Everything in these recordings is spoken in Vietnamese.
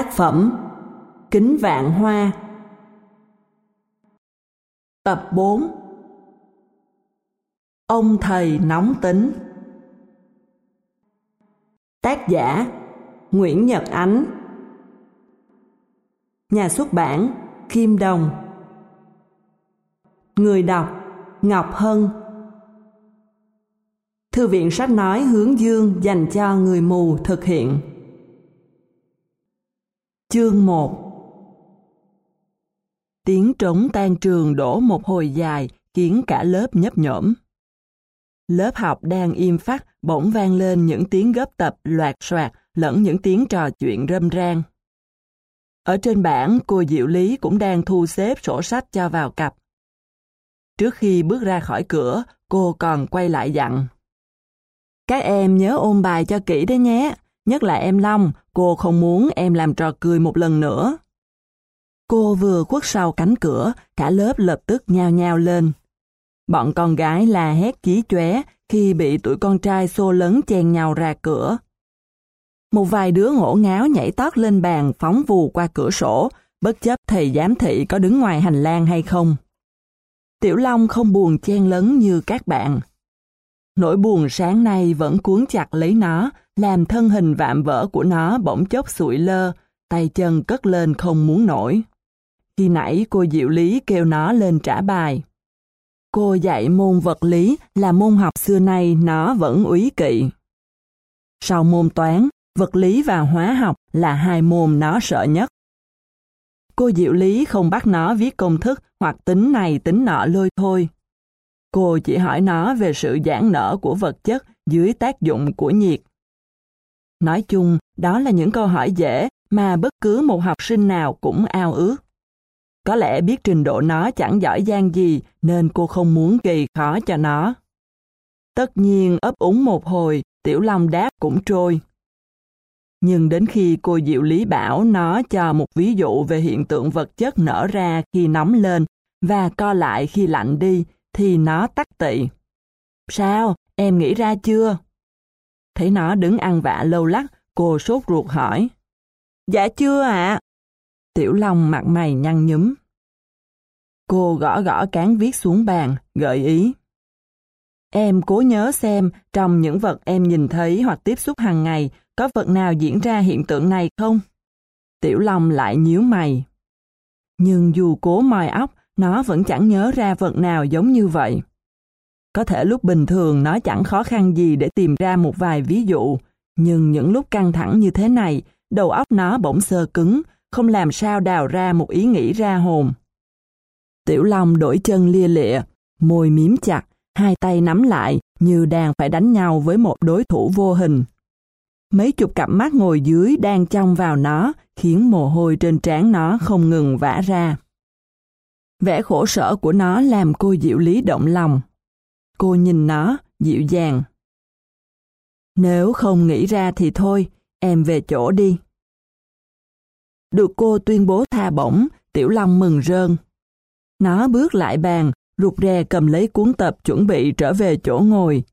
Tác phẩm Kính Vạn Hoa. Tập 4 Ông thầy nóng tính. Tác giả Nguyễn Nhật Ánh. Nhà xuất bản Kim Đồng. Người đọc Ngọc Hân. Thư viện sách nói hướng dương dành cho người mù thực hiện. Chương 1 Tiếng trống tan trường đổ một hồi dài khiến cả lớp nhấp nhổm. Lớp học đang im phát bỗng vang lên những tiếng gấp tập loạt soạt lẫn những tiếng trò chuyện râm ran. Ở trên bảng, cô Diệu Lý cũng đang thu xếp sổ sách cho vào cặp. Trước khi bước ra khỏi cửa, cô còn quay lại dặn. Các em nhớ ôn bài cho kỹ đấy nhé, nhất là em Long, cô không muốn em làm trò cười một lần nữa. Cô vừa khuất sau cánh cửa, cả lớp lập tức nhao nhao lên. Bọn con gái la hét chí chóe khi bị tụi con trai xô lớn chen nhau ra cửa. Một vài đứa ngổ ngáo nhảy tót lên bàn phóng vù qua cửa sổ, bất chấp thầy giám thị có đứng ngoài hành lang hay không. Tiểu Long không buồn chen lấn như các bạn. Nỗi buồn sáng nay vẫn cuốn chặt lấy nó, làm thân hình vạm vỡ của nó bỗng chốc sụi lơ, tay chân cất lên không muốn nổi. Khi nãy cô Diệu Lý kêu nó lên trả bài. Cô dạy môn vật lý là môn học xưa nay nó vẫn úy kỵ. Sau môn toán, vật lý và hóa học là hai môn nó sợ nhất. Cô Diệu Lý không bắt nó viết công thức hoặc tính này tính nọ lôi thôi. Cô chỉ hỏi nó về sự giãn nở của vật chất dưới tác dụng của nhiệt. Nói chung, đó là những câu hỏi dễ mà bất cứ một học sinh nào cũng ao ước. Có lẽ biết trình độ nó chẳng giỏi giang gì nên cô không muốn gây khó cho nó. Tất nhiên ấp úng một hồi, Tiểu Long đáp cũng trôi. Nhưng đến khi cô Diệu Lý bảo nó cho một ví dụ về hiện tượng vật chất nở ra khi nóng lên và co lại khi lạnh đi, thì nó tắt tị. Sao, em nghĩ ra chưa? Thấy nó đứng ăn vạ lâu lắc, cô sốt ruột hỏi. Dạ chưa ạ. Tiểu Long mặt mày nhăn nhúm. Cô gõ gõ cán viết xuống bàn, gợi ý. Em cố nhớ xem trong những vật em nhìn thấy hoặc tiếp xúc hàng ngày có vật nào diễn ra hiện tượng này không? Tiểu Long lại nhíu mày. Nhưng dù cố mòi óc, nó vẫn chẳng nhớ ra vật nào giống như vậy. Có thể lúc bình thường nó chẳng khó khăn gì để tìm ra một vài ví dụ, nhưng những lúc căng thẳng như thế này, đầu óc nó bỗng sơ cứng, không làm sao đào ra một ý nghĩ ra hồn. Tiểu Long đổi chân lia lịa, môi miếm chặt, hai tay nắm lại như đang phải đánh nhau với một đối thủ vô hình. Mấy chục cặp mắt ngồi dưới đang trông vào nó, khiến mồ hôi trên trán nó không ngừng vã ra. Vẻ khổ sở của nó làm cô Diệu Lý động lòng. Cô nhìn nó, dịu dàng. Nếu không nghĩ ra thì thôi, em về chỗ đi. Được cô tuyên bố tha bổng, Tiểu Long mừng rơn. Nó bước lại bàn, rụt rè cầm lấy cuốn tập chuẩn bị trở về chỗ ngồi.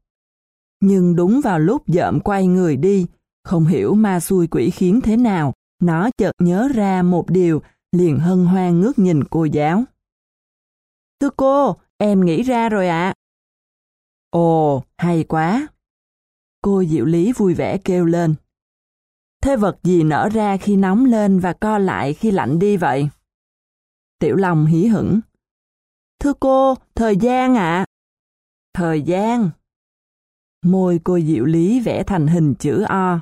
Nhưng đúng vào lúc dợm quay người đi, không hiểu ma xui quỷ khiến thế nào, nó chợt nhớ ra một điều, liền hân hoan ngước nhìn cô giáo. Thưa cô, em nghĩ ra rồi ạ. Ồ, hay quá. Cô Diệu Lý vui vẻ kêu lên. Thế vật gì nở ra khi nóng lên và co lại khi lạnh đi vậy? Tiểu Long hí hửng. Thưa cô, thời gian ạ. Thời gian. Môi cô Diệu Lý vẽ thành hình chữ O.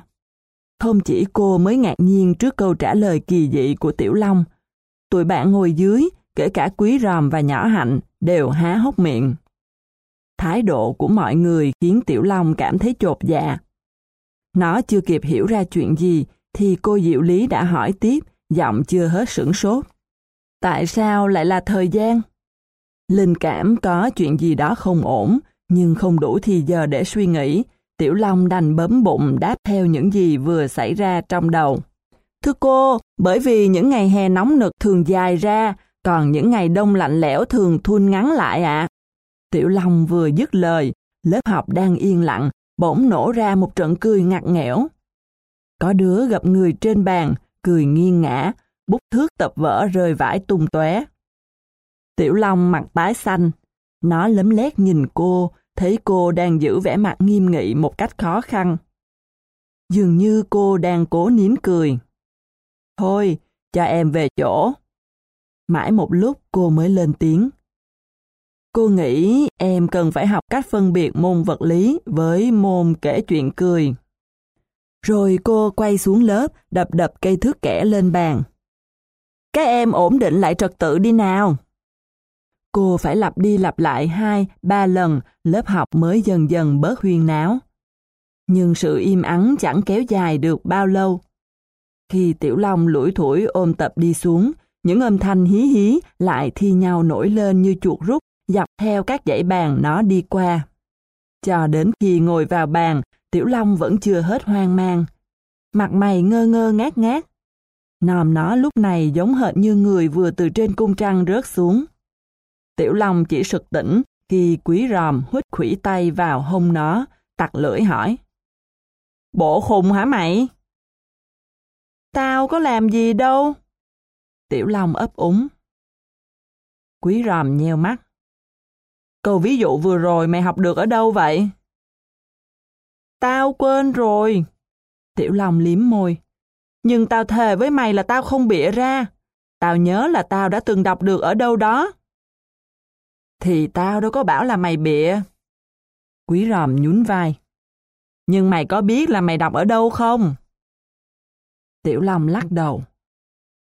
Không chỉ cô mới ngạc nhiên trước câu trả lời kỳ dị của Tiểu Long. Tụi bạn ngồi dưới, kể cả quý ròm và nhỏ hạnh, đều há hốc miệng. Thái độ của mọi người khiến Tiểu Long cảm thấy chột dạ. Nó chưa kịp hiểu ra chuyện gì, thì cô Diệu Lý đã hỏi tiếp, giọng chưa hết sửng sốt. Tại sao lại là thời gian? Linh cảm có chuyện gì đó không ổn, nhưng không đủ thì giờ để suy nghĩ. Tiểu Long đành bấm bụng đáp theo những gì vừa xảy ra trong đầu. Thưa cô, bởi vì những ngày hè nóng nực thường dài ra, còn những ngày đông lạnh lẽo thường thun ngắn lại ạ. Tiểu Long vừa dứt lời, lớp học đang yên lặng, bỗng nổ ra một trận cười ngặt nghẽo. Có đứa gặp người trên bàn, cười nghiêng ngã, bút thước tập vỡ rơi vãi tung tóe. Tiểu Long mặt tái xanh, nó lấm lét nhìn cô, thấy cô đang giữ vẻ mặt nghiêm nghị một cách khó khăn. Dường như cô đang cố nín cười. Thôi, cho em về chỗ. Mãi một lúc cô mới lên tiếng. Cô nghĩ em cần phải học cách phân biệt môn vật lý với môn kể chuyện cười. Rồi cô quay xuống lớp, đập đập cây thước kẻ lên bàn. Các em ổn định lại trật tự đi nào. Cô phải lặp đi lặp lại hai, ba lần, lớp học mới dần dần bớt huyên náo. Nhưng sự im ắng chẳng kéo dài được bao lâu. Khi Tiểu Long lủi thủi ôm tập đi xuống, những âm thanh hí hí lại thi nhau nổi lên như chuột rút, dọc theo các dãy bàn nó đi qua. Cho đến khi ngồi vào bàn, Tiểu Long vẫn chưa hết hoang mang. Mặt mày ngơ ngơ ngát ngát. Nòm nó lúc này giống hệt như người vừa từ trên cung trăng rớt xuống. Tiểu Long chỉ sực tỉnh khi quý ròm hút khủy tay vào hông nó, tặc lưỡi hỏi. Bộ khùng hả mày? Tao có làm gì đâu. Tiểu Long ấp úng. Quý ròm nheo mắt. Câu ví dụ vừa rồi mày học được ở đâu vậy? Tao quên rồi. Tiểu Long liếm môi. Nhưng tao thề với mày là tao không bịa ra. Tao nhớ là tao đã từng đọc được ở đâu đó. Thì tao đâu có bảo là mày bịa. Quý ròm nhún vai. Nhưng mày có biết là mày đọc ở đâu không? Tiểu Long lắc đầu.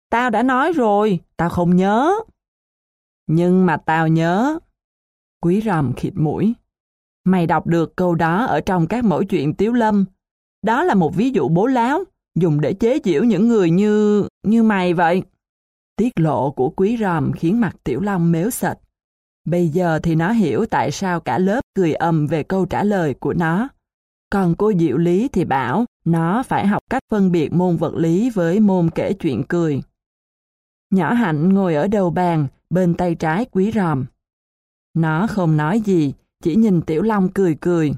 Tao đã nói rồi, tao không nhớ. Nhưng mà tao nhớ. Quý ròm khịt mũi. Mày đọc được câu đó ở trong các mẫu chuyện Tiếu Lâm. Đó là một ví dụ bố láo, dùng để chế giễu những người như... như mày vậy. Tiết lộ của quý ròm khiến mặt Tiểu Long méo sệt. Bây giờ thì nó hiểu tại sao cả lớp cười ầm về câu trả lời của nó. Còn cô Diệu Lý thì bảo nó phải học cách phân biệt môn vật lý với môn kể chuyện cười. Nhỏ Hạnh ngồi ở đầu bàn, bên tay trái quý ròm. Nó không nói gì, chỉ nhìn Tiểu Long cười cười.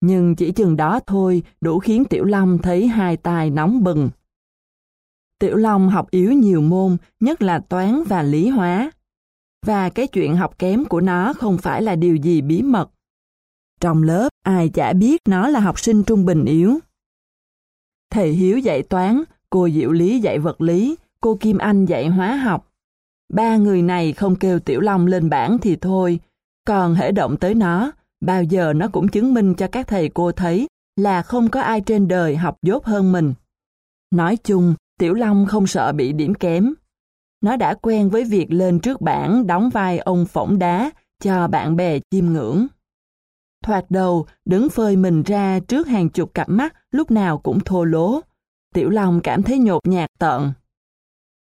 Nhưng chỉ chừng đó thôi đủ khiến Tiểu Long thấy hai tai nóng bừng. Tiểu Long học yếu nhiều môn, nhất là toán và lý hóa. Và cái chuyện học kém của nó không phải là điều gì bí mật. Trong lớp, ai chả biết nó là học sinh trung bình yếu. Thầy Hiếu dạy toán, cô Diệu Lý dạy vật lý, cô Kim Anh dạy hóa học. Ba người này không kêu Tiểu Long lên bảng thì thôi, còn hễ động tới nó, bao giờ nó cũng chứng minh cho các thầy cô thấy là không có ai trên đời học dốt hơn mình. Nói chung, Tiểu Long không sợ bị điểm kém. Nó đã quen với việc lên trước bảng đóng vai ông phỏng đá cho bạn bè chiêm ngưỡng. Thoạt đầu, đứng phơi mình ra trước hàng chục cặp mắt lúc nào cũng thô lố. Tiểu Long cảm thấy nhột nhạt tận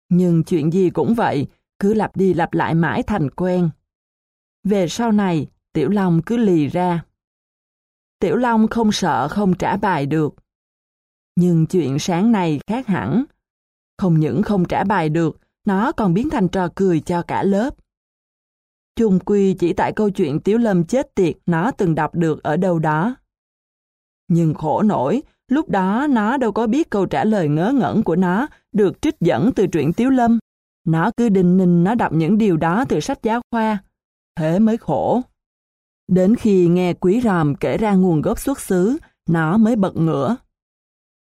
Nhưng chuyện gì cũng vậy, cứ lặp đi lặp lại mãi thành quen. Về sau này, Tiểu Long cứ lì ra. Tiểu Long không sợ không trả bài được. Nhưng chuyện sáng nay khác hẳn. Không những không trả bài được, nó còn biến thành trò cười cho cả lớp. Chung quy chỉ tại câu chuyện Tiếu Lâm chết tiệt nó từng đọc được ở đâu đó. Nhưng khổ nổi, lúc đó nó đâu có biết câu trả lời ngớ ngẩn của nó được trích dẫn từ truyện Tiếu Lâm. Nó cứ đinh ninh nó đọc những điều đó từ sách giáo khoa. Thế mới khổ. Đến khi nghe quý ròm kể ra nguồn gốc xuất xứ, nó mới bật ngửa.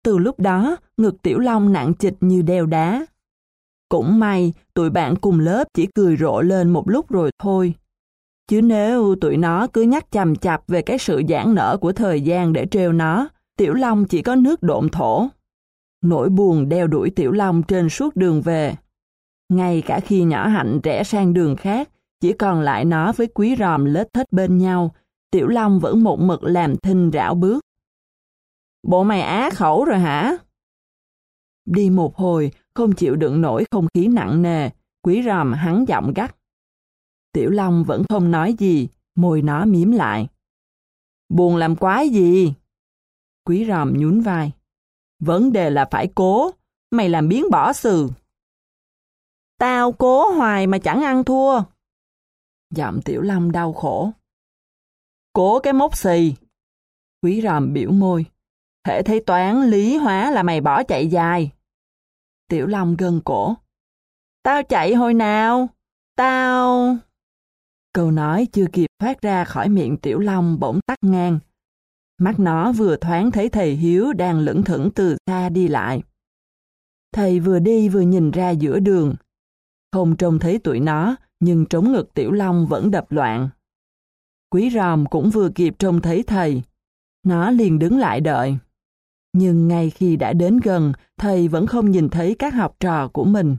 Từ lúc đó, ngực tiểu long nặng chịch như đeo đá. Cũng may, tụi bạn cùng lớp chỉ cười rộ lên một lúc rồi thôi. Chứ nếu tụi nó cứ nhắc chầm chập về cái sự giãn nở của thời gian để trêu nó, Tiểu Long chỉ có nước độn thổ. Nỗi buồn đeo đuổi Tiểu Long trên suốt đường về. Ngay cả khi nhỏ hạnh rẽ sang đường khác, chỉ còn lại nó với quý ròm lết thết bên nhau, Tiểu Long vẫn một mực làm thinh rảo bước. Bộ mày á khẩu rồi hả? Đi một hồi, không chịu đựng nổi không khí nặng nề, quý ròm hắn giọng gắt. Tiểu Long vẫn không nói gì, môi nó miếm lại. Buồn làm quái gì? Quý ròm nhún vai. Vấn đề là phải cố, mày làm biến bỏ sừ. Tao cố hoài mà chẳng ăn thua. Giọng Tiểu Long đau khổ. Cố cái mốc xì. Quý ròm biểu môi. Thể thấy toán lý hóa là mày bỏ chạy dài. Tiểu Long gần cổ. Tao chạy hồi nào? Tao... Câu nói chưa kịp thoát ra khỏi miệng Tiểu Long bỗng tắt ngang. Mắt nó vừa thoáng thấy thầy Hiếu đang lững thững từ xa đi lại. Thầy vừa đi vừa nhìn ra giữa đường. Không trông thấy tụi nó, nhưng trống ngực Tiểu Long vẫn đập loạn. Quý ròm cũng vừa kịp trông thấy thầy. Nó liền đứng lại đợi. Nhưng ngay khi đã đến gần, thầy vẫn không nhìn thấy các học trò của mình.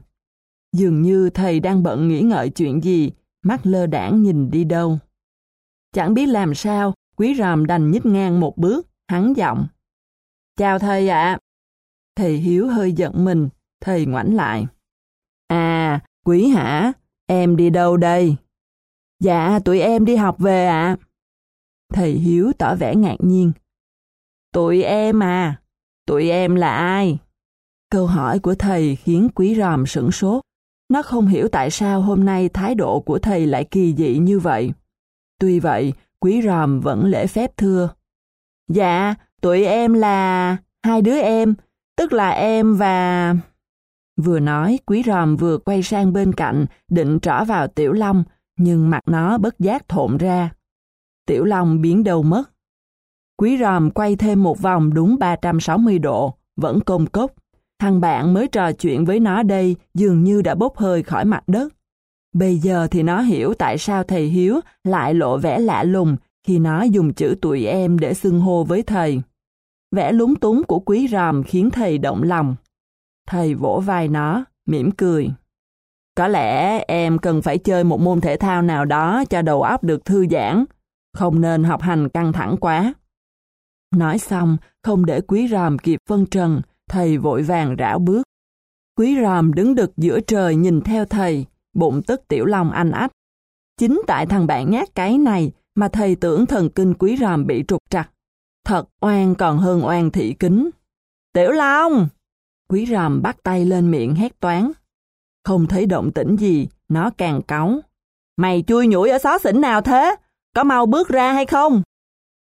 Dường như thầy đang bận nghĩ ngợi chuyện gì, mắt lơ đảng nhìn đi đâu. Chẳng biết làm sao, quý ròm đành nhích ngang một bước, hắn giọng. Chào thầy ạ. Thầy Hiếu hơi giận mình, thầy ngoảnh lại. À, quý hả? Em đi đâu đây? Dạ, tụi em đi học về ạ. Thầy Hiếu tỏ vẻ ngạc nhiên. Tụi em à? Tụi em là ai? Câu hỏi của thầy khiến quý ròm sửng sốt. Nó không hiểu tại sao hôm nay thái độ của thầy lại kỳ dị như vậy. Tuy vậy, quý ròm vẫn lễ phép thưa. Dạ, tụi em là... hai đứa em, tức là em và... Vừa nói, quý ròm vừa quay sang bên cạnh, định trỏ vào Tiểu Long, nhưng mặt nó bất giác thộn ra. Tiểu Long biến đầu mất. Quý ròm quay thêm một vòng đúng 360 độ, vẫn công cốc. Thằng bạn mới trò chuyện với nó đây dường như đã bốc hơi khỏi mặt đất. Bây giờ thì nó hiểu tại sao thầy Hiếu lại lộ vẻ lạ lùng khi nó dùng chữ tụi em để xưng hô với thầy. Vẻ lúng túng của quý ròm khiến thầy động lòng. Thầy vỗ vai nó, mỉm cười. Có lẽ em cần phải chơi một môn thể thao nào đó cho đầu óc được thư giãn, không nên học hành căng thẳng quá. Nói xong, không để quý ròm kịp phân trần, thầy vội vàng rảo bước. Quý ròm đứng đực giữa trời nhìn theo thầy, bụng tức tiểu long anh ách. Chính tại thằng bạn nhát cái này mà thầy tưởng thần kinh quý ròm bị trục trặc. Thật oan còn hơn oan thị kính. Tiểu long! Quý ròm bắt tay lên miệng hét toán. Không thấy động tĩnh gì, nó càng cáu. Mày chui nhủi ở xó xỉnh nào thế? Có mau bước ra hay không?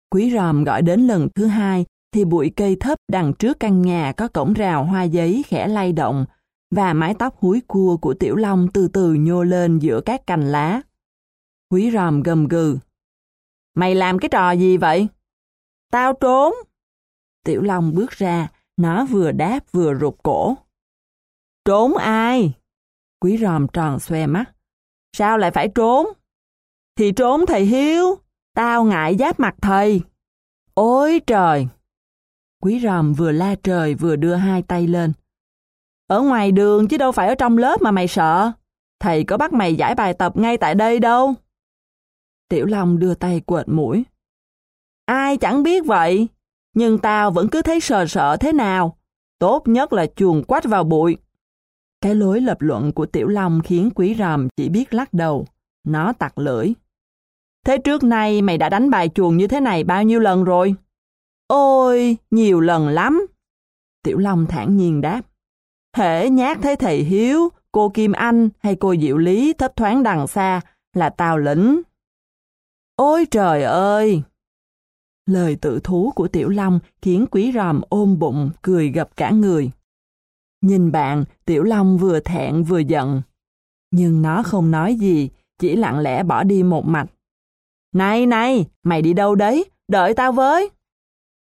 Quý ròm gọi đến lần thứ hai thì bụi cây thấp đằng trước căn nhà có cổng rào hoa giấy khẽ lay động và mái tóc húi cua của Tiểu Long từ từ nhô lên giữa các cành lá. Quý ròm gầm gừ. Mày làm cái trò gì vậy? Tao trốn. Tiểu Long bước ra, nó vừa đáp vừa rụt cổ. Trốn ai? Quý ròm tròn xoe mắt. Sao lại phải trốn? Thì trốn thầy Hiếu. Tao ngại giáp mặt thầy. Ôi trời! Quý ròm vừa la trời vừa đưa hai tay lên. Ở ngoài đường chứ đâu phải ở trong lớp mà mày sợ. Thầy có bắt mày giải bài tập ngay tại đây đâu. Tiểu Long đưa tay quệt mũi. Ai chẳng biết vậy, nhưng tao vẫn cứ thấy sợ sợ thế nào. Tốt nhất là chuồn quách vào bụi. Cái lối lập luận của Tiểu Long khiến quý ròm chỉ biết lắc đầu. Nó tặc lưỡi. Thế trước nay mày đã đánh bài chuồng như thế này bao nhiêu lần rồi? Ôi, nhiều lần lắm. Tiểu Long thản nhiên đáp. Hễ nhát thấy thầy Hiếu, cô Kim Anh hay cô Diệu Lý thấp thoáng đằng xa là tao lĩnh. Ôi trời ơi! Lời tự thú của Tiểu Long khiến quý ròm ôm bụng, cười gập cả người. Nhìn bạn, Tiểu Long vừa thẹn vừa giận. Nhưng nó không nói gì, chỉ lặng lẽ bỏ đi một mạch. Này này, mày đi đâu đấy? Đợi tao với.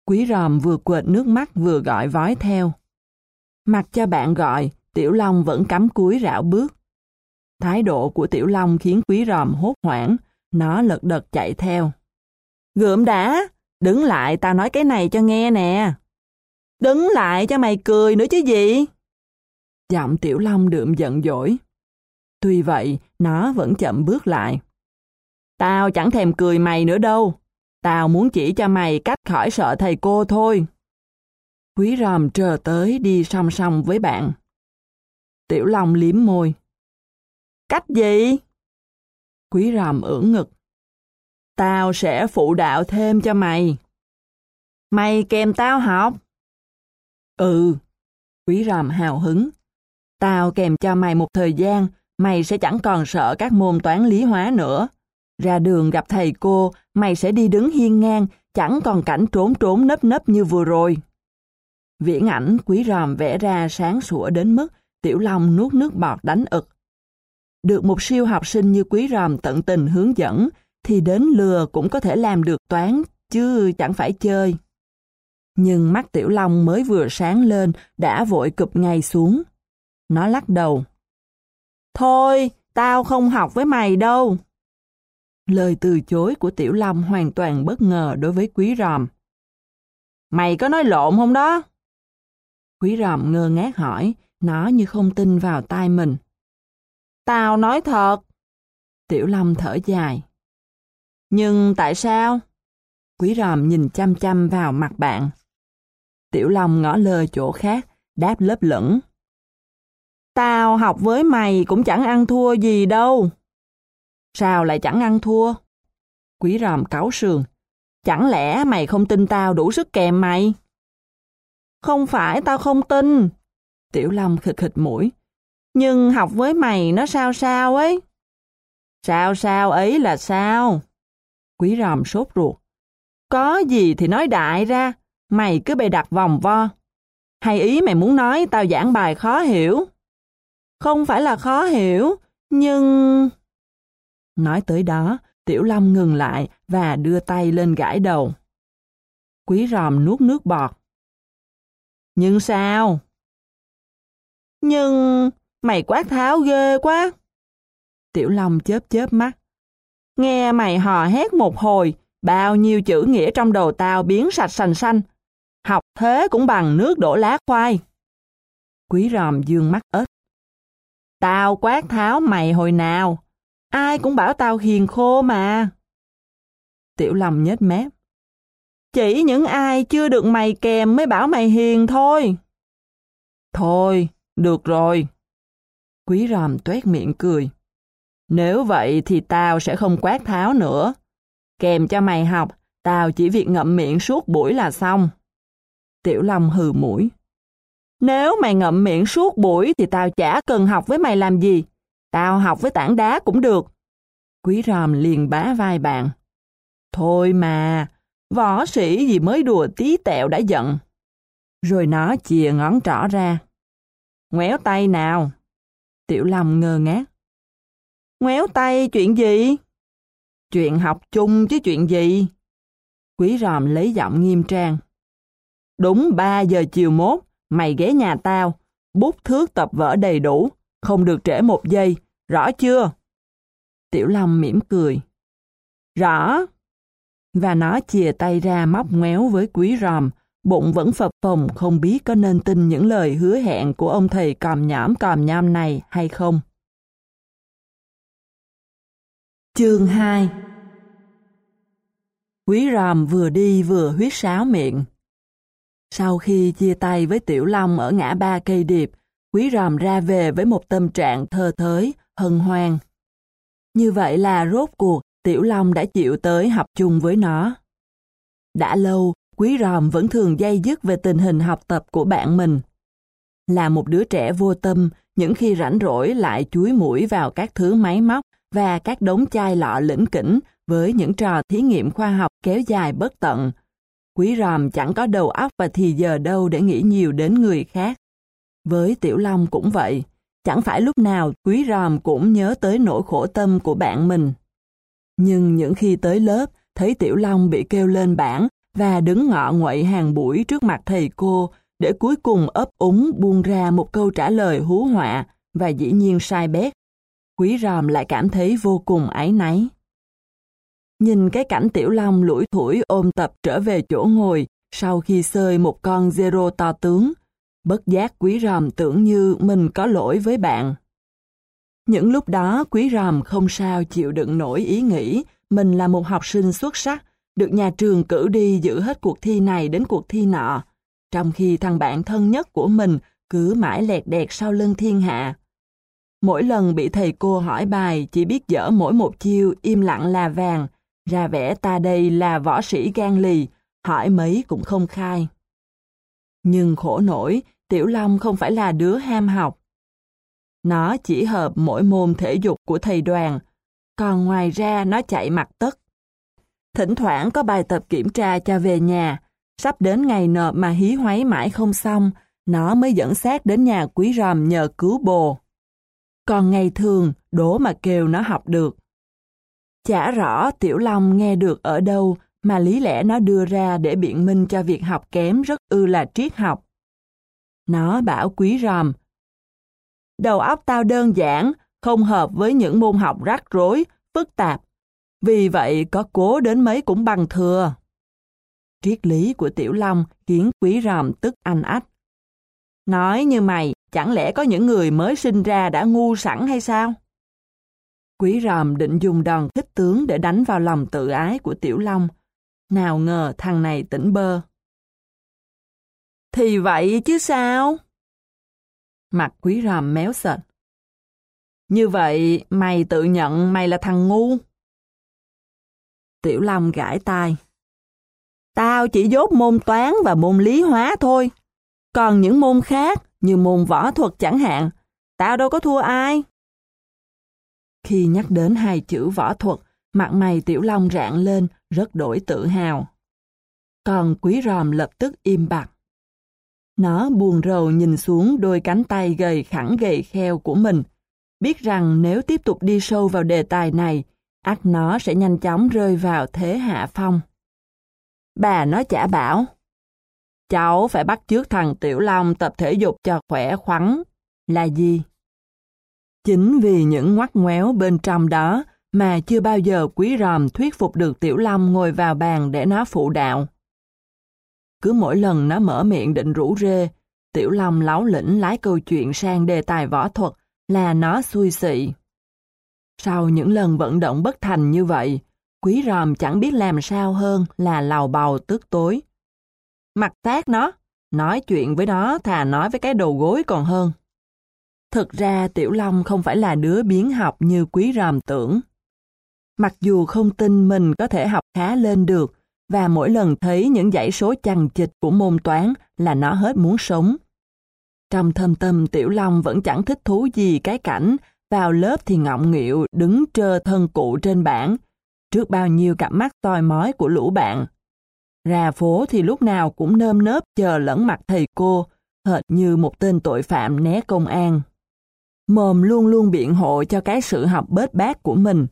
Quý ròm vừa quệt nước mắt vừa gọi vói theo. Mặc cho bạn gọi, Tiểu Long vẫn cắm cúi rảo bước. Thái độ của Tiểu Long khiến quý ròm hốt hoảng, nó lật đật chạy theo. Gượm đã, đứng lại tao nói cái này cho nghe nè. Đứng lại cho mày cười nữa chứ gì. Giọng Tiểu Long đượm giận dỗi. Tuy vậy, nó vẫn chậm bước lại. Tao chẳng thèm cười mày nữa đâu. Tao muốn chỉ cho mày cách khỏi sợ thầy cô thôi. Quý ròm trờ tới đi song song với bạn. Tiểu Long liếm môi. Cách gì? Quý ròm ưỡn ngực. Tao sẽ phụ đạo thêm cho mày. Mày kèm tao học. Ừ. Quý ròm hào hứng. Tao kèm cho mày một thời gian, mày sẽ chẳng còn sợ các môn toán lý hóa nữa. Ra đường gặp thầy cô, mày sẽ đi đứng hiên ngang, chẳng còn cảnh trốn trốn nấp nấp như vừa rồi. Viễn ảnh quý ròm vẽ ra sáng sủa đến mức Tiểu Long nuốt nước bọt đánh ực. Được một siêu học sinh như quý ròm tận tình hướng dẫn, thì đến lừa cũng có thể làm được toán, chứ chẳng phải chơi. Nhưng mắt Tiểu Long mới vừa sáng lên, đã vội cụp ngay xuống. Nó lắc đầu. Thôi, tao không học với mày đâu. Lời từ chối của Tiểu Long hoàn toàn bất ngờ đối với Quý Ròm. Mày có nói lộn không đó? Quý Ròm ngơ ngác hỏi, nó như không tin vào tai mình. Tao nói thật. Tiểu Long thở dài. Nhưng tại sao? Quý Ròm nhìn chăm chăm vào mặt bạn. Tiểu Long ngỏ lời chỗ khác, đáp lớp lửng. Tao học với mày cũng chẳng ăn thua gì đâu. Sao lại chẳng ăn thua? Quý ròm cáu sườn. Chẳng lẽ mày không tin tao đủ sức kèm mày? Không phải tao không tin. Tiểu Long khịch khịch mũi. Nhưng học với mày nó sao sao ấy. Sao sao ấy là sao? Quý ròm sốt ruột. Có gì thì nói đại ra, mày cứ bày đặt vòng vo. Hay ý mày muốn nói tao giảng bài khó hiểu? Không phải là khó hiểu, nhưng... Nói tới đó, Tiểu Long ngừng lại và đưa tay lên gãi đầu. Quý ròm nuốt nước bọt. Nhưng sao? Nhưng mày quát tháo ghê quá. Tiểu Long chớp chớp mắt. Nghe mày hò hét một hồi, bao nhiêu chữ nghĩa trong đầu tao biến sạch sành xanh. Học thế cũng bằng nước đổ lá khoai. Quý ròm dương mắt ếch. Tao quát tháo mày hồi nào, ai cũng bảo tao hiền khô mà. Tiểu lòng nhếch mép. Chỉ những ai chưa được mày kèm mới bảo mày hiền thôi. Thôi, được rồi. Quý ròm tuét miệng cười. Nếu vậy thì tao sẽ không quát tháo nữa. Kèm cho mày học, tao chỉ việc ngậm miệng suốt buổi là xong. Tiểu Long hừ mũi. Nếu mày ngậm miệng suốt buổi thì tao chả cần học với mày làm gì. Tao học với tảng đá cũng được. Quý ròm liền bá vai bạn. Thôi mà, võ sĩ gì mới đùa tí tẹo đã giận. Rồi nó chìa ngón trỏ ra. Ngoéo tay nào. Tiểu Long ngơ ngác. Ngoéo tay chuyện gì? Chuyện học chung chứ chuyện gì? Quý ròm lấy giọng nghiêm trang. Đúng 3 giờ chiều mốt, Mày ghé nhà tao, bút thước tập vở đầy đủ, không được trễ một giây, rõ chưa? Tiểu Long mỉm cười. Rõ. Và nó chìa tay ra móc ngoéo với quý ròm, bụng vẫn phập phồng không biết có nên tin những lời hứa hẹn của ông thầy còm nhõm còm nhom này hay không. Chương 2 Quý ròm vừa đi vừa huyết sáo miệng. Sau khi chia tay với Tiểu Long ở ngã ba cây điệp, Quý Ròm ra về với một tâm trạng thơ thới, hân hoan. Như vậy là rốt cuộc Tiểu Long đã chịu tới học chung với nó. Đã lâu, Quý Ròm vẫn thường dây dứt về tình hình học tập của bạn mình. Là một đứa trẻ vô tâm, những khi rảnh rỗi lại chuối mũi vào các thứ máy móc và các đống chai lọ lĩnh kỉnh với những trò thí nghiệm khoa học kéo dài bất tận, Quý ròm chẳng có đầu óc và thì giờ đâu để nghĩ nhiều đến người khác. Với Tiểu Long cũng vậy, chẳng phải lúc nào quý ròm cũng nhớ tới nỗi khổ tâm của bạn mình. Nhưng những khi tới lớp, thấy Tiểu Long bị kêu lên bảng và đứng ngọ nguậy hàng buổi trước mặt thầy cô để cuối cùng ấp úng buông ra một câu trả lời hú họa và dĩ nhiên sai bét. Quý ròm lại cảm thấy vô cùng áy náy. Nhìn cái cảnh Tiểu Long lủi thủi ôm tập trở về chỗ ngồi sau khi sơi một con zero to tướng, bất giác quý ròm tưởng như mình có lỗi với bạn. Những lúc đó quý ròm không sao chịu đựng nổi ý nghĩ mình là một học sinh xuất sắc, được nhà trường cử đi giữ hết cuộc thi này đến cuộc thi nọ, trong khi thằng bạn thân nhất của mình cứ mãi lẹt đẹt sau lưng thiên hạ. Mỗi lần bị thầy cô hỏi bài chỉ biết dở mỗi một chiêu im lặng là vàng, ra vẻ ta đây là võ sĩ gan lì, hỏi mấy cũng không khai. Nhưng khổ nổi, Tiểu Long không phải là đứa ham học. Nó chỉ hợp mỗi môn thể dục của thầy đoàn, còn ngoài ra nó chạy mặt tất. Thỉnh thoảng có bài tập kiểm tra cho về nhà, Sắp đến ngày nộp mà hí hoáy mãi không xong, nó mới dẫn xác đến nhà quý ròm nhờ cứu bồ. Còn ngày thường, đổ mà kêu nó học được. Chả rõ Tiểu Long nghe được ở đâu mà lý lẽ nó đưa ra để biện minh cho việc học kém rất ư là triết học. Nó bảo quý ròm, Đầu óc tao đơn giản, không hợp với những môn học rắc rối, phức tạp. Vì vậy có cố đến mấy cũng bằng thừa. Triết lý của Tiểu Long khiến quý ròm tức anh ách. Nói như mày, chẳng lẽ có những người mới sinh ra đã ngu sẵn hay sao? Quý ròm định dùng đòn kích tướng để đánh vào lòng tự ái của Tiểu Long. Nào ngờ thằng này tỉnh bơ. Thì vậy chứ sao? Mặt quý ròm méo sệt. Như vậy, mày tự nhận mày là thằng ngu. Tiểu Long gãi tai. Tao chỉ dốt môn toán và môn lý hóa thôi. Còn những môn khác, như môn võ thuật chẳng hạn, tao đâu có thua ai. Khi nhắc đến hai chữ võ thuật, mặt mày Tiểu Long rạng lên, rất đổi tự hào. Còn quý ròm lập tức im bặt. Nó buồn rầu nhìn xuống đôi cánh tay gầy khẳng gầy kheo của mình, biết rằng nếu tiếp tục đi sâu vào đề tài này, ắt nó sẽ nhanh chóng rơi vào thế hạ phong. Bà nó chả bảo, cháu phải bắt chước thằng Tiểu Long tập thể dục cho khỏe khoắn. Là gì? Chính vì những ngoắt ngoéo bên trong đó mà chưa bao giờ quý ròm thuyết phục được Tiểu Long ngồi vào bàn để nó phụ đạo. Cứ mỗi lần nó mở miệng định rủ rê, Tiểu Long láo lĩnh lái câu chuyện sang đề tài võ thuật là nó xui xị. Sau những lần vận động bất thành như vậy, quý ròm chẳng biết làm sao hơn là lào bào tức tối. Mặt tác nó, nói chuyện với nó thà nói với cái đầu gối còn hơn. Thực ra Tiểu Long không phải là đứa biến học như quý ròm tưởng. Mặc dù không tin mình có thể học khá lên được, và mỗi lần thấy những dãy số chằng chịch của môn toán là nó hết muốn sống. Trong thâm tâm Tiểu Long vẫn chẳng thích thú gì cái cảnh vào lớp thì ngọng nghịu đứng trơ thân cụ trên bảng, trước bao nhiêu cặp mắt toi mói của lũ bạn. Ra phố thì lúc nào cũng nơm nớp chờ lẫn mặt thầy cô, hệt như một tên tội phạm né công an. Mồm luôn luôn biện hộ cho cái sự học bết bát của mình.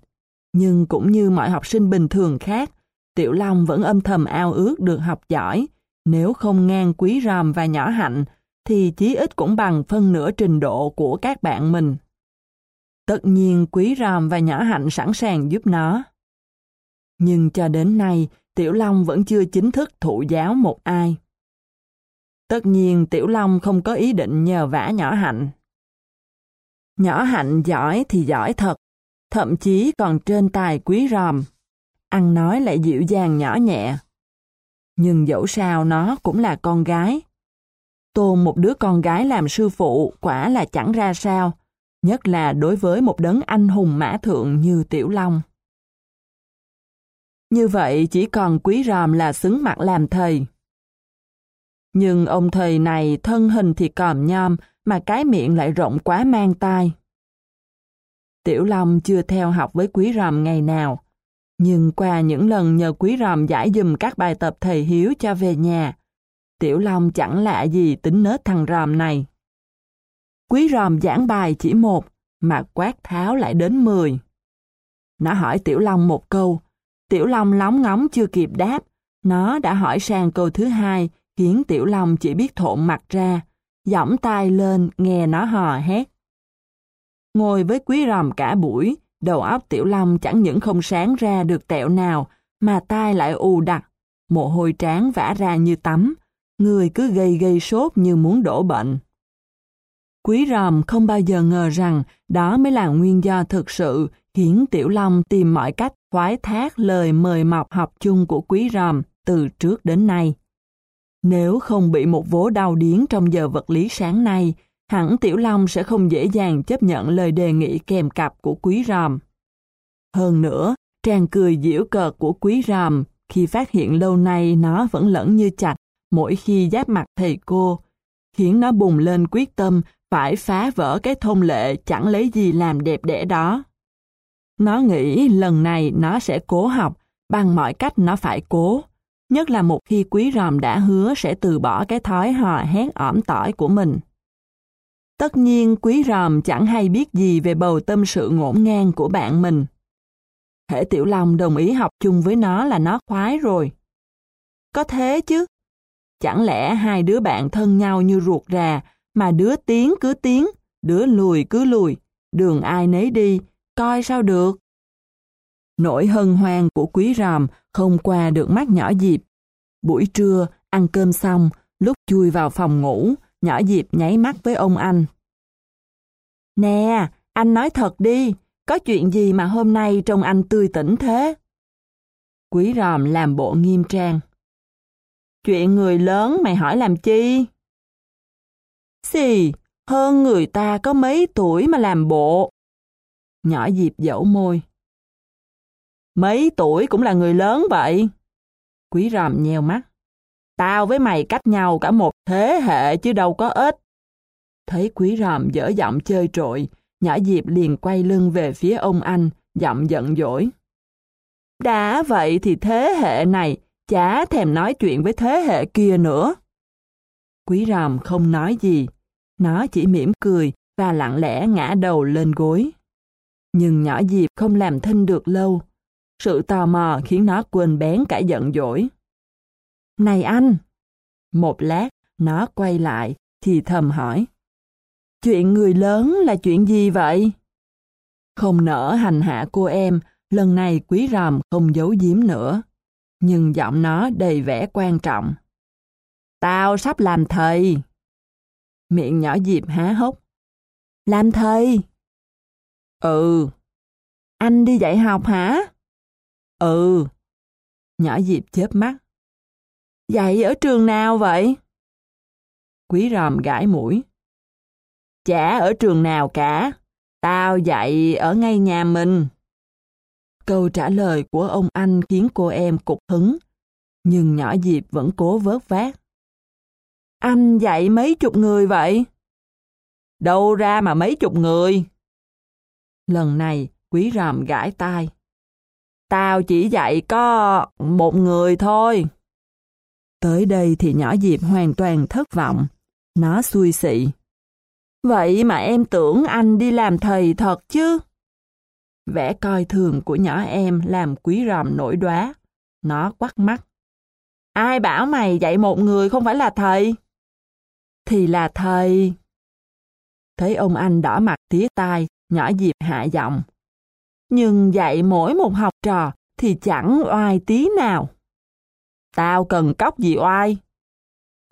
Nhưng cũng như mọi học sinh bình thường khác, Tiểu Long vẫn âm thầm ao ước được học giỏi. Nếu không ngang quý ròm và nhỏ hạnh, thì chí ít cũng bằng phân nửa trình độ của các bạn mình. Tất nhiên quý ròm và nhỏ hạnh sẵn sàng giúp nó. Nhưng cho đến nay, Tiểu Long vẫn chưa chính thức thụ giáo một ai. Tất nhiên Tiểu Long không có ý định nhờ vả nhỏ hạnh. Nhỏ hạnh giỏi thì giỏi thật, thậm chí còn trên tài quý ròm. Ăn nói lại dịu dàng nhỏ nhẹ. Nhưng dẫu sao nó cũng là con gái. Tôn một đứa con gái làm sư phụ quả là chẳng ra sao, nhất là đối với một đấng anh hùng mã thượng như Tiểu Long. Như vậy chỉ còn quý ròm là xứng mặt làm thầy. Nhưng ông thầy này thân hình thì còm nhom mà cái miệng lại rộng quá mang tai. Tiểu Long chưa theo học với quý ròm ngày nào, nhưng qua những lần nhờ quý ròm giải dùm các bài tập thầy Hiếu cho về nhà, Tiểu Long chẳng lạ gì tính nết thằng ròm này. Quý ròm giảng bài chỉ một, mà quát tháo lại đến mười. Nó hỏi Tiểu Long một câu, Tiểu Long lóng ngóng chưa kịp đáp, nó đã hỏi sang câu thứ hai, khiến Tiểu Long chỉ biết thộn mặt ra, giỏng tay lên nghe nó hò hét. Ngồi với quý ròm cả buổi, đầu óc Tiểu Long chẳng những không sáng ra được tẹo nào, mà tai lại ù đặc, mồ hôi trán vã ra như tắm, người cứ gây gây sốt như muốn đổ bệnh. Quý ròm không bao giờ ngờ rằng đó mới là nguyên do thực sự khiến Tiểu Long tìm mọi cách khoái thác lời mời mọc học chung của quý ròm từ trước đến nay. Nếu không bị một vố đau điến trong giờ vật lý sáng nay, hẳn Tiểu Long sẽ không dễ dàng chấp nhận lời đề nghị kèm cặp của quý ròm. Hơn nữa, tràn cười diễu cợt của quý ròm khi phát hiện lâu nay nó vẫn lẫn như chạch mỗi khi giáp mặt thầy cô, khiến nó bùng lên quyết tâm phải phá vỡ cái thông lệ chẳng lấy gì làm đẹp đẽ đó. Nó nghĩ lần này nó sẽ cố học, bằng mọi cách nó phải cố. nhất là một khi quý ròm đã hứa sẽ từ bỏ cái thói hò hét ỏm tỏi của mình. Tất nhiên quý ròm chẳng hay biết gì về bầu tâm sự ngổn ngang của bạn mình. Thể Tiểu Long đồng ý học chung với nó là nó khoái rồi. Có thế chứ. Chẳng lẽ hai đứa bạn thân nhau như ruột rà, mà đứa tiến cứ tiến, đứa lùi cứ lùi, đường ai nấy đi, coi sao được. Nỗi hân hoan của quý ròm không qua được mắt nhỏ Diệp. Buổi trưa, ăn cơm xong, lúc chui vào phòng ngủ, nhỏ Diệp nháy mắt với ông anh. Nè, anh nói thật đi, có chuyện gì mà hôm nay trông anh tươi tỉnh thế? Quý ròm làm bộ nghiêm trang. Chuyện người lớn mày hỏi làm chi? Xì, hơn người ta có mấy tuổi mà làm bộ. Nhỏ dịp dẫu môi. Mấy tuổi cũng là người lớn vậy. Quý ròm nheo mắt. Tao với mày cách nhau cả một thế hệ chứ đâu có ít. Thấy quý ròm dở giọng chơi trội, nhỏ dịp liền quay lưng về phía ông anh, giọng giận dỗi. Đã vậy thì thế hệ này chả thèm nói chuyện với thế hệ kia nữa. Quý ròm không nói gì, nó chỉ mỉm cười và lặng lẽ ngã đầu lên gối. Nhưng nhỏ Diệp không làm thinh được lâu. Sự tò mò khiến nó quên bén cả giận dỗi. Này anh! Một lát, nó quay lại, thì thầm hỏi. Chuyện người lớn là chuyện gì vậy? Không nỡ hành hạ cô em, lần này quý ròm không giấu giếm nữa. Nhưng giọng nó đầy vẻ quan trọng. Tao sắp làm thầy. Miệng nhỏ Diệp há hốc. Làm thầy? Ừ. Anh đi dạy học hả? Ừ. Nhỏ Diệp chớp mắt. Dạy ở trường nào vậy? Quý ròm gãi mũi. Chả ở trường nào cả. Tao dạy ở ngay nhà mình. Câu trả lời của ông anh khiến cô em cục hứng. Nhưng nhỏ Diệp vẫn cố vớt vát. Anh dạy mấy chục người vậy? Đâu ra mà mấy chục người? Lần này, quý ròm gãi tai. Tao chỉ dạy có một người thôi. Tới đây thì nhỏ Diệp hoàn toàn thất vọng. Nó xui xị. Vậy mà em tưởng anh đi làm thầy thật chứ? Vẻ coi thường của nhỏ em làm quý ròm nổi đoá. Nó quắt mắt. Ai bảo mày dạy một người không phải là thầy? Thì là thầy. Thấy ông anh đỏ mặt tía tai, nhỏ Diệp hạ giọng. Nhưng dạy mỗi một học trò thì chẳng oai tí nào. Tao cần cốc gì oai?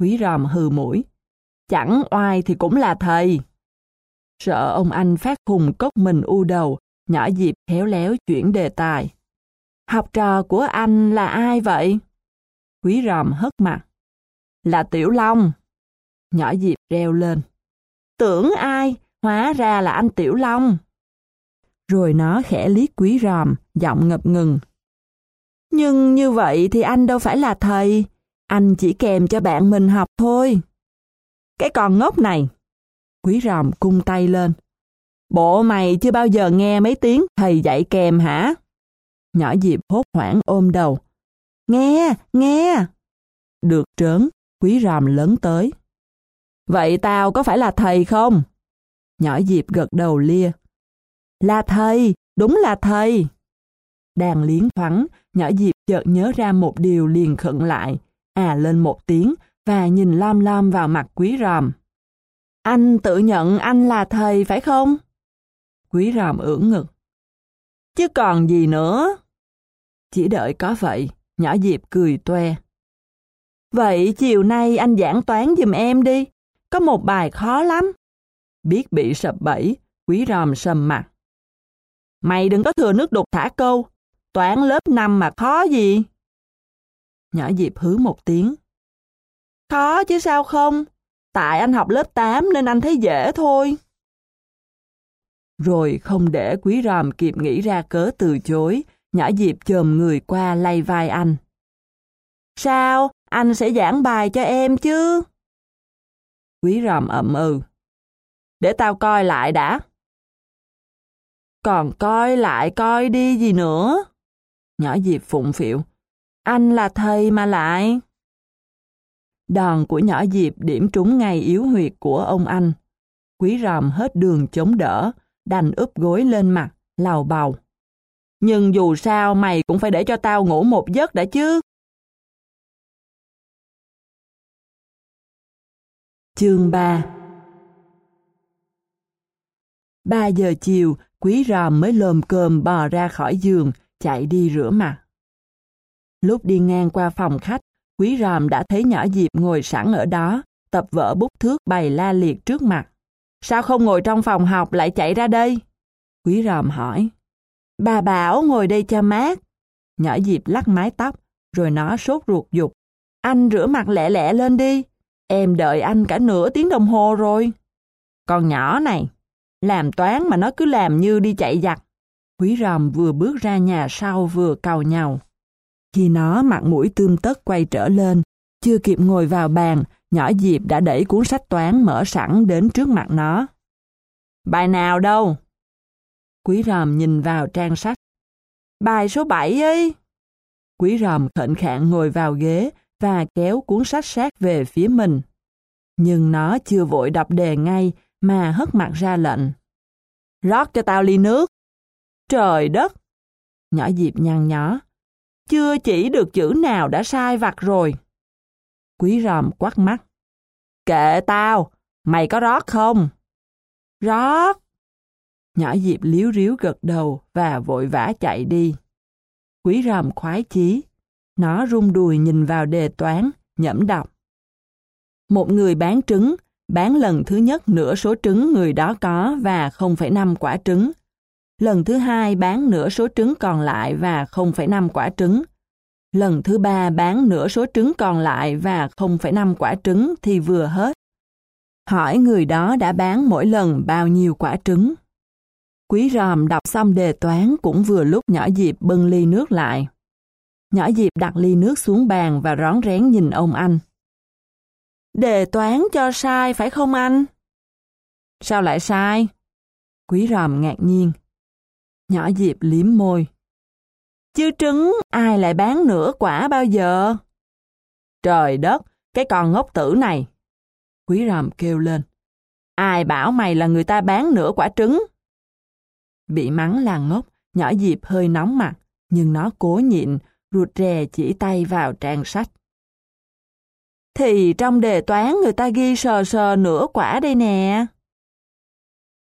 Quý ròm hừ mũi. Chẳng oai thì cũng là thầy. Sợ ông anh phát khùng cốc mình u đầu, nhỏ Diệp khéo léo chuyển đề tài. Học trò của anh là ai vậy? Quý ròm hất mặt. Là Tiểu Long. Nhỏ Diệp reo lên. Tưởng ai, hóa ra là anh Tiểu Long. Rồi nó khẽ liếc quý ròm, giọng ngập ngừng. Nhưng như vậy thì anh đâu phải là thầy, anh chỉ kèm cho bạn mình học thôi. Cái con ngốc này. Quý ròm cung tay lên. Bộ mày chưa bao giờ nghe mấy tiếng thầy dạy kèm hả? Nhỏ Diệp hốt hoảng ôm đầu. Nghe, nghe. Được trớn, quý ròm lớn tới. Vậy tao có phải là thầy không? Nhỏ Diệp gật đầu lia. Là thầy, đúng là thầy. Đang liến thoáng, nhỏ Diệp chợt nhớ ra một điều liền khẩn lại, à lên một tiếng và nhìn lam lam vào mặt quý ròm. Anh tự nhận anh là thầy phải không? Quý ròm ưỡn ngực. Chứ còn gì nữa? Chỉ đợi có vậy, nhỏ Diệp cười toe. Vậy chiều nay anh giảng toán giùm em đi, có một bài khó lắm. Biết bị sập bẫy, quý ròm sầm mặt. Mày đừng có thừa nước đục thả câu, toán lớp 5 mà khó gì? Nhỏ Diệp hứ một tiếng. Khó chứ sao không? Tại anh học lớp 8 nên anh thấy dễ thôi. Rồi không để quý ròm kịp nghĩ ra cớ từ chối, nhỏ Diệp chồm người qua lay vai anh. Sao? Anh sẽ giảng bài cho em chứ? Quý ròm ậm ừ. Để tao coi lại đã. Còn coi lại coi đi gì nữa. Nhỏ Diệp phụng phịu. Anh là thầy mà lại. Đòn của nhỏ Diệp điểm trúng ngay yếu huyệt của ông anh. Quý ròm hết đường chống đỡ, đành úp gối lên mặt, lào bầu. Nhưng dù sao mày cũng phải để cho tao ngủ một giấc đã chứ. Chương 3 Ba giờ chiều, quý ròm mới lồm cơm bò ra khỏi giường, chạy đi rửa mặt. Lúc đi ngang qua phòng khách, quý ròm đã thấy nhỏ Diệp ngồi sẵn ở đó, tập vở bút thước bày la liệt trước mặt. Sao không ngồi trong phòng học lại chạy ra đây? Quý ròm hỏi. Bà bảo ngồi đây cho mát. Nhỏ Diệp lắc mái tóc, rồi nó sốt ruột dục. Anh rửa mặt lẹ lẹ lên đi. Em đợi anh cả nửa tiếng đồng hồ rồi. Con nhỏ này, làm toán mà nó cứ làm như đi chạy giặt. Quý ròm vừa bước ra nhà sau vừa cào nhau. Khi nó mặt mũi tươm tất quay trở lên, chưa kịp ngồi vào bàn, nhỏ Diệp đã đẩy cuốn sách toán mở sẵn đến trước mặt nó. Bài nào đâu? Quý ròm nhìn vào trang sách. Bài số 7 ấy. Quý ròm khệnh khạng ngồi vào ghế và kéo cuốn sách sát về phía mình. Nhưng nó chưa vội đọc đề ngay mà hất mặt ra lệnh. Rót cho tao ly nước. Trời đất! Nhỏ Diệp nhăn nhó. Chưa chỉ được chữ nào đã sai vặt rồi. Quý ròm quắt mắt. Kệ tao, mày có rót không? Rót! Nhỏ Diệp liếu riếu gật đầu và vội vã chạy đi. Quý ròm khoái chí. Nó rung đùi nhìn vào đề toán, nhẫm đọc. Một người bán trứng, bán lần thứ nhất nửa số trứng người đó có và 0,5 quả trứng. Lần thứ hai bán nửa số trứng còn lại và 0,5 quả trứng. Lần thứ ba bán nửa số trứng còn lại và 0,5 quả trứng thì vừa hết. Hỏi người đó đã bán mỗi lần bao nhiêu quả trứng. Quý ròm đọc xong đề toán cũng vừa lúc nhỏ Diệp bưng ly nước lại. Nhỏ Diệp đặt ly nước xuống bàn và rón rén nhìn ông anh. Đề toán cho sai phải không anh? Sao lại sai? Quý ròm ngạc nhiên. Nhỏ Diệp liếm môi. Chứ trứng ai lại bán nửa quả bao giờ? Trời đất, cái con ngốc tử này. Quý ròm kêu lên. Ai bảo mày là người ta bán nửa quả trứng? Bị mắng là ngốc, nhỏ Diệp hơi nóng mặt, nhưng nó cố nhịn, rụt rè chỉ tay vào trang sách. Thì trong đề toán người ta ghi sờ sờ nửa quả đây nè.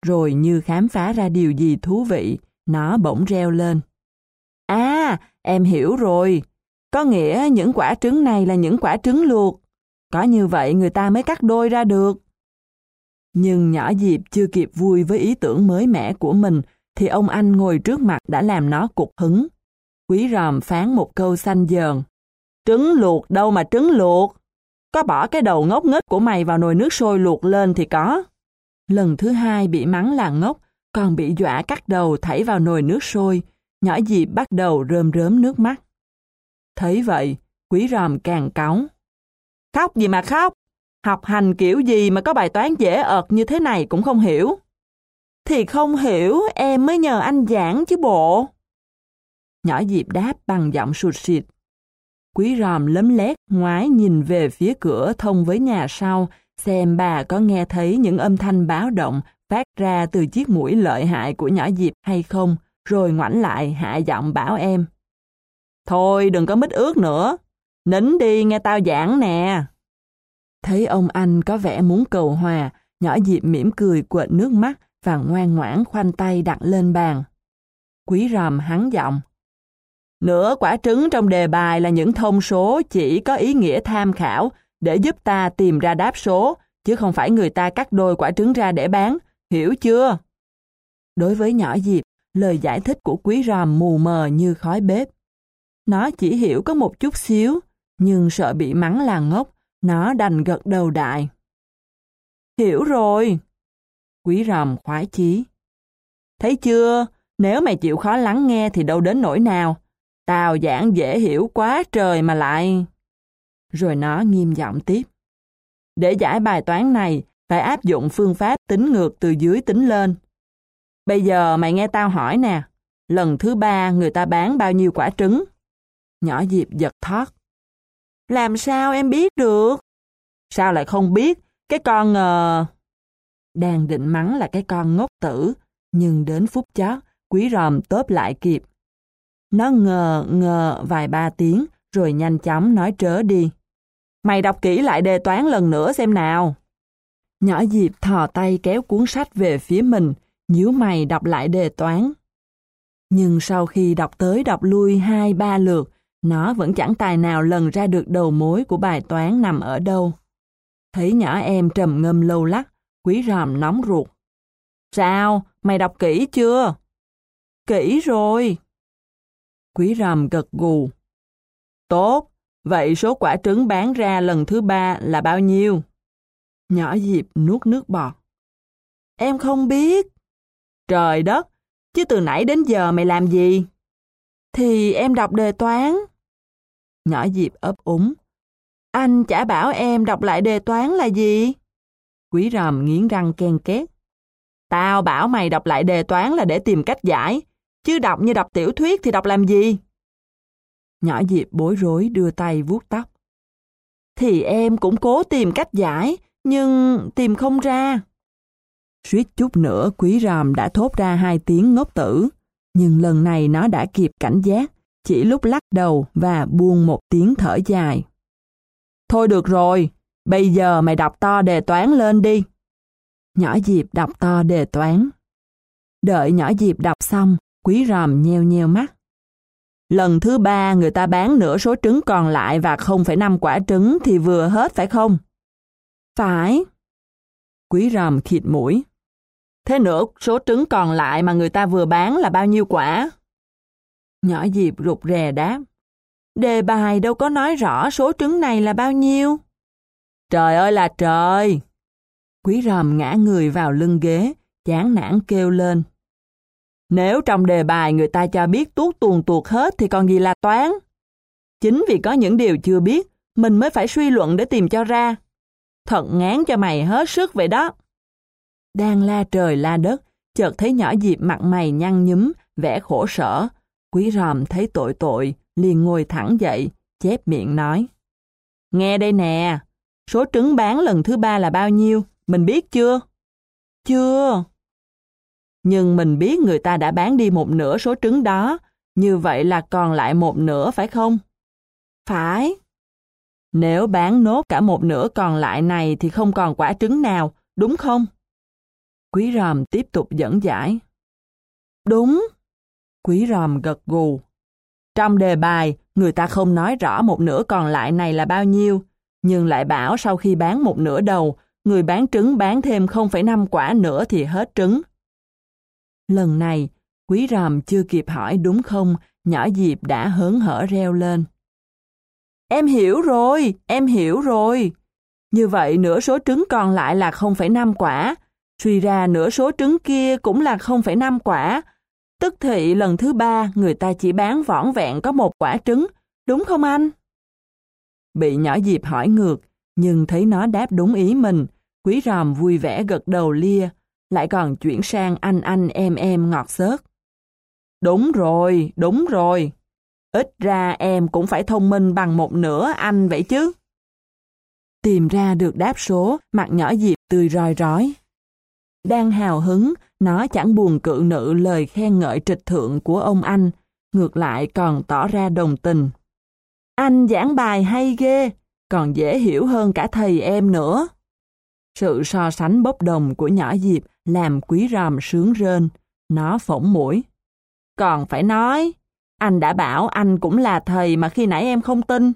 Rồi như khám phá ra điều gì thú vị, nó bỗng reo lên. À, em hiểu rồi. Có nghĩa những quả trứng này là những quả trứng luộc. Có như vậy người ta mới cắt đôi ra được. Nhưng nhỏ Diệp chưa kịp vui với ý tưởng mới mẻ của mình, thì ông anh ngồi trước mặt đã làm nó cục hứng. Quý ròm phán một câu xanh dờn. Trứng luộc đâu mà trứng luộc. Có bỏ cái đầu ngốc nghếch của mày vào nồi nước sôi luộc lên thì có. Lần thứ hai bị mắng là ngốc, còn bị dọa cắt đầu thảy vào nồi nước sôi, nhỏ dịp bắt đầu rơm rớm nước mắt. Thấy vậy, quý ròm càng cáu. Khóc gì mà khóc? Học hành kiểu gì mà có bài toán dễ ợt như thế này cũng không hiểu. Thì không hiểu em mới nhờ anh giảng chứ bộ. Nhỏ dịp đáp bằng giọng sụt xịt. Quý ròm lấm lét ngoái nhìn về phía cửa thông với nhà sau xem bà có nghe thấy những âm thanh báo động phát ra từ chiếc mũi lợi hại của nhỏ Diệp hay không, rồi ngoảnh lại hạ giọng bảo em. Thôi đừng có mít ướt nữa, nín đi nghe tao giảng nè. Thấy ông anh có vẻ muốn cầu hòa, nhỏ Diệp mỉm cười quệt nước mắt và ngoan ngoãn khoanh tay đặt lên bàn. Quý ròm hắn giọng. Nửa quả trứng trong đề bài là những thông số chỉ có ý nghĩa tham khảo để giúp ta tìm ra đáp số, chứ không phải người ta cắt đôi quả trứng ra để bán, hiểu chưa? Đối với nhỏ Diệp, lời giải thích của quý ròm mù mờ như khói bếp. Nó chỉ hiểu có một chút xíu, nhưng sợ bị mắng là ngốc, nó đành gật đầu đại. Hiểu rồi. Quý ròm khoái chí. Thấy chưa, nếu mày chịu khó lắng nghe thì đâu đến nỗi nào. Tao giảng dễ hiểu quá trời mà lại... Rồi nó nghiêm giọng tiếp. Để giải bài toán này, phải áp dụng phương pháp tính ngược từ dưới tính lên. Bây giờ mày nghe tao hỏi nè, lần thứ ba người ta bán bao nhiêu quả trứng? Nhỏ Diệp giật thoát Làm sao em biết được? Sao lại không biết? Cái con ngờ... Đang định mắng là cái con ngốc tử, nhưng đến phút chót, quý ròm tớp lại kịp. Nó ngờ ngờ vài ba tiếng, rồi nhanh chóng nói trớ đi. Mày đọc kỹ lại đề toán lần nữa xem nào. Nhỏ dịp thò tay kéo cuốn sách về phía mình, nhíu mày đọc lại đề toán. Nhưng sau khi đọc tới đọc lui hai ba lượt, nó vẫn chẳng tài nào lần ra được đầu mối của bài toán nằm ở đâu. Thấy nhỏ em trầm ngâm lâu lắc, quý ròm nóng ruột. Sao, mày đọc kỹ chưa? Kỹ rồi. Quý ròm gật gù. Tốt, vậy số quả trứng bán ra lần thứ ba là bao nhiêu? Nhỏ Diệp nuốt nước bọt. Em không biết. Trời đất, chứ từ nãy đến giờ mày làm gì? Thì em đọc đề toán. Nhỏ Diệp ấp úng. Anh chả bảo em đọc lại đề toán là gì? Quý ròm nghiến răng ken két. Tao bảo mày đọc lại đề toán là để tìm cách giải, chứ đọc như đọc tiểu thuyết thì đọc làm gì? Nhỏ Diệp bối rối đưa tay vuốt tóc. Thì em cũng cố tìm cách giải, nhưng tìm không ra. Suýt chút nữa quý ròm đã thốt ra hai tiếng ngốc tử, nhưng lần này nó đã kịp cảnh giác, chỉ lúc lắc đầu và buông một tiếng thở dài. Thôi được rồi, bây giờ mày đọc to đề toán lên đi. Nhỏ Diệp đọc to đề toán. Đợi nhỏ Diệp đọc xong, quý ròm nheo nheo mắt. Lần thứ ba người ta bán nửa số trứng còn lại và 0,5 quả trứng thì vừa hết phải không? Phải. Quý ròm khịt mũi. Thế nửa số trứng còn lại mà người ta vừa bán là bao nhiêu quả? Nhỏ dịp rụt rè đáp. Đề bài đâu có nói rõ số trứng này là bao nhiêu. Trời ơi là trời! Quý ròm ngã người vào lưng ghế, chán nản kêu lên. Nếu trong đề bài người ta cho biết tuốt tuồn tuột hết thì còn gì là toán. Chính vì có những điều chưa biết, mình mới phải suy luận để tìm cho ra. Thật ngán cho mày hết sức vậy đó. Đang la trời la đất, chợt thấy nhỏ dịp mặt mày nhăn nhúm, vẻ khổ sở. Quý ròm thấy tội tội, liền ngồi thẳng dậy, chép miệng nói. Nghe đây nè, số trứng bán lần thứ ba là bao nhiêu, mình biết chưa? Chưa. Nhưng mình biết người ta đã bán đi một nửa số trứng đó, như vậy là còn lại một nửa phải không? Phải. Nếu bán nốt cả một nửa còn lại này thì không còn quả trứng nào, đúng không? Quý ròm tiếp tục dẫn giải. Đúng. Quý ròm gật gù. Trong đề bài, người ta không nói rõ một nửa còn lại này là bao nhiêu, nhưng lại bảo sau khi bán một nửa đầu, người bán trứng bán thêm 0,5 quả nữa thì hết trứng. Lần này, quý ròm chưa kịp hỏi đúng không, nhỏ Diệp đã hớn hở reo lên. Em hiểu rồi, em hiểu rồi. Như vậy nửa số trứng còn lại là 0,5 quả, suy ra nửa số trứng kia cũng là 0,5 quả. Tức thị lần thứ ba người ta chỉ bán vỏn vẹn có một quả trứng, đúng không anh? Bị nhỏ Diệp hỏi ngược, nhưng thấy nó đáp đúng ý mình, quý ròm vui vẻ gật đầu lia, lại còn chuyển sang anh anh em em ngọt xớt. Đúng rồi, đúng rồi. Ít ra em cũng phải thông minh bằng một nửa anh vậy chứ. Tìm ra được đáp số, mặt nhỏ Diệp tươi roi rói. Đang hào hứng, nó chẳng buồn cự nữ lời khen ngợi trịch thượng của ông anh, ngược lại còn tỏ ra đồng tình. Anh giảng bài hay ghê, còn dễ hiểu hơn cả thầy em nữa. Sự so sánh bốc đồng của nhỏ Diệp làm quý ròm sướng rên, nó phỏng mũi. Còn phải nói, anh đã bảo anh cũng là thầy mà khi nãy em không tin.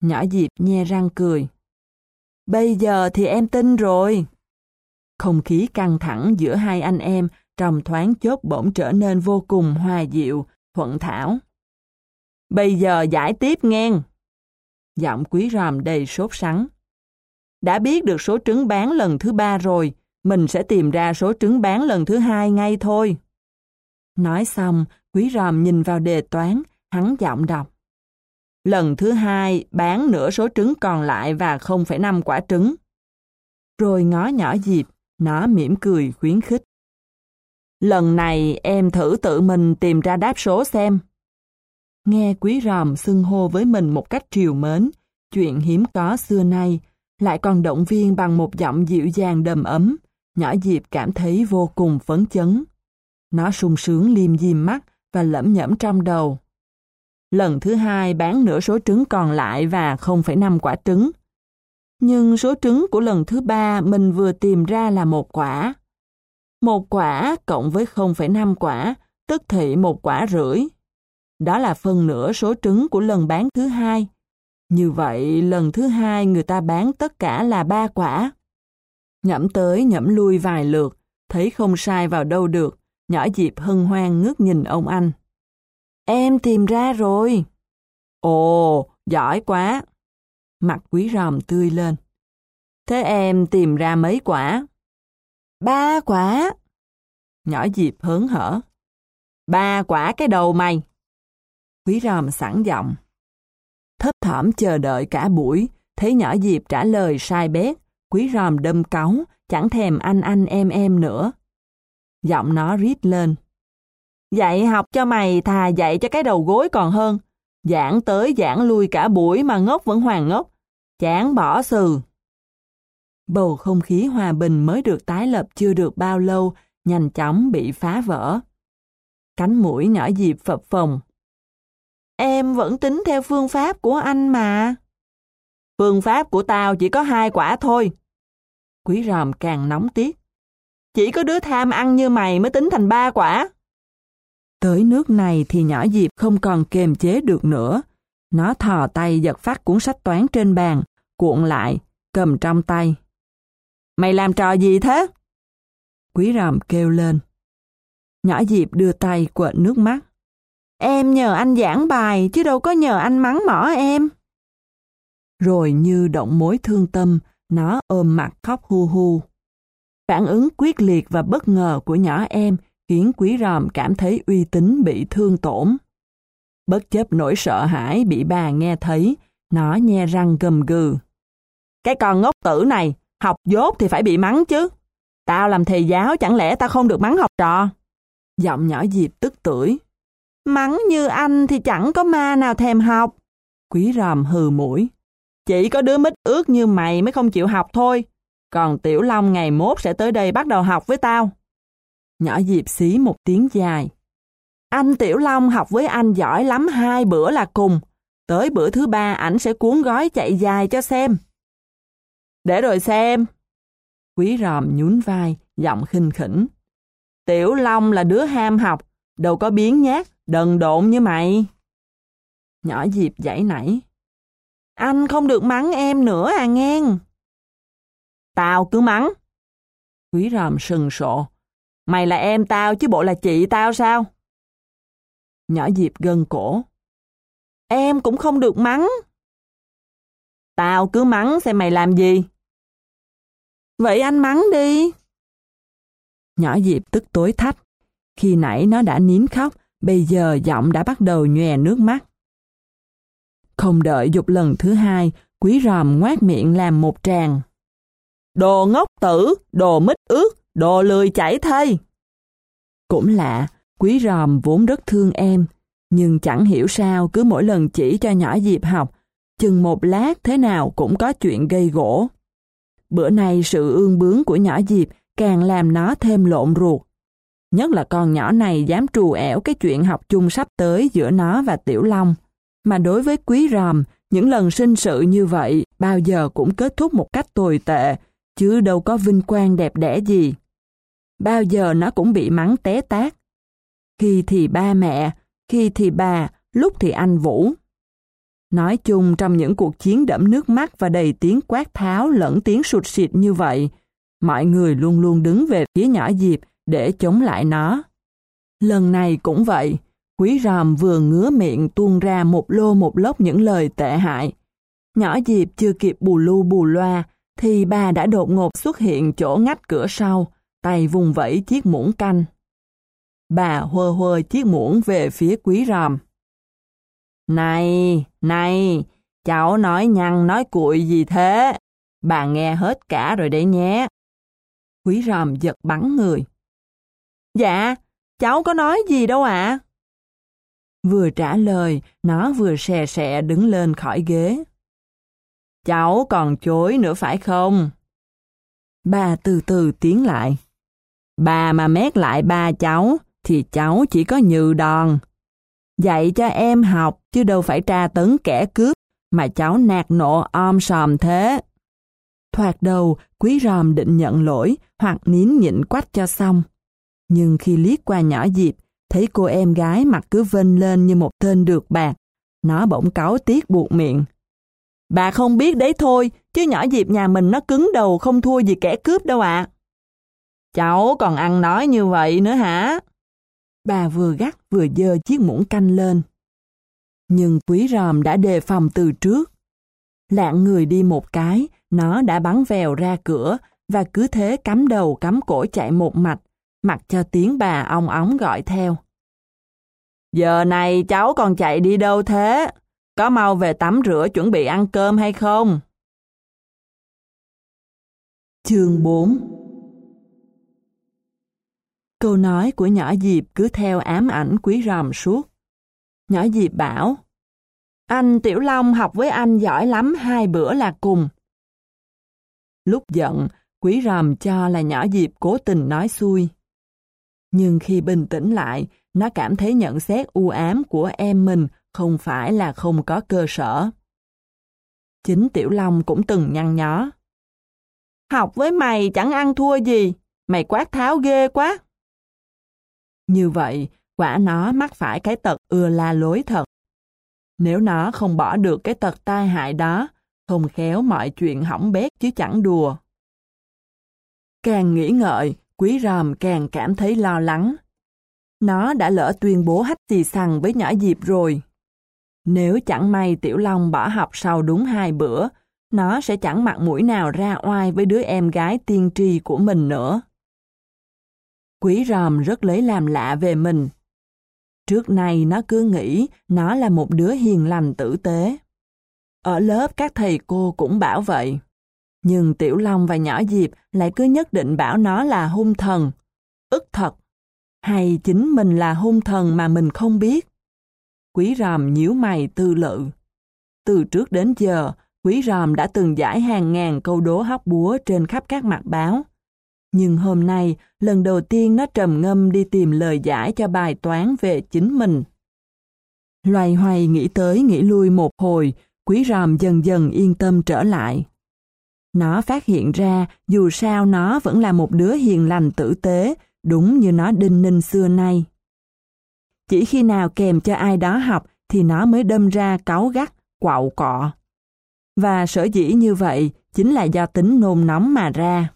Nhỏ Diệp nhe răng cười. Bây giờ thì em tin rồi. Không khí căng thẳng giữa hai anh em trong thoáng chốt bỗng trở nên vô cùng hòa dịu, thuận thảo. Bây giờ giải tiếp ngang. Giọng quý ròm đầy sốt sắng. Đã biết được số trứng bán lần thứ ba rồi, mình sẽ tìm ra số trứng bán lần thứ hai ngay thôi. Nói xong, quý ròm nhìn vào đề toán, hắn giọng đọc. Lần thứ hai bán nửa số trứng còn lại và 0,5 quả trứng. Rồi ngó nhỏ dịp, nó mỉm cười khuyến khích. Lần này em thử tự mình tìm ra đáp số xem. Nghe quý ròm xưng hô với mình một cách triều mến, chuyện hiếm có xưa nay, lại còn động viên bằng một giọng dịu dàng đầm ấm, nhỏ Diệp cảm thấy vô cùng phấn chấn. Nó sung sướng liêm diêm mắt và lẩm nhẩm trong đầu. Lần thứ hai bán nửa số trứng còn lại và 0,5 quả trứng. Nhưng số trứng của lần thứ ba mình vừa tìm ra là một quả. Một quả cộng với 0,5 quả, tức thị một quả rưỡi. Đó là phần nửa số trứng của lần bán thứ hai. Như vậy, lần thứ hai người ta bán tất cả là ba quả. Nhẫm tới nhẫm lui vài lượt, thấy không sai vào đâu được, nhỏ Diệp hân hoan ngước nhìn ông anh. Em tìm ra rồi. Ồ, giỏi quá. Mặt quý ròm tươi lên. Thế em tìm ra mấy quả? Ba quả. Nhỏ Diệp hớn hở. Ba quả cái đầu mày. Quý ròm sẵn giọng. Thấp thỏm chờ đợi cả buổi, thấy nhỏ Diệp trả lời sai bét, quý ròm đâm cáu, chẳng thèm anh anh em em nữa. Giọng nó rít lên. Dạy học cho mày thà dạy cho cái đầu gối còn hơn. Giảng tới giảng lui cả buổi mà ngốc vẫn hoàng ngốc. Chán bỏ sừ. Bầu không khí hòa bình mới được tái lập chưa được bao lâu, nhanh chóng bị phá vỡ. Cánh mũi nhỏ dịp phập phồng. Em vẫn tính theo phương pháp của anh mà. Phương pháp của tao chỉ có hai quả thôi. Quý ròm càng nóng tiết. Chỉ có đứa tham ăn như mày mới tính thành ba quả. Tới nước này thì nhỏ Diệp không còn kềm chế được nữa. Nó thò tay giật phát cuốn sách toán trên bàn, cuộn lại, cầm trong tay. Mày làm trò gì thế? Quý ròm kêu lên. Nhỏ Diệp đưa tay quệt nước mắt. Em nhờ anh giảng bài chứ đâu có nhờ anh mắng mỏ em. Rồi như động mối thương tâm, nó ôm mặt khóc hu hu. Phản ứng quyết liệt và bất ngờ của nhỏ em khiến quý ròm cảm thấy uy tín bị thương tổn. Bất chấp nỗi sợ hãi bị bà nghe thấy, nó nhe răng gầm gừ. Cái con ngốc tử này, học dốt thì phải bị mắng chứ. Tao làm thầy giáo chẳng lẽ tao không được mắng học trò? Giọng nhỏ Diệp tức tưởi Mắng như anh thì chẳng có ma nào thèm học. Quý ròm hừ mũi. Chỉ có đứa mít ướt như mày mới không chịu học thôi. Còn Tiểu Long ngày mốt sẽ tới đây bắt đầu học với tao. Nhỏ Diệp xí một tiếng dài. Anh Tiểu Long học với anh giỏi lắm hai bữa là cùng. Tới bữa thứ ba ảnh sẽ cuốn gói chạy dài cho xem. Để rồi xem. Quý ròm nhún vai, giọng khinh khỉnh. Tiểu Long là đứa ham học, đâu có biến nhát, đần độn như mày. Nhỏ Diệp dãy nảy. Anh không được mắng em nữa à ngang. Tao cứ mắng. Quý ròm sừng sộ. Mày là em tao chứ bộ là chị tao sao? Nhỏ Diệp gân cổ. Em cũng không được mắng. Tao cứ mắng xem mày làm gì. Vậy anh mắng đi. Nhỏ Diệp tức tối thách. Khi nãy nó đã nín khóc, bây giờ giọng đã bắt đầu nhòe nước mắt. Không đợi dục lần thứ hai, quý ròm ngoát miệng làm một tràng. Đồ ngốc tử, đồ mít ướt, đồ lười chảy thây. Cũng lạ, quý ròm vốn rất thương em, nhưng chẳng hiểu sao cứ mỗi lần chỉ cho nhỏ Diệp học, chừng một lát thế nào cũng có chuyện gây gỗ. Bữa nay sự ương bướng của nhỏ Diệp càng làm nó thêm lộn ruột. Nhất là con nhỏ này dám trù ẻo cái chuyện học chung sắp tới giữa nó và Tiểu Long. Mà đối với quý ròm, những lần sinh sự như vậy bao giờ cũng kết thúc một cách tồi tệ, chứ đâu có vinh quang đẹp đẽ gì. Bao giờ nó cũng bị mắng té tát. Khi thì ba mẹ, khi thì bà, lúc thì anh Vũ. Nói chung trong những cuộc chiến đẫm nước mắt và đầy tiếng quát tháo lẫn tiếng sụt xịt như vậy, mọi người luôn luôn đứng về phía nhỏ Diệp để chống lại nó. Lần này cũng vậy, quý ròm vừa ngứa miệng tuôn ra một lô một lốc những lời tệ hại. Nhỏ Diệp chưa kịp bù lu bù loa, thì bà đã đột ngột xuất hiện chỗ ngách cửa sau, tay vùng vẫy chiếc muỗng canh. Bà hơ hơ chiếc muỗng về phía quý ròm. Này, này, cháu nói nhăn nói cuội gì thế? Bà nghe hết cả rồi đấy nhé. Quý ròm giật bắn người. Dạ, cháu có nói gì đâu ạ. À? Vừa trả lời, nó vừa xè xè đứng lên khỏi ghế. Cháu còn chối nữa phải không? Bà từ từ tiến lại. Bà mà mét lại ba cháu, thì cháu chỉ có nhừ đòn. Dạy cho em học, chứ đâu phải tra tấn kẻ cướp, mà cháu nạt nộ om sòm thế. Thoạt đầu, quý ròm định nhận lỗi hoặc nín nhịn quách cho xong. Nhưng khi liếc qua nhỏ dịp thấy cô em gái mặt cứ vênh lên như một tên được bạc, nó bỗng cáu tiếc buộc miệng. Bà không biết đấy thôi, chứ nhỏ dịp nhà mình nó cứng đầu không thua gì kẻ cướp đâu ạ. Cháu còn ăn nói như vậy nữa hả? Bà vừa gắt vừa dơ chiếc muỗng canh lên. Nhưng quý ròm đã đề phòng từ trước. Lạng người đi một cái, nó đã bắn vèo ra cửa và cứ thế cắm đầu cắm cổ chạy một mạch, mặc cho tiếng bà ong óng gọi theo. Giờ này cháu còn chạy đi đâu thế? Có mau về tắm rửa chuẩn bị ăn cơm hay không? Chương 4 Câu nói của nhỏ Diệp cứ theo ám ảnh quý ròm suốt. Nhỏ Diệp bảo, anh Tiểu Long học với anh giỏi lắm hai bữa là cùng. Lúc giận, quý ròm cho là nhỏ Diệp cố tình nói xui. Nhưng khi bình tĩnh lại, nó cảm thấy nhận xét u ám của em mình không phải là không có cơ sở. Chính Tiểu Long cũng từng nhăn nhó. Học với mày chẳng ăn thua gì, mày quát tháo ghê quá. Như vậy, quả nó mắc phải cái tật ưa la lối thật. Nếu nó không bỏ được cái tật tai hại đó, không khéo mọi chuyện hỏng bét chứ chẳng đùa. Càng nghĩ ngợi, quý ròm càng cảm thấy lo lắng. Nó đã lỡ tuyên bố hách xì sằng với nhỏ Diệp rồi. Nếu chẳng may Tiểu Long bỏ học sau đúng hai bữa, nó sẽ chẳng mặt mũi nào ra oai với đứa em gái tiên tri của mình nữa. Quý ròm rất lấy làm lạ về mình. Trước nay nó cứ nghĩ nó là một đứa hiền lành tử tế. Ở lớp các thầy cô cũng bảo vậy. Nhưng Tiểu Long và nhỏ Diệp lại cứ nhất định bảo nó là hung thần. ức thật. Hay chính mình là hung thần mà mình không biết. Quý ròm nhíu mày tư lự. Từ trước đến giờ, Quý ròm đã từng giải hàng ngàn câu đố hóc búa trên khắp các mặt báo. Nhưng hôm nay, lần đầu tiên nó trầm ngâm đi tìm lời giải cho bài toán về chính mình. loài hoài nghĩ tới nghĩ lui một hồi, quý ròm dần dần yên tâm trở lại. Nó phát hiện ra dù sao nó vẫn là một đứa hiền lành tử tế, đúng như nó đinh ninh xưa nay. Chỉ khi nào kèm cho ai đó học thì nó mới đâm ra cáu gắt, quạo cọ. Và sở dĩ như vậy chính là do tính nôn nóng mà ra.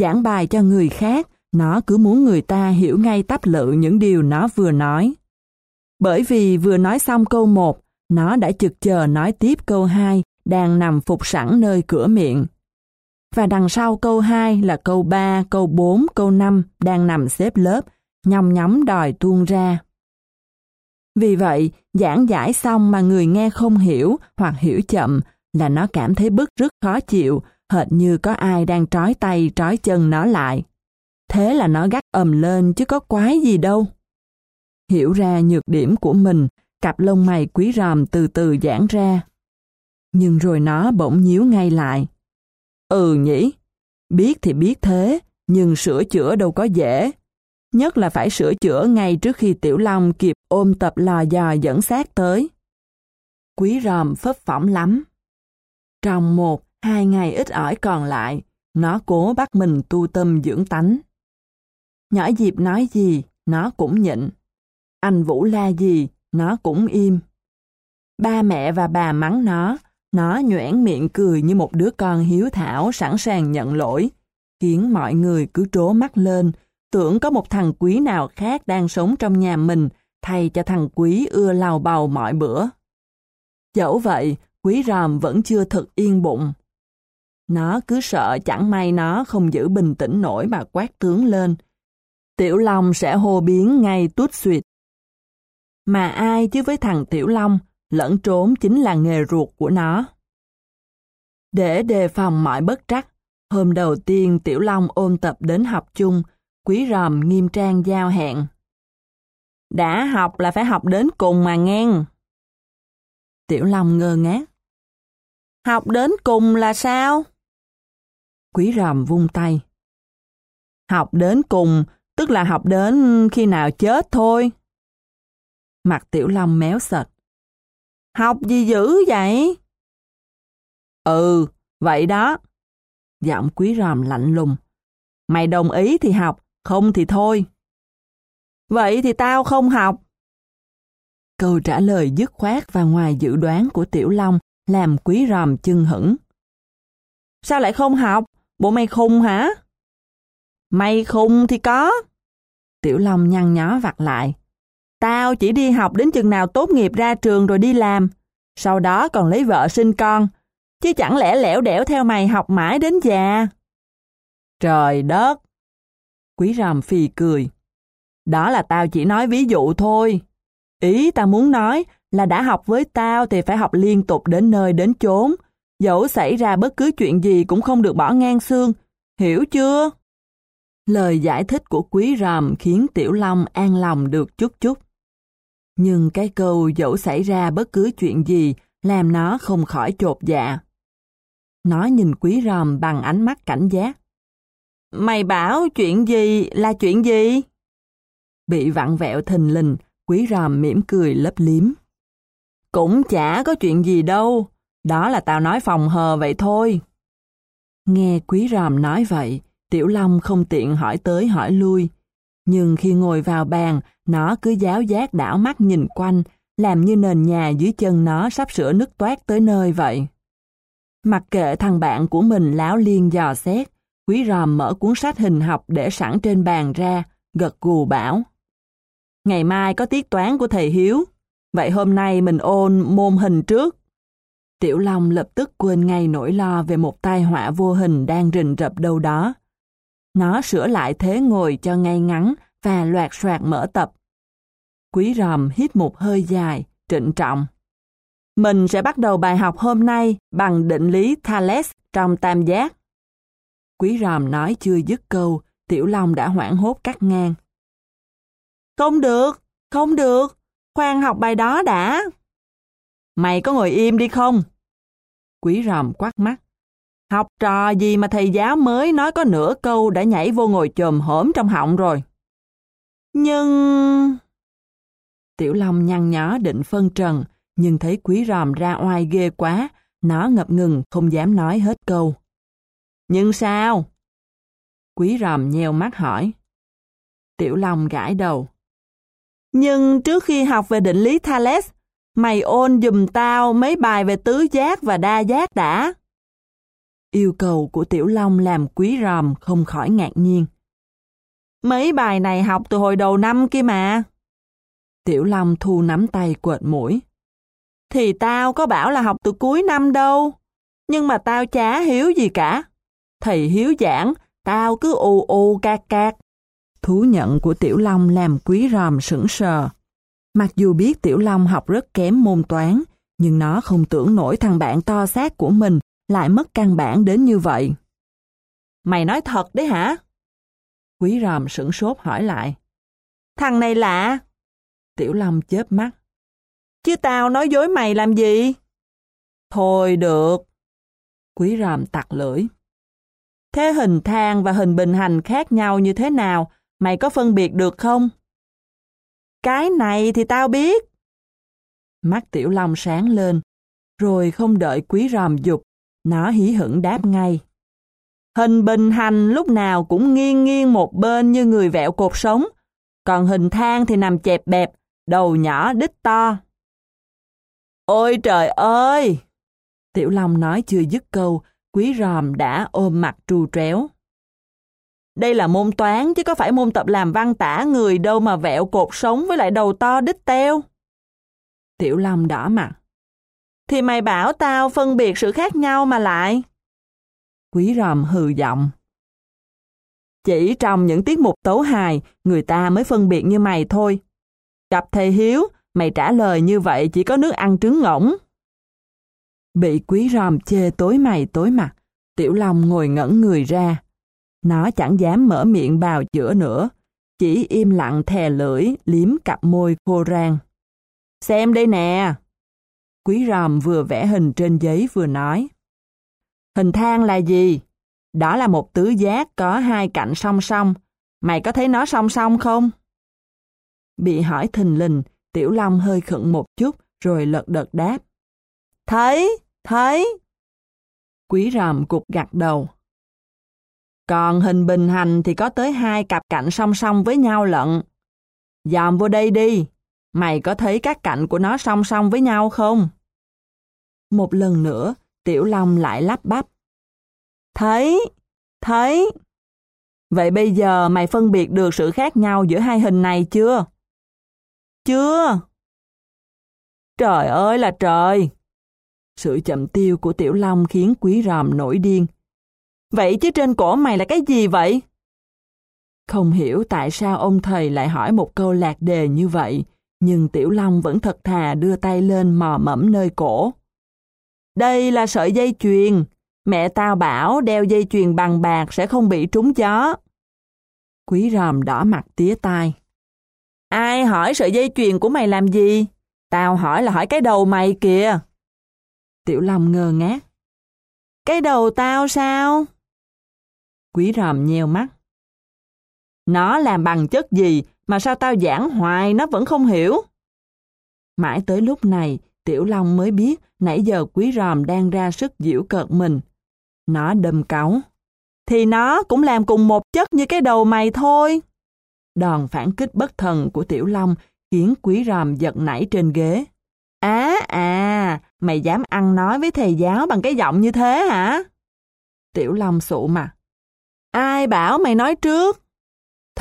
Giảng bài cho người khác, nó cứ muốn người ta hiểu ngay tắp lự những điều nó vừa nói. Bởi vì vừa nói xong câu 1, nó đã chực chờ nói tiếp câu 2 đang nằm phục sẵn nơi cửa miệng. Và đằng sau câu 2 là câu 3, câu 4, câu 5 đang nằm xếp lớp, nhong nhóng đòi tuôn ra. Vì vậy, giảng giải xong mà người nghe không hiểu hoặc hiểu chậm là nó cảm thấy bức rất khó chịu hệt như có ai đang trói tay trói chân nó lại. Thế là nó gắt ầm lên chứ có quái gì đâu. Hiểu ra nhược điểm của mình, cặp lông mày quý ròm từ từ giãn ra. Nhưng rồi nó bỗng nhíu ngay lại. Ừ nhỉ, biết thì biết thế, nhưng sửa chữa đâu có dễ. Nhất là phải sửa chữa ngay trước khi Tiểu Long kịp ôm tập lò dò dẫn sát tới. Quý ròm phấp phỏng lắm. Trong một, Hai ngày ít ỏi còn lại, nó cố bắt mình tu tâm dưỡng tánh. Nhỏ Diệp nói gì, nó cũng nhịn. Anh Vũ la gì, nó cũng im. Ba mẹ và bà mắng nó, nó nhoẻn miệng cười như một đứa con hiếu thảo sẵn sàng nhận lỗi, khiến mọi người cứ trố mắt lên, tưởng có một thằng quý nào khác đang sống trong nhà mình thay cho thằng quý ưa lau bầu mọi bữa. Dẫu vậy, quý ròm vẫn chưa thực yên bụng. Nó cứ sợ chẳng may nó không giữ bình tĩnh nổi mà quát tướng lên. Tiểu Long sẽ hô biến ngay tút suyệt. Mà ai chứ với thằng Tiểu Long, lẫn trốn chính là nghề ruột của nó. Để đề phòng mọi bất trắc, hôm đầu tiên Tiểu Long ôn tập đến học chung, quý ròm nghiêm trang giao hẹn. Đã học là phải học đến cùng mà nghe. Tiểu Long ngơ ngác. Học đến cùng là sao? Quý ròm vung tay. Học đến cùng, tức là học đến khi nào chết thôi. Mặt Tiểu Long méo sệt. Học gì dữ vậy? Ừ, vậy đó. Giọng quý ròm lạnh lùng. Mày đồng ý thì học, không thì thôi. Vậy thì tao không học. Câu trả lời dứt khoát và ngoài dự đoán của Tiểu Long làm quý ròm chưng hững. Sao lại không học? Bộ mày khùng hả? Mày khùng thì có. Tiểu Long nhăn nhó vặt lại. Tao chỉ đi học đến chừng nào tốt nghiệp ra trường rồi đi làm. Sau đó còn lấy vợ sinh con. Chứ chẳng lẽ lẻo đẻo theo mày học mãi đến già. Trời đất! Quý ròm phì cười. Đó là tao chỉ nói ví dụ thôi. Ý tao muốn nói là đã học với tao thì phải học liên tục đến nơi đến chốn. Dẫu xảy ra bất cứ chuyện gì cũng không được bỏ ngang xương. Hiểu chưa? Lời giải thích của quý ròm khiến Tiểu Long an lòng được chút chút. Nhưng cái câu dẫu xảy ra bất cứ chuyện gì làm nó không khỏi chột dạ. Nó nhìn quý ròm bằng ánh mắt cảnh giác. Mày bảo chuyện gì là chuyện gì? Bị vặn vẹo thình lình, quý ròm mỉm cười lấp liếm. Cũng chả có chuyện gì đâu, đó là tao nói phòng hờ vậy thôi. Nghe quý ròm nói vậy, Tiểu Long không tiện hỏi tới hỏi lui. Nhưng khi ngồi vào bàn, nó cứ giáo giác đảo mắt nhìn quanh, làm như nền nhà dưới chân nó sắp sửa nứt toát tới nơi vậy. Mặc kệ thằng bạn của mình láo liên dò xét, quý ròm mở cuốn sách hình học để sẵn trên bàn ra, gật gù bảo. Ngày mai có tiết toán của thầy Hiếu, vậy hôm nay mình ôn môn hình trước. Tiểu Long lập tức quên ngay nỗi lo về một tai họa vô hình đang rình rập đâu đó. Nó sửa lại thế ngồi cho ngay ngắn và loạt soạt mở tập. Quý ròm hít một hơi dài, trịnh trọng. Mình sẽ bắt đầu bài học hôm nay bằng định lý Thales trong tam giác. Quý ròm nói chưa dứt câu, Tiểu Long đã hoảng hốt cắt ngang. Không được, không được, khoan học bài đó đã. Mày có ngồi im đi không? Quý ròm quát mắt. Học trò gì mà thầy giáo mới nói có nửa câu đã nhảy vô ngồi chồm hổm trong họng rồi. Nhưng... Tiểu Long nhăn nhó định phân trần, nhưng thấy quý ròm ra oai ghê quá, nó ngập ngừng không dám nói hết câu. Nhưng sao? Quý ròm nheo mắt hỏi. Tiểu Long gãi đầu. Nhưng trước khi học về định lý Thales, mày ôn dùm tao mấy bài về tứ giác và đa giác đã. Yêu cầu của Tiểu Long làm quý ròm không khỏi ngạc nhiên. Mấy bài này học từ hồi đầu năm kia mà. Tiểu Long thu nắm tay quệt mũi. Thì tao có bảo là học từ cuối năm đâu. Nhưng mà tao chả hiếu gì cả. Thầy hiếu giảng, tao cứ ù ù cạc cạc. Thú nhận của Tiểu Long làm quý ròm sững sờ. Mặc dù biết Tiểu Long học rất kém môn toán, nhưng nó không tưởng nổi thằng bạn to xác của mình lại mất căn bản đến như vậy. Mày nói thật đấy hả? Quý ròm sửng sốt hỏi lại. Thằng này lạ. Tiểu Long chớp mắt. Chứ tao nói dối mày làm gì? Thôi được. Quý ròm tặc lưỡi. Thế hình thang và hình bình hành khác nhau như thế nào, mày có phân biệt được không? Cái này thì tao biết. Mắt Tiểu Long sáng lên, rồi không đợi quý ròm dục, nó hí hửng đáp ngay. Hình bình hành lúc nào cũng nghiêng nghiêng một bên như người vẹo cột sống, còn hình thang thì nằm chẹp bẹp, đầu nhỏ đít to. Ôi trời ơi! Tiểu Long nói chưa dứt câu, quý ròm đã ôm mặt trù tréo. Đây là môn toán chứ có phải môn tập làm văn tả người đâu mà vẹo cột sống với lại đầu to đít teo. Tiểu Long đỏ mặt. Thì mày bảo tao phân biệt sự khác nhau mà lại. Quý ròm hừ giọng. Chỉ trong những tiết mục tấu hài, người ta mới phân biệt như mày thôi. Gặp thầy Hiếu, mày trả lời như vậy chỉ có nước ăn trứng ngỗng. Bị quý ròm chê tối mày tối mặt, Tiểu Long ngồi ngẩn người ra. Nó chẳng dám mở miệng bào chữa nữa, chỉ im lặng thè lưỡi, liếm cặp môi khô rang. Xem đây nè! Quý ròm vừa vẽ hình trên giấy vừa nói. Hình thang là gì? Đó là một tứ giác có hai cạnh song song. Mày có thấy nó song song không? Bị hỏi thình lình, Tiểu Long hơi khựng một chút rồi lật đật đáp. Thấy, thấy. Quý ròm cục gặt đầu. Còn hình bình hành thì có tới hai cặp cạnh song song với nhau lận. Dòm vô đây đi, mày có thấy các cạnh của nó song song với nhau không? Một lần nữa, Tiểu Long lại lắp bắp. Thấy, thấy. Vậy bây giờ mày phân biệt được sự khác nhau giữa hai hình này chưa? Chưa. Trời ơi là trời! Sự chậm tiêu của Tiểu Long khiến Quý Ròm nổi điên. Vậy chứ trên cổ mày là cái gì vậy? Không hiểu tại sao ông thầy lại hỏi một câu lạc đề như vậy, nhưng Tiểu Long vẫn thật thà đưa tay lên mò mẫm nơi cổ. Đây là sợi dây chuyền. Mẹ tao bảo đeo dây chuyền bằng bạc sẽ không bị trúng gió. Quý ròm đỏ mặt tía tai. Ai hỏi sợi dây chuyền của mày làm gì? Tao hỏi là hỏi cái đầu mày kìa. Tiểu Long ngơ ngác. Cái đầu tao sao? Quý ròm nheo mắt. Nó làm bằng chất gì mà sao tao giảng hoài nó vẫn không hiểu? Mãi tới lúc này, Tiểu Long mới biết nãy giờ quý ròm đang ra sức giễu cợt mình. Nó đâm cáu. Thì nó cũng làm cùng một chất như cái đầu mày thôi. Đòn phản kích bất thần của Tiểu Long khiến quý ròm giật nảy trên ghế. Á à, à, mày dám ăn nói với thầy giáo bằng cái giọng như thế hả? Tiểu Long sụ mặt. Ai bảo mày nói trước?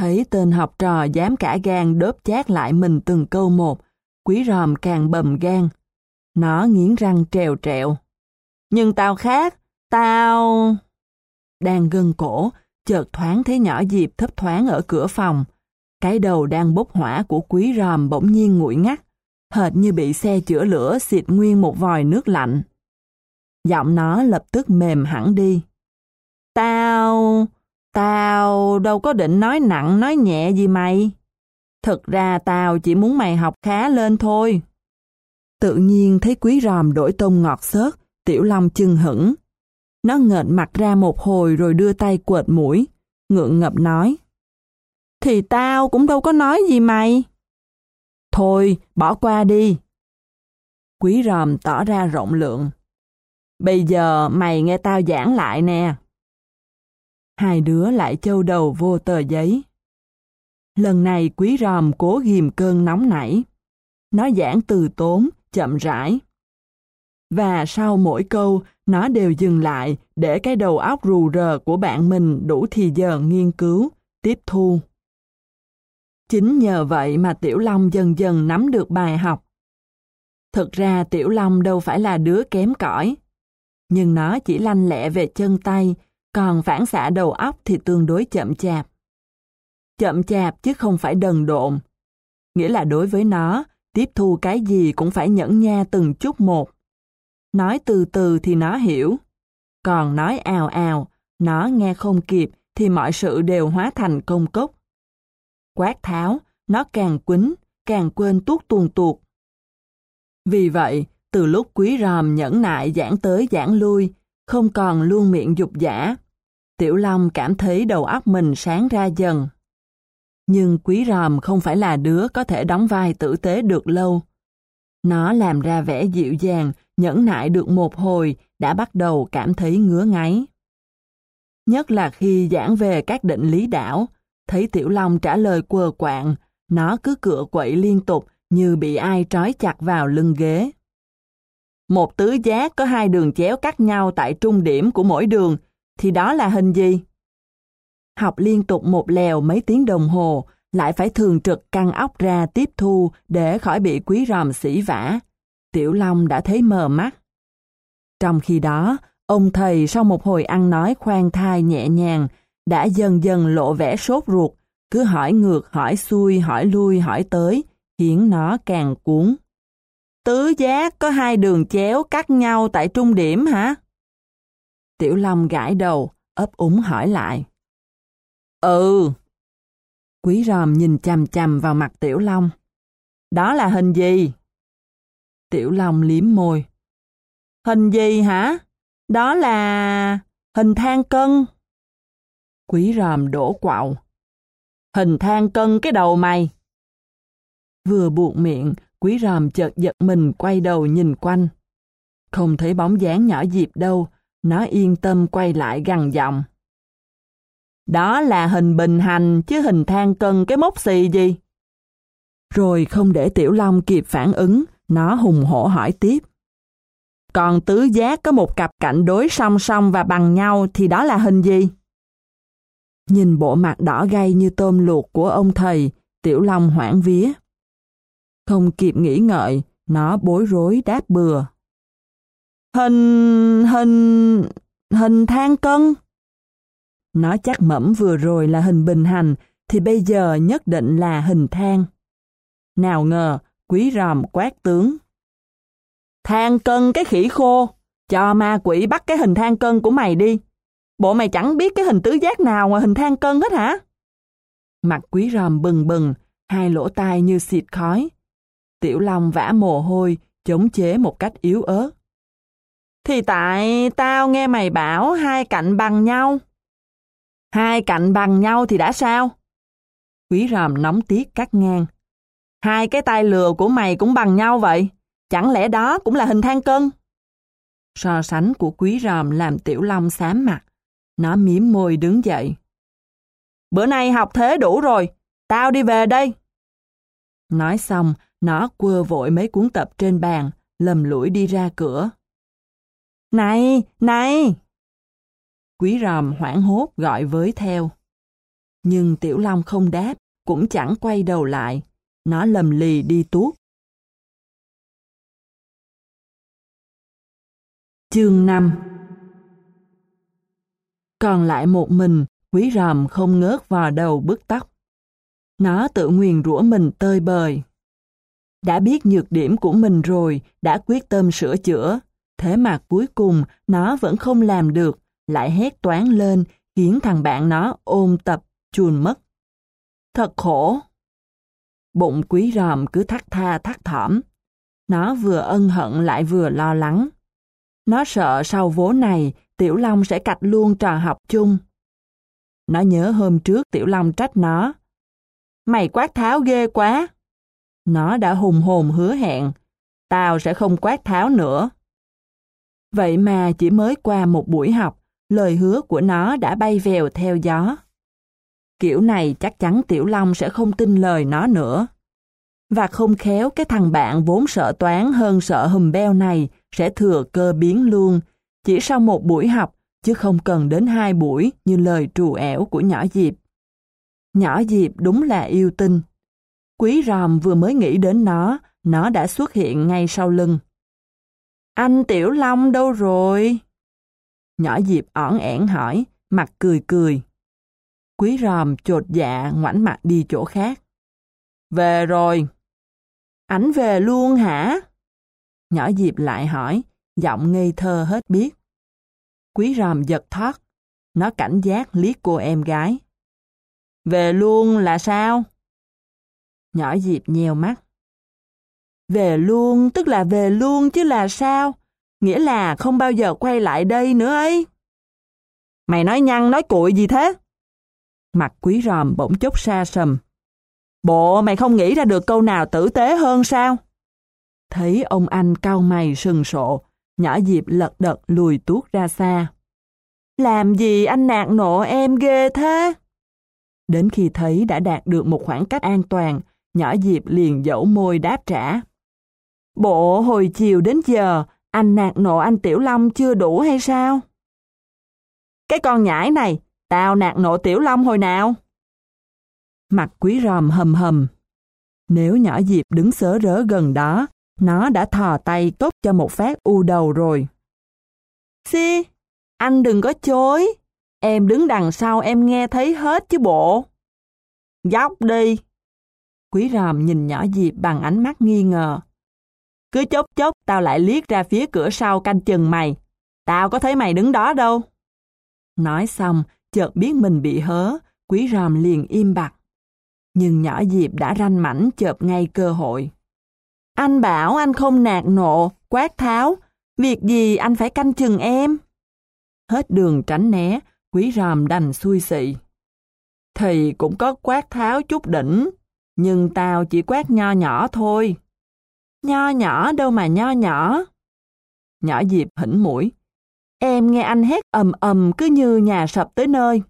Thấy tên học trò dám cả gan đớp chát lại mình từng câu một, quý ròm càng bầm gan. Nó nghiến răng trèo trẹo. Nhưng tao khác, tao... Đang gân cổ, chợt thoáng thấy nhỏ Diệp thấp thoáng ở cửa phòng. Cái đầu đang bốc hỏa của quý ròm bỗng nhiên nguội ngắt, hệt như bị xe chữa lửa xịt nguyên một vòi nước lạnh. Giọng nó lập tức mềm hẳn đi. Tao... Tao đâu có định nói nặng nói nhẹ gì mày. Thực ra tao chỉ muốn mày học khá lên thôi. Tự nhiên thấy quý ròm đổi tông ngọt xớt, tiểu long chưng hững. Nó ngợn mặt ra một hồi rồi đưa tay quệt mũi, ngượng ngập nói. Thì tao cũng đâu có nói gì mày. Thôi, bỏ qua đi. Quý ròm tỏ ra rộng lượng. Bây giờ mày nghe tao giảng lại nè. Hai đứa lại châu đầu vô tờ giấy. Lần này quý ròm cố ghim cơn nóng nảy. Nó giảng từ tốn, chậm rãi. Và sau mỗi câu, nó đều dừng lại để cái đầu óc rù rờ của bạn mình đủ thì giờ nghiên cứu, tiếp thu. Chính nhờ vậy mà Tiểu Long dần dần nắm được bài học. Thực ra Tiểu Long đâu phải là đứa kém cỏi, nhưng nó chỉ lanh lẹ về chân tay, còn phản xạ đầu óc thì tương đối chậm chạp. Chậm chạp chứ không phải đần độn. Nghĩa là đối với nó, tiếp thu cái gì cũng phải nhẫn nha từng chút một. Nói từ từ thì nó hiểu, còn nói ào ào, nó nghe không kịp thì mọi sự đều hóa thành công cốc. Quát tháo, nó càng quýnh, càng quên tuốt tuồn tuột. Vì vậy, từ lúc quý ròm nhẫn nại giảng tới giảng lui, không còn luôn miệng dục giả, Tiểu Long cảm thấy đầu óc mình sáng ra dần. Nhưng quý ròm không phải là đứa có thể đóng vai tử tế được lâu. Nó làm ra vẻ dịu dàng, nhẫn nại được một hồi, đã bắt đầu cảm thấy ngứa ngáy. Nhất là khi giảng về các định lý đảo, thấy Tiểu Long trả lời quờ quạng, nó cứ cựa quậy liên tục như bị ai trói chặt vào lưng ghế. Một tứ giác có hai đường chéo cắt nhau tại trung điểm của mỗi đường, thì đó là hình gì? Học liên tục một lèo mấy tiếng đồng hồ, lại phải thường trực căng óc ra tiếp thu để khỏi bị quý ròm sỉ vả. Tiểu Long đã thấy mờ mắt. Trong khi đó, ông thầy sau một hồi ăn nói khoan thai nhẹ nhàng, đã dần dần lộ vẻ sốt ruột, cứ hỏi ngược, hỏi xuôi, hỏi lui, hỏi tới, khiến nó càng cuốn. Tứ giác có hai đường chéo cắt nhau tại trung điểm hả? Tiểu Long gãi đầu, ấp úng hỏi lại. Ừ. Quý ròm nhìn chằm chằm vào mặt Tiểu Long. Đó là hình gì? Tiểu Long liếm môi. Hình gì hả? Đó là... hình than cân. Quý ròm đổ quạo. Hình than cân cái đầu mày. Vừa buộc miệng, quý ròm chợt giật mình quay đầu nhìn quanh. Không thấy bóng dáng nhỏ Diệp đâu, nó yên tâm quay lại gằn giọng. Đó là hình bình hành chứ hình than cân cái mốc xì gì. Rồi không để Tiểu Long kịp phản ứng, nó hùng hổ hỏi tiếp. Còn tứ giác có một cặp cạnh đối song song và bằng nhau thì đó là hình gì? Nhìn bộ mặt đỏ gay như tôm luộc của ông thầy, Tiểu Long hoảng vía. Không kịp nghĩ ngợi, nó bối rối đáp bừa. Hình... hình... hình than cân. Nó chắc mẩm vừa rồi là hình bình hành, thì bây giờ nhất định là hình than. Nào ngờ, quý ròm quát tướng. Than cân cái khỉ khô, cho ma quỷ bắt cái hình than cân của mày đi. Bộ mày chẳng biết cái hình tứ giác nào ngoài hình than cân hết hả? Mặt quý ròm bừng bừng, hai lỗ tai như xịt khói. Tiểu Long vã mồ hôi, chống chế một cách yếu ớt. Thì tại tao nghe mày bảo hai cạnh bằng nhau. Hai cạnh bằng nhau thì đã sao? Quý ròm nóng tiếc cắt ngang. Hai cái tay lừa của mày cũng bằng nhau vậy. Chẳng lẽ đó cũng là hình than cân? So sánh của quý ròm làm tiểu long xám mặt. Nó miếm môi đứng dậy. Bữa nay học thế đủ rồi. Tao đi về đây. Nói xong, nó quơ vội mấy cuốn tập trên bàn, lầm lũi đi ra cửa. Này, này! Quý ròm hoảng hốt gọi với theo. Nhưng Tiểu Long không đáp, cũng chẳng quay đầu lại. Nó lầm lì đi tuốt. Chương 5 Còn lại một mình, quý ròm không ngớt vò đầu bứt tóc. Nó tự nguyền rủa mình tơi bời. Đã biết nhược điểm của mình rồi, đã quyết tâm sửa chữa. Thế mà cuối cùng nó vẫn không làm được, lại hét toán lên, khiến thằng bạn nó ôm tập, chuồn mất. Thật khổ. Bụng quý ròm cứ thắt tha thắt thỏm. Nó vừa ân hận lại vừa lo lắng. Nó sợ sau vố này, Tiểu Long sẽ cạch luôn trò học chung. Nó nhớ hôm trước Tiểu Long trách nó. Mày quát tháo ghê quá. Nó đã hùng hồn hứa hẹn. Tao sẽ không quát tháo nữa. Vậy mà chỉ mới qua một buổi học, lời hứa của nó đã bay vèo theo gió. Kiểu này chắc chắn Tiểu Long sẽ không tin lời nó nữa. Và không khéo cái thằng bạn vốn sợ toán hơn sợ hùm beo này sẽ thừa cơ biến luôn, chỉ sau một buổi học, chứ không cần đến hai buổi như lời trù ẻo của nhỏ Diệp. Nhỏ Diệp đúng là yêu tinh. Quý ròm vừa mới nghĩ đến nó, nó đã xuất hiện ngay sau lưng. Anh Tiểu Long đâu rồi? Nhỏ Diệp ỏn ẻn hỏi, mặt cười cười. Quý ròm chột dạ ngoảnh mặt đi chỗ khác. Về rồi. Ảnh về luôn hả? Nhỏ Diệp lại hỏi, giọng ngây thơ hết biết. Quý ròm giật thoát. Nó cảnh giác liếc cô em gái. Về luôn là sao? Nhỏ Diệp nheo mắt. Về luôn tức là về luôn chứ là sao? Nghĩa là không bao giờ quay lại đây nữa ấy. Mày nói nhăn nói cuội gì thế? Mặt quý ròm bỗng chốc xa sầm. Bộ mày không nghĩ ra được câu nào tử tế hơn sao? Thấy ông anh cau mày sừng sộ, nhỏ Diệp lật đật lùi tuốt ra xa. Làm gì anh nạt nộ em ghê thế? Đến khi thấy đã đạt được một khoảng cách an toàn, nhỏ Diệp liền dẫu môi đáp trả. Bộ hồi chiều đến giờ, anh nạt nộ anh Tiểu Long chưa đủ hay sao? Cái con nhãi này, tao nạt nộ Tiểu Long hồi nào? Mặt quý ròm hầm hầm. Nếu nhỏ Diệp đứng sớ rớ gần đó, nó đã thò tay tốt cho một phát u đầu rồi. Si, anh đừng có chối. Em đứng đằng sau em nghe thấy hết chứ bộ. Dóc đi. Quý ròm nhìn nhỏ Diệp bằng ánh mắt nghi ngờ. Cứ chốc chốc tao lại liếc ra phía cửa sau canh chừng mày. Tao có thấy mày đứng đó đâu. Nói xong, chợt biết mình bị hớ, quý ròm liền im bặt. Nhưng nhỏ Diệp đã ranh mảnh chợp ngay cơ hội. Anh bảo anh không nạt nộ, quát tháo. Việc gì anh phải canh chừng em? Hết đường tránh né, quý ròm đành xui xị. Thì cũng có quát tháo chút đỉnh, nhưng tao chỉ quát nho nhỏ thôi. Nho nhỏ đâu mà nho nhỏ. Nhỏ Diệp hỉnh mũi. Em nghe anh hét ầm ầm cứ như nhà sập tới nơi.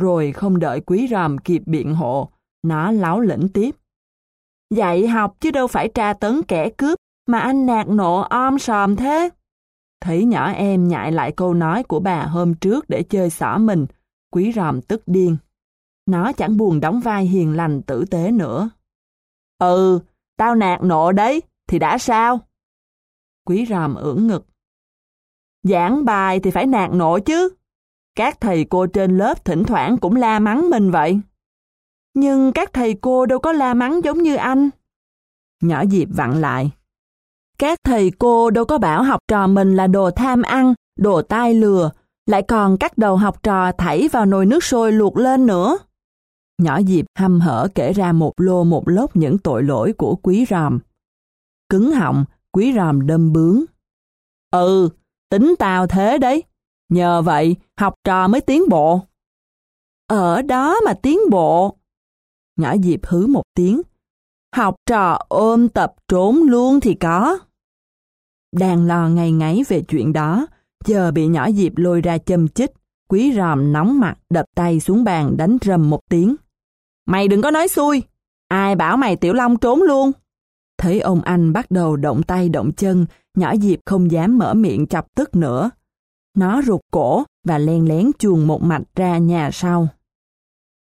Rồi không đợi quý ròm kịp biện hộ, nó láo lĩnh tiếp. Dạy học chứ đâu phải tra tấn kẻ cướp, mà anh nạt nộ om sòm thế. Thấy nhỏ em nhại lại câu nói của bà hôm trước để chơi xỏ mình, quý ròm tức điên. Nó chẳng buồn đóng vai hiền lành tử tế nữa. Ừ, tao nạt nộ đấy, thì đã sao? Quý ròm ưỡn ngực. Giảng bài thì phải nạt nộ chứ. Các thầy cô trên lớp thỉnh thoảng cũng la mắng mình vậy. Nhưng các thầy cô đâu có la mắng giống như anh. Nhỏ Diệp vặn lại. Các thầy cô đâu có bảo học trò mình là đồ tham ăn, đồ tai lừa, lại còn cắt đầu học trò thảy vào nồi nước sôi luộc lên nữa. Nhỏ Diệp hăm hở kể ra một lô một lốc những tội lỗi của quý ròm. Cứng họng, quý ròm đâm bướng. Ừ, tính tao thế đấy. Nhờ vậy, học trò mới tiến bộ. Ở đó mà tiến bộ. Nhỏ Diệp hứ một tiếng. Học trò ôm tập trốn luôn thì có. Đang lo ngày ngáy về chuyện đó, giờ bị nhỏ Diệp lôi ra châm chích, quý ròm nóng mặt đập tay xuống bàn đánh rầm một tiếng. Mày đừng có nói xui, ai bảo mày Tiểu Long trốn luôn. Thấy ông anh bắt đầu động tay động chân, nhỏ Diệp không dám mở miệng chọc tức nữa. Nó rụt cổ và len lén chuồn một mạch ra nhà sau.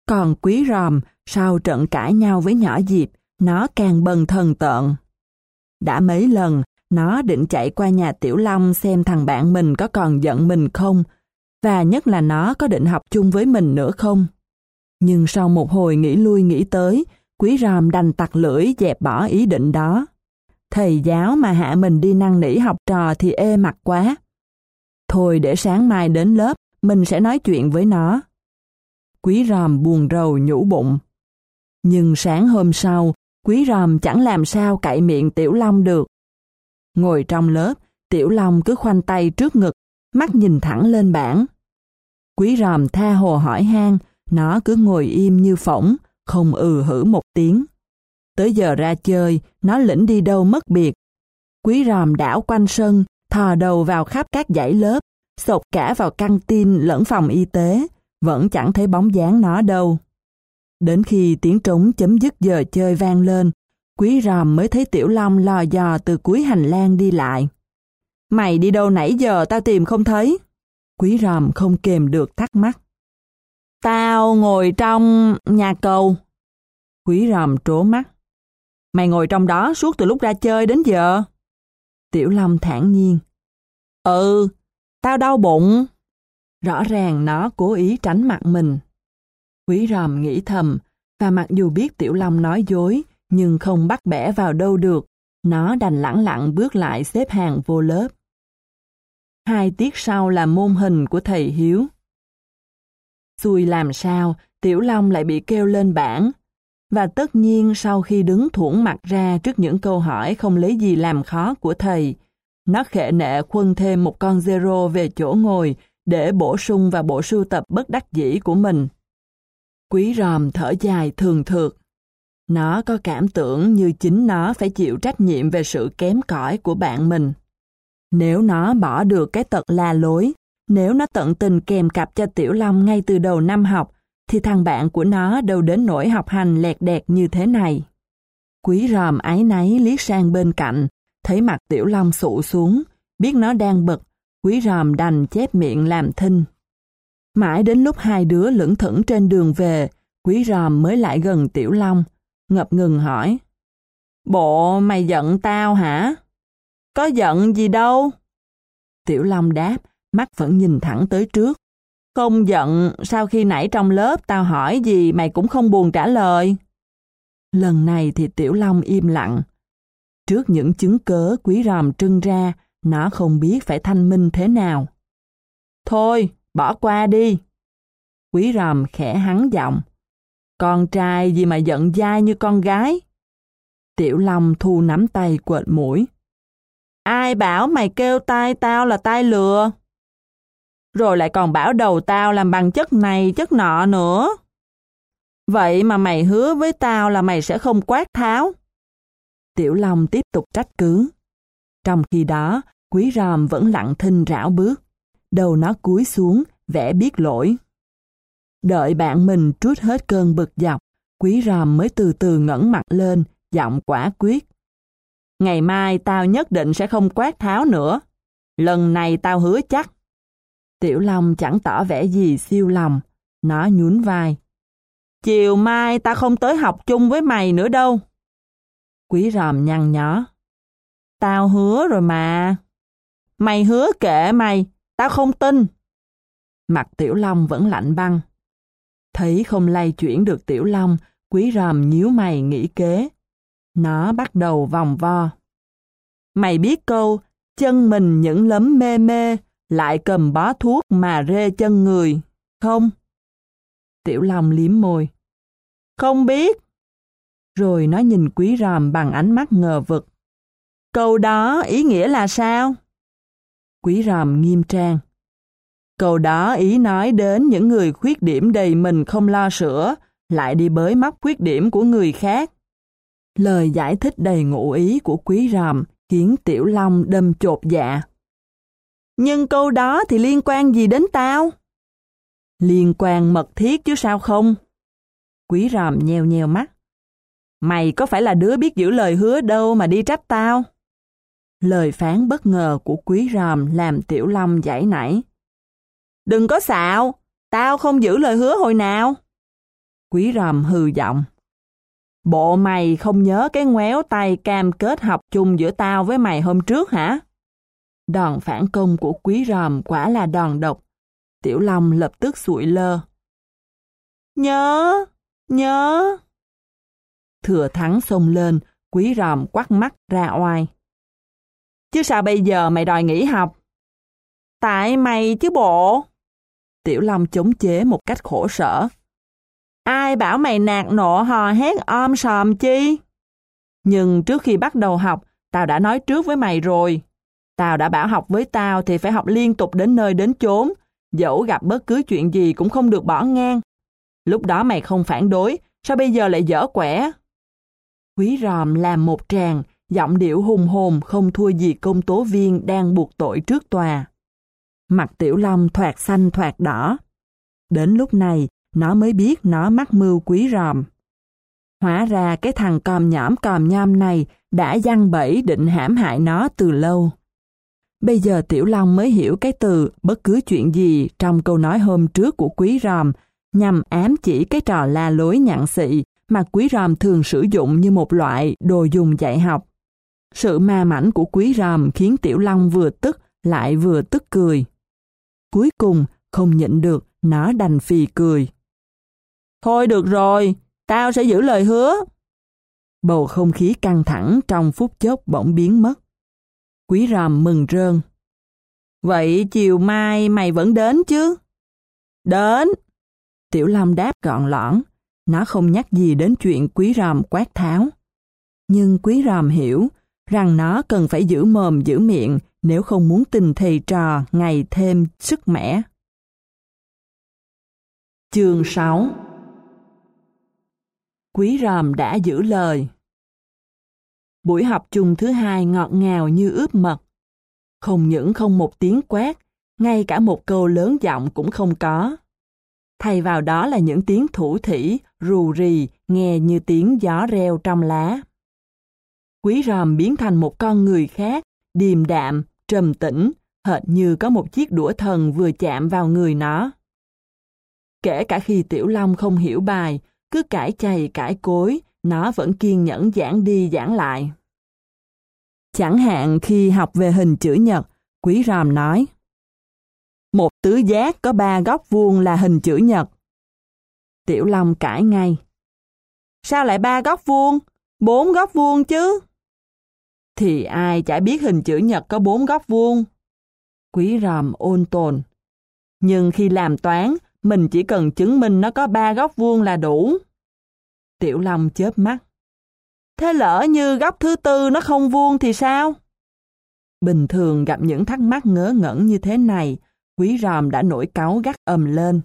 Còn quý ròm, sau trận cãi nhau với nhỏ Diệp, nó càng bần thần tợn. Đã mấy lần, nó định chạy qua nhà Tiểu Long xem thằng bạn mình có còn giận mình không, và nhất là nó có định học chung với mình nữa không. Nhưng sau một hồi nghĩ lui nghĩ tới, quý ròm đành tặc lưỡi dẹp bỏ ý định đó. Thầy giáo mà hạ mình đi năn nỉ học trò thì ê mặt quá. Thôi để sáng mai đến lớp, mình sẽ nói chuyện với nó. Quý ròm buồn rầu nhủ bụng. Nhưng sáng hôm sau, quý ròm chẳng làm sao cậy miệng Tiểu Long được. Ngồi trong lớp, Tiểu Long cứ khoanh tay trước ngực, mắt nhìn thẳng lên bảng. Quý ròm tha hồ hỏi han, nó cứ ngồi im như phỏng, không ừ hử một tiếng. Tới giờ ra chơi, nó lĩnh đi đâu mất biệt. Quý ròm đảo quanh sân, thò đầu vào khắp các dãy lớp, sột cả vào căng tin lẫn phòng y tế, vẫn chẳng thấy bóng dáng nó đâu. Đến khi tiếng trống chấm dứt giờ chơi vang lên, quý ròm mới thấy Tiểu Long lò dò từ cuối hành lang đi lại. Mày đi đâu nãy giờ tao tìm không thấy? Quý ròm không kềm được thắc mắc. Tao ngồi trong nhà cầu. Quý ròm trố mắt. Mày ngồi trong đó suốt từ lúc ra chơi đến giờ. Tiểu Long thản nhiên. Ừ, tao đau bụng. Rõ ràng nó cố ý tránh mặt mình. Quý ròm nghĩ thầm, và mặc dù biết Tiểu Long nói dối, nhưng không bắt bẻ vào đâu được, nó đành lẳng lặng bước lại xếp hàng vô lớp. Hai tiết sau là môn hình của thầy Hiếu. Xui làm sao, Tiểu Long lại bị kêu lên bảng. Và tất nhiên sau khi đứng thủng mặt ra trước những câu hỏi không lấy gì làm khó của thầy, nó khệ nệ khuân thêm một con zero về chỗ ngồi để bổ sung vào bộ sưu tập bất đắc dĩ của mình. Quý ròm thở dài thường thượt. Nó có cảm tưởng như chính nó phải chịu trách nhiệm về sự kém cỏi của bạn mình. Nếu nó bỏ được cái tật la lối, nếu nó tận tình kèm cặp cho Tiểu Long ngay từ đầu năm học, thì thằng bạn của nó đâu đến nỗi học hành lẹt đẹt như thế này. Quý ròm ái náy liếc sang bên cạnh, thấy mặt Tiểu Long sụ xuống, biết nó đang bực, quý ròm đành chép miệng làm thinh. Mãi đến lúc hai đứa lững thững trên đường về, quý ròm mới lại gần Tiểu Long, ngập ngừng hỏi. Bộ mày giận tao hả? Có giận gì đâu? Tiểu Long đáp, mắt vẫn nhìn thẳng tới trước. Không giận, sau khi nãy trong lớp tao hỏi gì mày cũng không buồn trả lời. Lần này thì Tiểu Long im lặng. Trước những chứng cớ quý ròm trưng ra, nó không biết phải thanh minh thế nào. Thôi, bỏ qua đi. Quý ròm khẽ hắn giọng. Con trai gì mà giận dai như con gái. Tiểu Long thu nắm tay quệt mũi. Ai bảo mày kêu tai tao là tai lừa? Rồi lại còn bảo đầu tao làm bằng chất này chất nọ nữa. Vậy mà mày hứa với tao là mày sẽ không quát tháo. Tiểu Long tiếp tục trách cứ. Trong khi đó, quý ròm vẫn lặng thinh rảo bước. Đầu nó cúi xuống, vẽ biết lỗi. Đợi bạn mình trút hết cơn bực dọc, quý ròm mới từ từ ngẩng mặt lên, giọng quả quyết. Ngày mai tao nhất định sẽ không quát tháo nữa. Lần này tao hứa chắc. Tiểu Long chẳng tỏ vẻ gì siêu lòng. Nó nhún vai. Chiều mai ta không tới học chung với mày nữa đâu. Quý ròm nhăn nhó. Tao hứa rồi mà. Mày hứa kệ mày, tao không tin. Mặt Tiểu Long vẫn lạnh băng. Thấy không lay chuyển được Tiểu Long, quý ròm nhíu mày nghĩ kế. Nó bắt đầu vòng vo. Mày biết câu, chân mình những lấm mê mê, lại cầm bó thuốc mà rê chân người, không? Tiểu Long liếm môi. Không biết. Rồi nó nhìn quý ròm bằng ánh mắt ngờ vực. Câu đó ý nghĩa là sao? Quý ròm nghiêm trang. Câu đó ý nói đến những người khuyết điểm đầy mình không lo sửa, lại đi bới móc khuyết điểm của người khác. Lời giải thích đầy ngụ ý của quý ròm khiến Tiểu Long đâm chột dạ. Nhưng câu đó thì liên quan gì đến tao? Liên quan mật thiết chứ sao không? Quý ròm nheo nheo mắt. Mày có phải là đứa biết giữ lời hứa đâu mà đi trách tao? Lời phán bất ngờ của quý ròm làm Tiểu Long giải nảy. Đừng có xạo, tao không giữ lời hứa hồi nào. Quý ròm hừ giọng. Bộ mày không nhớ cái ngoéo tay cam kết học chung giữa tao với mày hôm trước hả? Đòn phản công của quý ròm quả là đòn độc. Tiểu Long lập tức sụi lơ. Nhớ, nhớ. Thừa thắng xông lên, quý ròm quắt mắt ra oai. Chứ sao bây giờ mày đòi nghỉ học? Tại mày chứ bộ. Tiểu Long chống chế một cách khổ sở. Ai bảo mày nạt nộ hò hét om sòm chi? Nhưng trước khi bắt đầu học, tao đã nói trước với mày rồi. Tao đã bảo học với tao thì phải học liên tục đến nơi đến chốn, dẫu gặp bất cứ chuyện gì cũng không được bỏ ngang. Lúc đó mày không phản đối, sao bây giờ lại dở quẻ? Quý ròm làm một tràng, giọng điệu hùng hồn không thua gì công tố viên đang buộc tội trước tòa. Mặt tiểu long thoạt xanh thoạt đỏ. Đến lúc này, nó mới biết nó mắc mưu quý ròm. Hóa ra cái thằng còm nhõm còm nhom này đã giăng bẫy định hãm hại nó từ lâu. Bây giờ Tiểu Long mới hiểu cái từ bất cứ chuyện gì trong câu nói hôm trước của quý ròm nhằm ám chỉ cái trò la lối nhặn xị mà quý ròm thường sử dụng như một loại đồ dùng dạy học. Sự ma mảnh của quý ròm khiến Tiểu Long vừa tức lại vừa tức cười. Cuối cùng, không nhịn được, nó đành phì cười. Thôi được rồi, tao sẽ giữ lời hứa. Bầu không khí căng thẳng trong phút chốc bỗng biến mất. Quý ròm mừng rơn. Vậy chiều mai mày vẫn đến chứ? Đến. Tiểu Long đáp gọn lõn. Nó không nhắc gì đến chuyện quý ròm quát tháo. Nhưng quý ròm hiểu rằng nó cần phải giữ mồm, giữ miệng nếu không muốn tình thầy trò ngày thêm sức mẻ. Chương 6 Quý ròm đã giữ lời. Buổi học chung thứ hai ngọt ngào như ướp mật. Không những không một tiếng quát, ngay cả một câu lớn giọng cũng không có. Thay vào đó là những tiếng thủ thỉ, rù rì, nghe như tiếng gió reo trong lá. Quý ròm biến thành một con người khác, điềm đạm, trầm tĩnh, hệt như có một chiếc đũa thần vừa chạm vào người nó. Kể cả khi Tiểu Long không hiểu bài, cứ cãi chày cãi cối, nó vẫn kiên nhẫn giảng đi giảng lại. Chẳng hạn khi học về hình chữ nhật, Quý Ròm nói Một tứ giác có ba góc vuông là hình chữ nhật. Tiểu Long cãi ngay. Sao lại ba góc vuông? Bốn góc vuông chứ? Thì ai chả biết hình chữ nhật có bốn góc vuông. Quý Ròm ôn tồn. Nhưng khi làm toán, mình chỉ cần chứng minh nó có ba góc vuông là đủ. Tiểu Long chớp mắt. Thế lỡ như góc thứ tư nó không vuông thì sao? Bình thường gặp những thắc mắc ngớ ngẩn như thế này, quý ròm đã nổi cáu gắt ầm lên.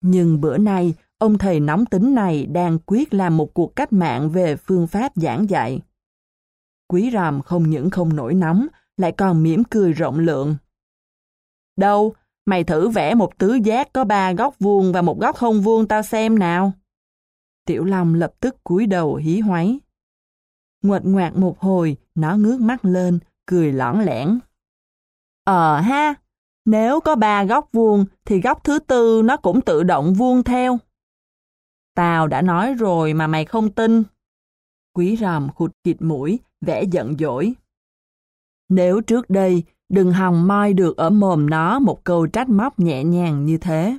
Nhưng bữa nay, ông thầy nóng tính này đang quyết làm một cuộc cách mạng về phương pháp giảng dạy. Quý ròm không những không nổi nóng, lại còn mỉm cười rộng lượng. Đâu, mày thử vẽ một tứ giác có ba góc vuông và một góc không vuông tao xem nào. Tiểu Long lập tức cúi đầu hí hoáy. Nguệt ngoạc một hồi, nó ngước mắt lên, cười lõng lẻn. Ờ ha, nếu có ba góc vuông thì góc thứ tư nó cũng tự động vuông theo. Tao đã nói rồi mà mày không tin. Quý ròm khụt kịt mũi, vẽ giận dỗi. Nếu trước đây đừng hòng moi được ở mồm nó một câu trách móc nhẹ nhàng như thế.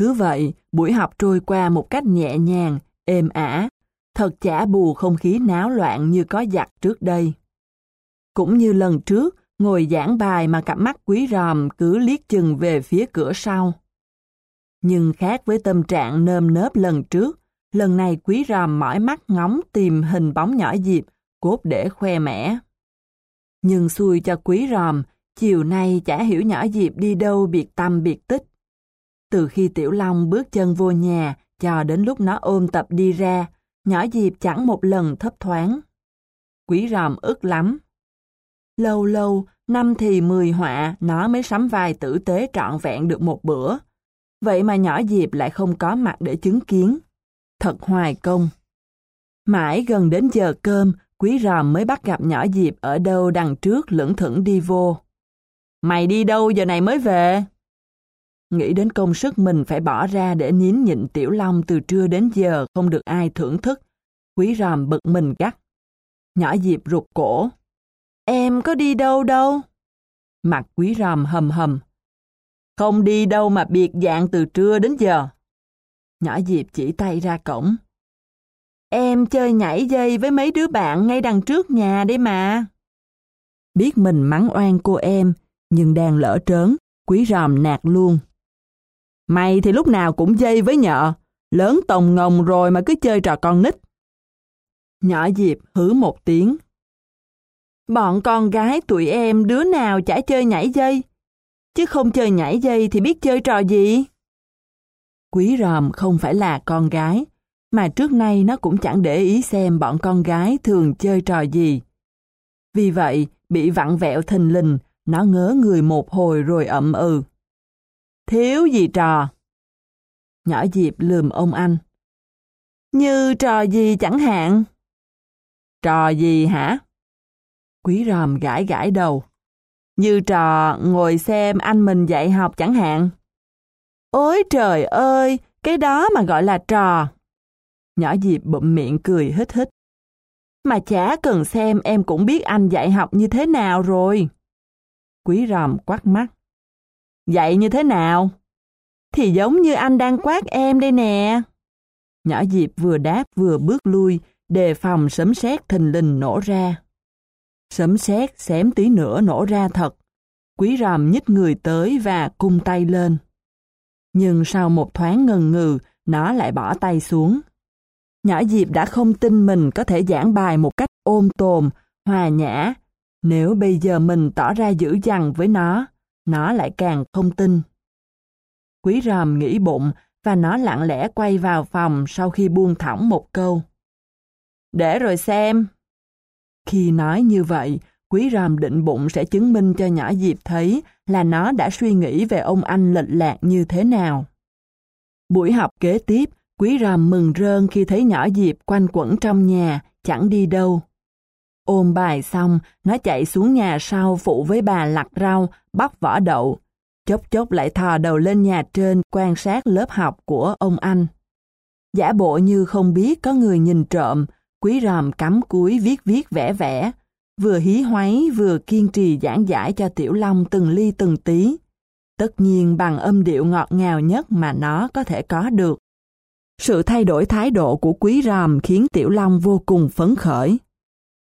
Cứ vậy, buổi học trôi qua một cách nhẹ nhàng, êm ả, thật chả bù không khí náo loạn như có giặc trước đây. Cũng như lần trước, ngồi giảng bài mà cặp mắt quý ròm cứ liếc chừng về phía cửa sau. Nhưng khác với tâm trạng nơm nớp lần trước, lần này quý ròm mỏi mắt ngóng tìm hình bóng nhỏ Diệp, cốt để khoe mẽ. Nhưng xui cho quý ròm, chiều nay chả hiểu nhỏ Diệp đi đâu biệt tâm biệt tích. Từ khi Tiểu Long bước chân vô nhà cho đến lúc nó ôm tập đi ra, nhỏ Diệp chẳng một lần thấp thoáng. Quý ròm ức lắm. Lâu lâu, năm thì mười họa, nó mới sắm vai tử tế trọn vẹn được một bữa. Vậy mà nhỏ Diệp lại không có mặt để chứng kiến. Thật hoài công. Mãi gần đến giờ cơm, quý ròm mới bắt gặp nhỏ Diệp ở đâu đằng trước lững thững đi vô. Mày đi đâu giờ này mới về? Nghĩ đến công sức mình phải bỏ ra để nín nhịn tiểu long từ trưa đến giờ không được ai thưởng thức. Quý ròm bực mình gắt. Nhỏ Diệp rụt cổ. Em có đi đâu đâu? Mặt quý ròm hầm hầm. Không đi đâu mà biệt dạng từ trưa đến giờ. Nhỏ Diệp chỉ tay ra cổng. Em chơi nhảy dây với mấy đứa bạn ngay đằng trước nhà đấy mà. Biết mình mắng oan cô em, nhưng đang lỡ trớn, quý ròm nạt luôn. Mày thì lúc nào cũng dây với nhợ, lớn tồng ngồng rồi mà cứ chơi trò con nít. Nhỏ Diệp hứ một tiếng. Bọn con gái tụi em đứa nào chả chơi nhảy dây, chứ không chơi nhảy dây thì biết chơi trò gì? Quý ròm không phải là con gái, mà trước nay nó cũng chẳng để ý xem bọn con gái thường chơi trò gì. Vì vậy, bị vặn vẹo thình lình, nó ngớ người một hồi rồi ậm ừ. Thiếu gì trò? Nhỏ Diệp lườm ông anh. Như trò gì chẳng hạn? Trò gì hả? Quý ròm gãi gãi đầu. Như trò ngồi xem anh mình dạy học chẳng hạn. Ôi trời ơi, cái đó mà gọi là trò. Nhỏ Diệp bụm miệng cười hít hít. Mà chả cần xem em cũng biết anh dạy học như thế nào rồi. Quý ròm quát mắt. Dạy như thế nào? Thì giống như anh đang quát em đây nè. Nhỏ Diệp vừa đáp vừa bước lui, đề phòng sấm sét thình lình nổ ra. Sấm sét xém tí nữa nổ ra thật. Quý ròm nhích người tới và cung tay lên. Nhưng sau một thoáng ngần ngừ, nó lại bỏ tay xuống. Nhỏ Diệp đã không tin mình có thể giảng bài một cách ôm tồn, hòa nhã. Nếu bây giờ mình tỏ ra dữ dằn với nó, nó lại càng không tin. Quý ròm nghĩ bụng và nó lặng lẽ quay vào phòng sau khi buông thõng một câu. Để rồi xem. Khi nói như vậy, quý ròm định bụng sẽ chứng minh cho nhỏ Diệp thấy là nó đã suy nghĩ về ông anh lệch lạc như thế nào. Buổi học kế tiếp, quý ròm mừng rơn khi thấy nhỏ Diệp quanh quẩn trong nhà, chẳng đi đâu. Ôm bài xong, nó chạy xuống nhà sau phụ với bà lặt rau, bóc vỏ đậu. Chốc chốc lại thò đầu lên nhà trên quan sát lớp học của ông anh. Giả bộ như không biết có người nhìn trộm, quý ròm cắm cúi viết viết vẽ vẽ, vừa hí hoáy vừa kiên trì giảng giải cho Tiểu Long từng ly từng tí. Tất nhiên bằng âm điệu ngọt ngào nhất mà nó có thể có được. Sự thay đổi thái độ của quý ròm khiến Tiểu Long vô cùng phấn khởi.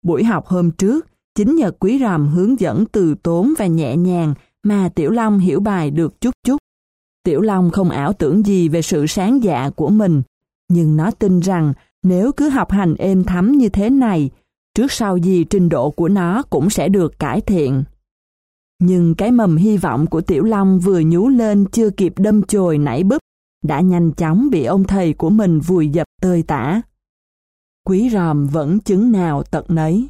Buổi học hôm trước, chính nhờ quý ròm hướng dẫn từ tốn và nhẹ nhàng mà Tiểu Long hiểu bài được chút chút. Tiểu Long không ảo tưởng gì về sự sáng dạ của mình, Nhưng nó tin rằng nếu cứ học hành êm thấm như thế này, trước sau gì trình độ của nó cũng sẽ được cải thiện. Nhưng cái mầm hy vọng của Tiểu Long vừa nhú lên chưa kịp đâm chồi nảy búp, đã nhanh chóng bị ông thầy của mình vùi dập tơi tả. Quý ròm vẫn chứng nào tật nấy.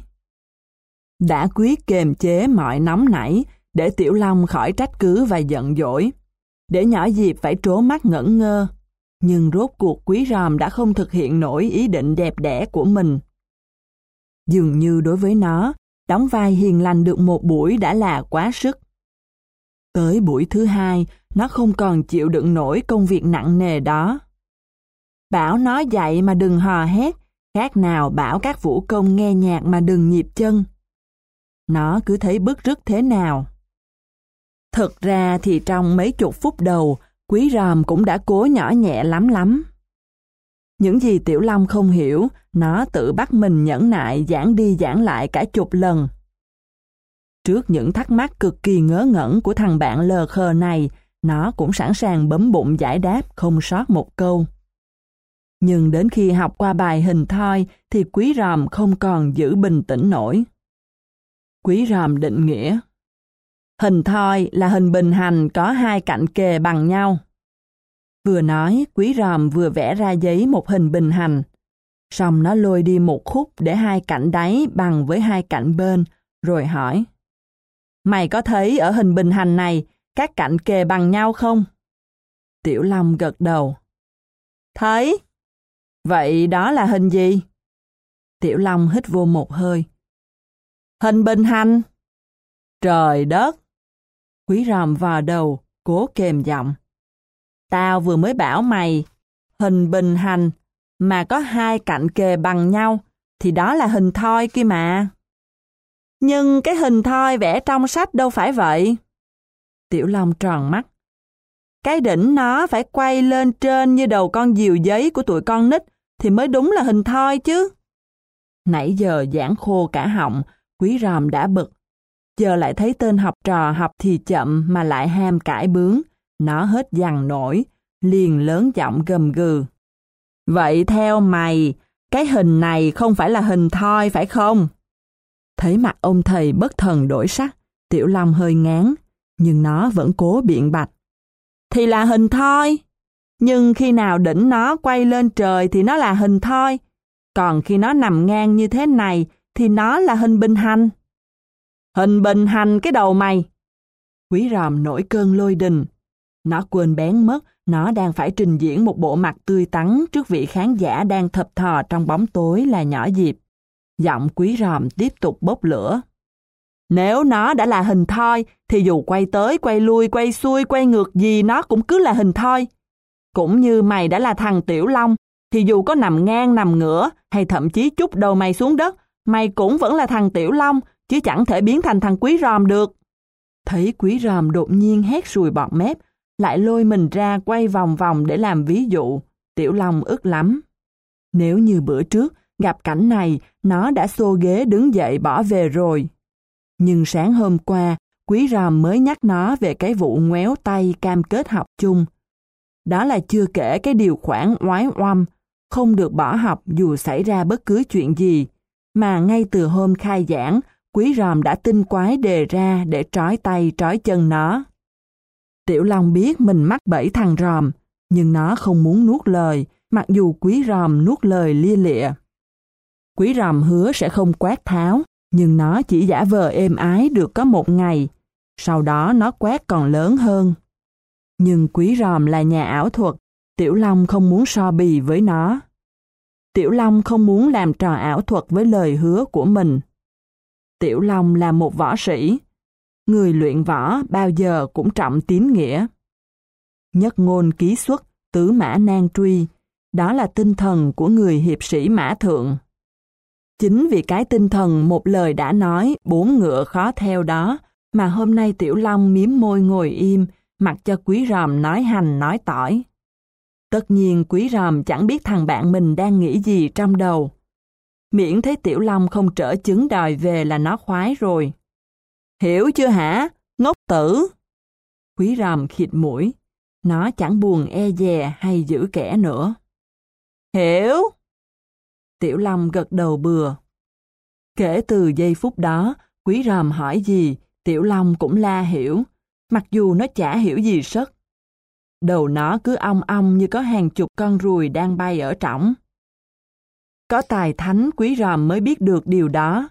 Đã quyết kềm chế mọi nóng nảy để Tiểu Long khỏi trách cứ và giận dỗi, để nhỏ Diệp phải trố mắt ngẩn ngơ. Nhưng rốt cuộc quý ròm đã không thực hiện nổi ý định đẹp đẽ của mình. Dường như đối với nó, đóng vai hiền lành được một buổi đã là quá sức. Tới buổi thứ hai, nó không còn chịu đựng nổi công việc nặng nề đó. Bảo nó dậy mà đừng hò hét, khác nào bảo các vũ công nghe nhạc mà đừng nhịp chân. Nó cứ thấy bức rứt thế nào. Thực ra thì trong mấy chục phút đầu, quý ròm cũng đã cố nhỏ nhẹ lắm lắm. Những gì Tiểu Long không hiểu, nó tự bắt mình nhẫn nại giảng đi giảng lại cả chục lần. Trước những thắc mắc cực kỳ ngớ ngẩn của thằng bạn lờ khờ này, nó cũng sẵn sàng bấm bụng giải đáp không sót một câu. Nhưng đến khi học qua bài hình thoi thì quý ròm không còn giữ bình tĩnh nổi. Quý ròm định nghĩa Hình thoi là hình bình hành có hai cạnh kề bằng nhau. Vừa nói, quý ròm vừa vẽ ra giấy một hình bình hành. Xong nó lôi đi một khúc để hai cạnh đáy bằng với hai cạnh bên, rồi hỏi. Mày có thấy ở hình bình hành này các cạnh kề bằng nhau không? Tiểu Long gật đầu. Thấy. Vậy đó là hình gì? Tiểu Long hít vô một hơi. Hình bình hành. Trời đất! Quý ròm vào đầu, cố kềm giọng. Tao vừa mới bảo mày, hình bình hành mà có hai cạnh kề bằng nhau, thì đó là hình thoi kia mà. Nhưng cái hình thoi vẽ trong sách đâu phải vậy. Tiểu Long tròn mắt. Cái đỉnh nó phải quay lên trên như đầu con diều giấy của tụi con nít thì mới đúng là hình thoi chứ. Nãy giờ giảng khô cả họng, quý ròm đã bực. Giờ lại thấy tên học trò học thì chậm mà lại ham cãi bướng. Nó hết dằn nổi, liền lớn giọng gầm gừ. Vậy theo mày, cái hình này không phải là hình thoi phải không? Thấy mặt ông thầy bất thần đổi sắc, Tiểu Long hơi ngán, nhưng nó vẫn cố biện bạch. Thì là hình thoi. Nhưng khi nào đỉnh nó quay lên trời thì nó là hình thoi. Còn khi nó nằm ngang như thế này thì nó là hình bình hành. Hình bình hành cái đầu mày. Quý ròm nổi cơn lôi đình. Nó quên bén mất, nó đang phải trình diễn một bộ mặt tươi tắn trước vị khán giả đang thập thò trong bóng tối là nhỏ dịp. Giọng quý ròm tiếp tục bốc lửa. Nếu nó đã là hình thoi, thì dù quay tới, quay lui, quay xuôi, quay ngược gì nó cũng cứ là hình thoi. Cũng như mày đã là thằng Tiểu Long, thì dù có nằm ngang nằm ngửa hay thậm chí chút đầu mày xuống đất, mày cũng vẫn là thằng Tiểu Long, chứ chẳng thể biến thành thằng Quý Ròm được. Thấy Quý Ròm đột nhiên hét sùi bọt mép, lại lôi mình ra quay vòng vòng để làm ví dụ, Tiểu Long ức lắm. Nếu như bữa trước, gặp cảnh này, nó đã xô ghế đứng dậy bỏ về rồi. Nhưng sáng hôm qua, Quý Ròm mới nhắc nó về cái vụ ngoéo tay cam kết học chung. Đó là chưa kể cái điều khoản oái oăm, không được bỏ học dù xảy ra bất cứ chuyện gì, mà ngay từ hôm khai giảng, Quý Ròm đã tinh quái đề ra để trói tay trói chân nó. Tiểu Long biết mình mắc bẫy thằng ròm, nhưng nó không muốn nuốt lời, mặc dù quý ròm nuốt lời lia lịa. Quý ròm hứa sẽ không quát tháo, nhưng nó chỉ giả vờ êm ái được có một ngày, sau đó nó quát còn lớn hơn. Nhưng quý ròm là nhà ảo thuật, Tiểu Long không muốn so bì với nó. Tiểu Long không muốn làm trò ảo thuật với lời hứa của mình. Tiểu Long là một võ sĩ, người luyện võ bao giờ cũng trọng tín nghĩa. Nhất ngôn ký xuất, tứ mã nan truy, đó là tinh thần của người hiệp sĩ mã thượng. Chính vì cái tinh thần một lời đã nói, bốn ngựa khó theo đó, mà hôm nay Tiểu Long miếm môi ngồi im, mặc cho quý ròm nói hành nói tỏi. Tất nhiên quý ròm chẳng biết thằng bạn mình đang nghĩ gì trong đầu. Miễn thấy Tiểu Long không trở chứng đòi về là nó khoái rồi. Hiểu chưa hả? Ngốc tử! Quý ròm khịt mũi. Nó chẳng buồn e dè hay giữ kẻ nữa. Hiểu. Tiểu Long gật đầu bừa. Kể từ giây phút đó, quý ròm hỏi gì, Tiểu Long cũng la hiểu, mặc dù nó chả hiểu gì sất. Đầu nó cứ ong ong như có hàng chục con ruồi đang bay ở trỏng. Có tài thánh quý ròm mới biết được điều đó.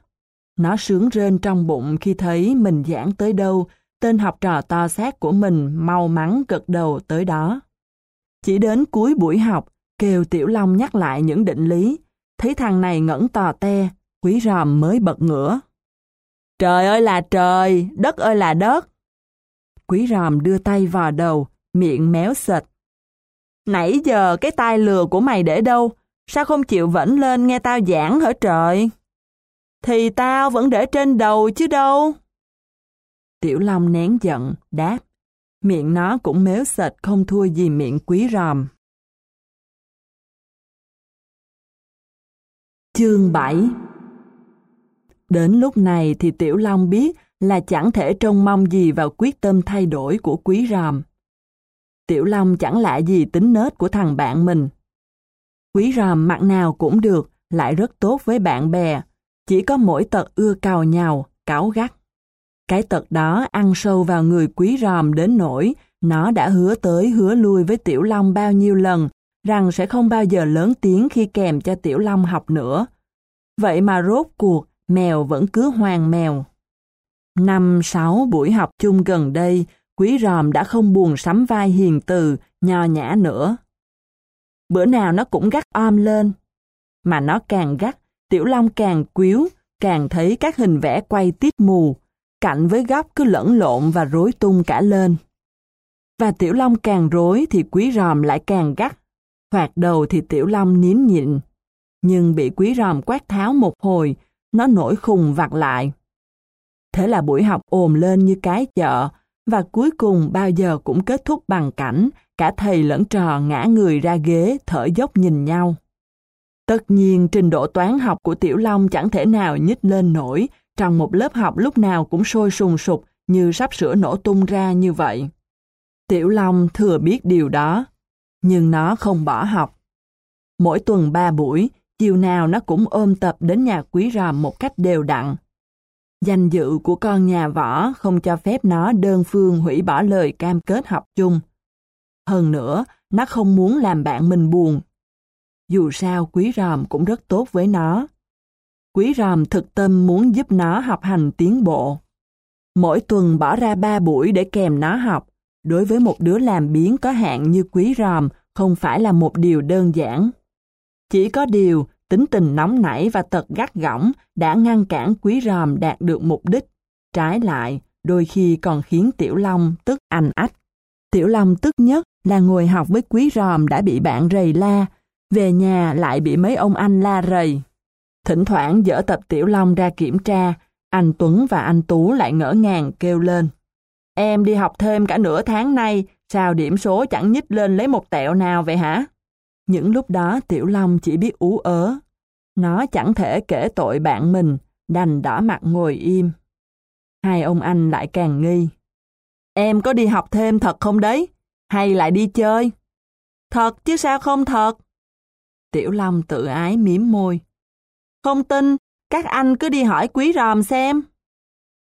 Nó sướng rên trong bụng khi thấy mình giảng tới đâu, tên học trò to xác của mình mau mắn gật đầu tới đó. Chỉ đến cuối buổi học, kêu Tiểu Long nhắc lại những định lý, thấy thằng này ngẩn tò te, quý ròm mới bật ngửa. Trời ơi là trời, đất ơi là đất. Quý ròm đưa tay vào đầu, miệng méo sệt. Nãy giờ cái tai lừa của mày để đâu? Sao không chịu vẫn lên nghe tao giảng hả trời? Thì tao vẫn để trên đầu chứ đâu. Tiểu Long nén giận, đáp. Miệng nó cũng méo sệt không thua gì miệng quý ròm. Chương 7 Đến lúc này thì Tiểu Long biết là chẳng thể trông mong gì vào quyết tâm thay đổi của quý ròm. Tiểu Long chẳng lạ gì tính nết của thằng bạn mình. Quý ròm mặt nào cũng được, lại rất tốt với bạn bè, chỉ có mỗi tật ưa cào nhào, cáo gắt. Cái tật đó ăn sâu vào người quý ròm đến nỗi nó đã hứa tới hứa lui với Tiểu Long bao nhiêu lần rằng sẽ không bao giờ lớn tiếng khi kèm cho Tiểu Long học nữa. Vậy mà rốt cuộc, mèo vẫn cứ hoàng mèo. Năm sáu buổi học chung gần đây, quý ròm đã không buồn sắm vai hiền từ, nho nhã nữa. Bữa nào nó cũng gắt om lên. Mà nó càng gắt, Tiểu Long càng quýu, càng thấy các hình vẽ quay tít mù, cạnh với góc cứ lẫn lộn và rối tung cả lên. Và Tiểu Long càng rối thì quý ròm lại càng gắt. Hoạt đầu thì Tiểu Long nín nhịn. Nhưng bị quý ròm quát tháo một hồi, nó nổi khùng vặt lại. Thế là buổi học ồm lên như cái chợ, và cuối cùng bao giờ cũng kết thúc bằng cảnh cả thầy lẫn trò ngã người ra ghế thở dốc nhìn nhau. Tất nhiên trình độ toán học của Tiểu Long chẳng thể nào nhích lên nổi trong một lớp học lúc nào cũng sôi sùng sục như sắp sửa nổ tung ra như vậy. Tiểu Long thừa biết điều đó, nhưng nó không bỏ học. Mỗi tuần ba buổi, chiều nào nó cũng ôm tập đến nhà quý ròm một cách đều đặn. Danh dự của con nhà võ không cho phép nó đơn phương hủy bỏ lời cam kết học chung. Hơn nữa, nó không muốn làm bạn mình buồn. Dù sao quý ròm cũng rất tốt với nó. Quý ròm thực tâm muốn giúp nó học hành tiến bộ. Mỗi tuần bỏ ra ba buổi để kèm nó học, đối với một đứa làm biến có hạn như quý ròm không phải là một điều đơn giản. Chỉ có điều, tính tình nóng nảy và tật gắt gỏng đã ngăn cản quý ròm đạt được mục đích. Trái lại, đôi khi còn khiến Tiểu Long tức anh ách. Tiểu Long tức nhất là ngồi học với quý ròm đã bị bạn rầy la, về nhà lại bị mấy ông anh la rầy. Thỉnh thoảng dỡ tập Tiểu Long ra kiểm tra, anh Tuấn và anh Tú lại ngỡ ngàng kêu lên. Em đi học thêm cả nửa tháng nay, sao điểm số chẳng nhích lên lấy một tẹo nào vậy hả? Những lúc đó Tiểu Long chỉ biết ú ớ. Nó chẳng thể kể tội bạn mình, đành đỏ mặt ngồi im. Hai ông anh lại càng nghi. Em có đi học thêm thật không đấy? Hay lại đi chơi? Thật chứ sao không thật? Tiểu Long tự ái miếm môi. Không tin, các anh cứ đi hỏi quý ròm xem.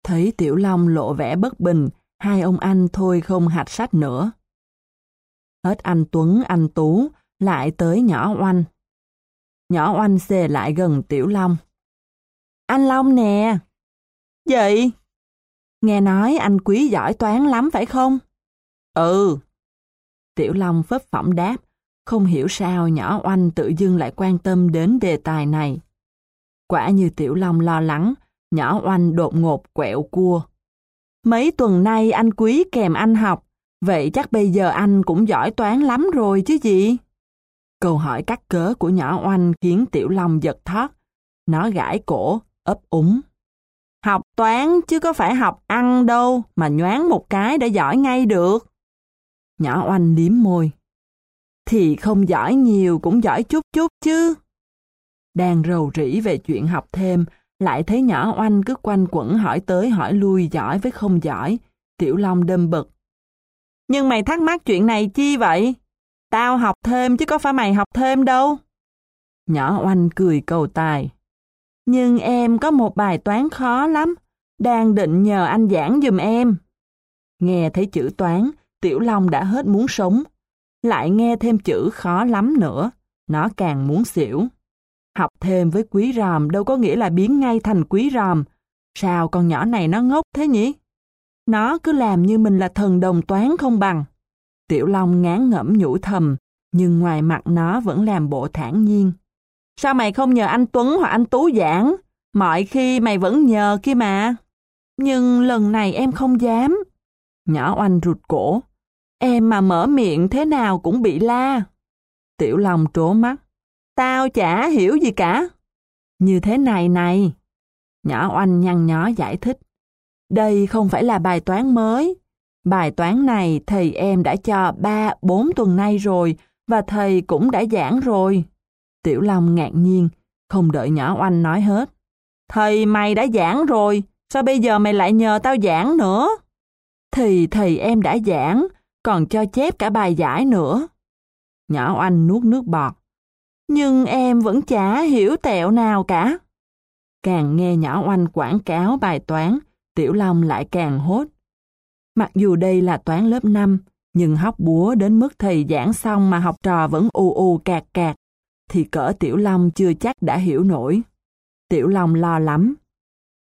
Thấy Tiểu Long lộ vẻ bất bình, hai ông anh thôi không hạch sách nữa. Hết anh Tuấn, anh Tú, lại tới nhỏ oanh. Nhỏ oanh xề lại gần Tiểu Long. Anh Long nè. Gì? Nghe nói anh quý giỏi toán lắm phải không? Ừ. Tiểu Long phấp phỏng đáp, không hiểu sao nhỏ oanh tự dưng lại quan tâm đến đề tài này. Quả như Tiểu Long lo lắng, nhỏ oanh đột ngột quẹo cua. Mấy tuần nay anh quý kèm anh học, vậy chắc bây giờ anh cũng giỏi toán lắm rồi chứ gì? Câu hỏi cắt cớ của nhỏ oanh khiến Tiểu Long giật thót. Nó gãi cổ, ấp úng. Học toán chứ có phải học ăn đâu mà nhoáng một cái đã giỏi ngay được. Nhỏ oanh liếm môi. Thì không giỏi nhiều cũng giỏi chút chút chứ. Đang rầu rĩ về chuyện học thêm, lại thấy nhỏ oanh cứ quanh quẩn hỏi tới hỏi lui giỏi với không giỏi. Tiểu Long đâm bực. Nhưng mày thắc mắc chuyện này chi vậy? Tao học thêm chứ có phải mày học thêm đâu. Nhỏ oanh cười cầu tài. Nhưng em có một bài toán khó lắm, đang định nhờ anh giảng giùm em. Nghe thấy chữ toán, Tiểu Long đã hết muốn sống. Lại nghe thêm chữ khó lắm nữa, nó càng muốn xỉu. Học thêm với quý ròm đâu có nghĩa là biến ngay thành quý ròm. Sao con nhỏ này nó ngốc thế nhỉ? Nó cứ làm như mình là thần đồng toán không bằng. Tiểu Long ngán ngẩm nhủ thầm, nhưng ngoài mặt nó vẫn làm bộ thản nhiên. Sao mày không nhờ anh Tuấn hoặc anh Tú giảng? Mọi khi mày vẫn nhờ kia mà. Nhưng lần này em không dám. Nhỏ oanh rụt cổ. Em mà mở miệng thế nào cũng bị la. Tiểu Long trố mắt. Tao chả hiểu gì cả. Như thế này này. Nhỏ oanh nhăn nhó giải thích. Đây không phải là bài toán mới. Bài toán này thầy em đã cho 3-4 tuần nay rồi và thầy cũng đã giảng rồi. Tiểu Long ngạc nhiên, không đợi nhỏ oanh nói hết. Thầy mày đã giảng rồi, sao bây giờ mày lại nhờ tao giảng nữa? Thì thầy em đã giảng, còn cho chép cả bài giải nữa. Nhỏ oanh nuốt nước bọt. Nhưng em vẫn chả hiểu tẹo nào cả. Càng nghe nhỏ oanh quảng cáo bài toán, Tiểu Long lại càng hốt. Mặc dù đây là toán lớp 5, nhưng hóc búa đến mức thầy giảng xong mà học trò vẫn u u cạc cạc, thì cỡ Tiểu Long chưa chắc đã hiểu nổi. Tiểu Long lo lắm.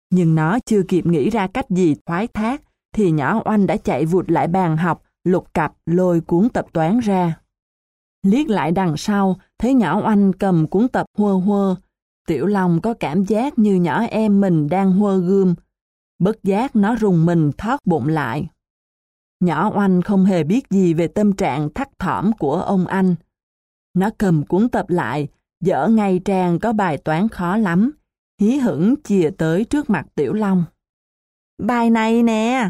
Nhưng nó chưa kịp nghĩ ra cách gì thoái thác, thì nhỏ oanh đã chạy vụt lại bàn học, lục cặp lôi cuốn tập toán ra. Liếc lại đằng sau, thấy nhỏ oanh cầm cuốn tập hơ hơ. Tiểu Long có cảm giác như nhỏ em mình đang hơ gươm. Bất giác nó rùng mình thoát bụng lại. Nhỏ oanh không hề biết gì về tâm trạng thắt thỏm của ông anh. Nó cầm cuốn tập lại, dở ngay trang có bài toán khó lắm, hí hửng chìa tới trước mặt Tiểu Long. Bài này nè!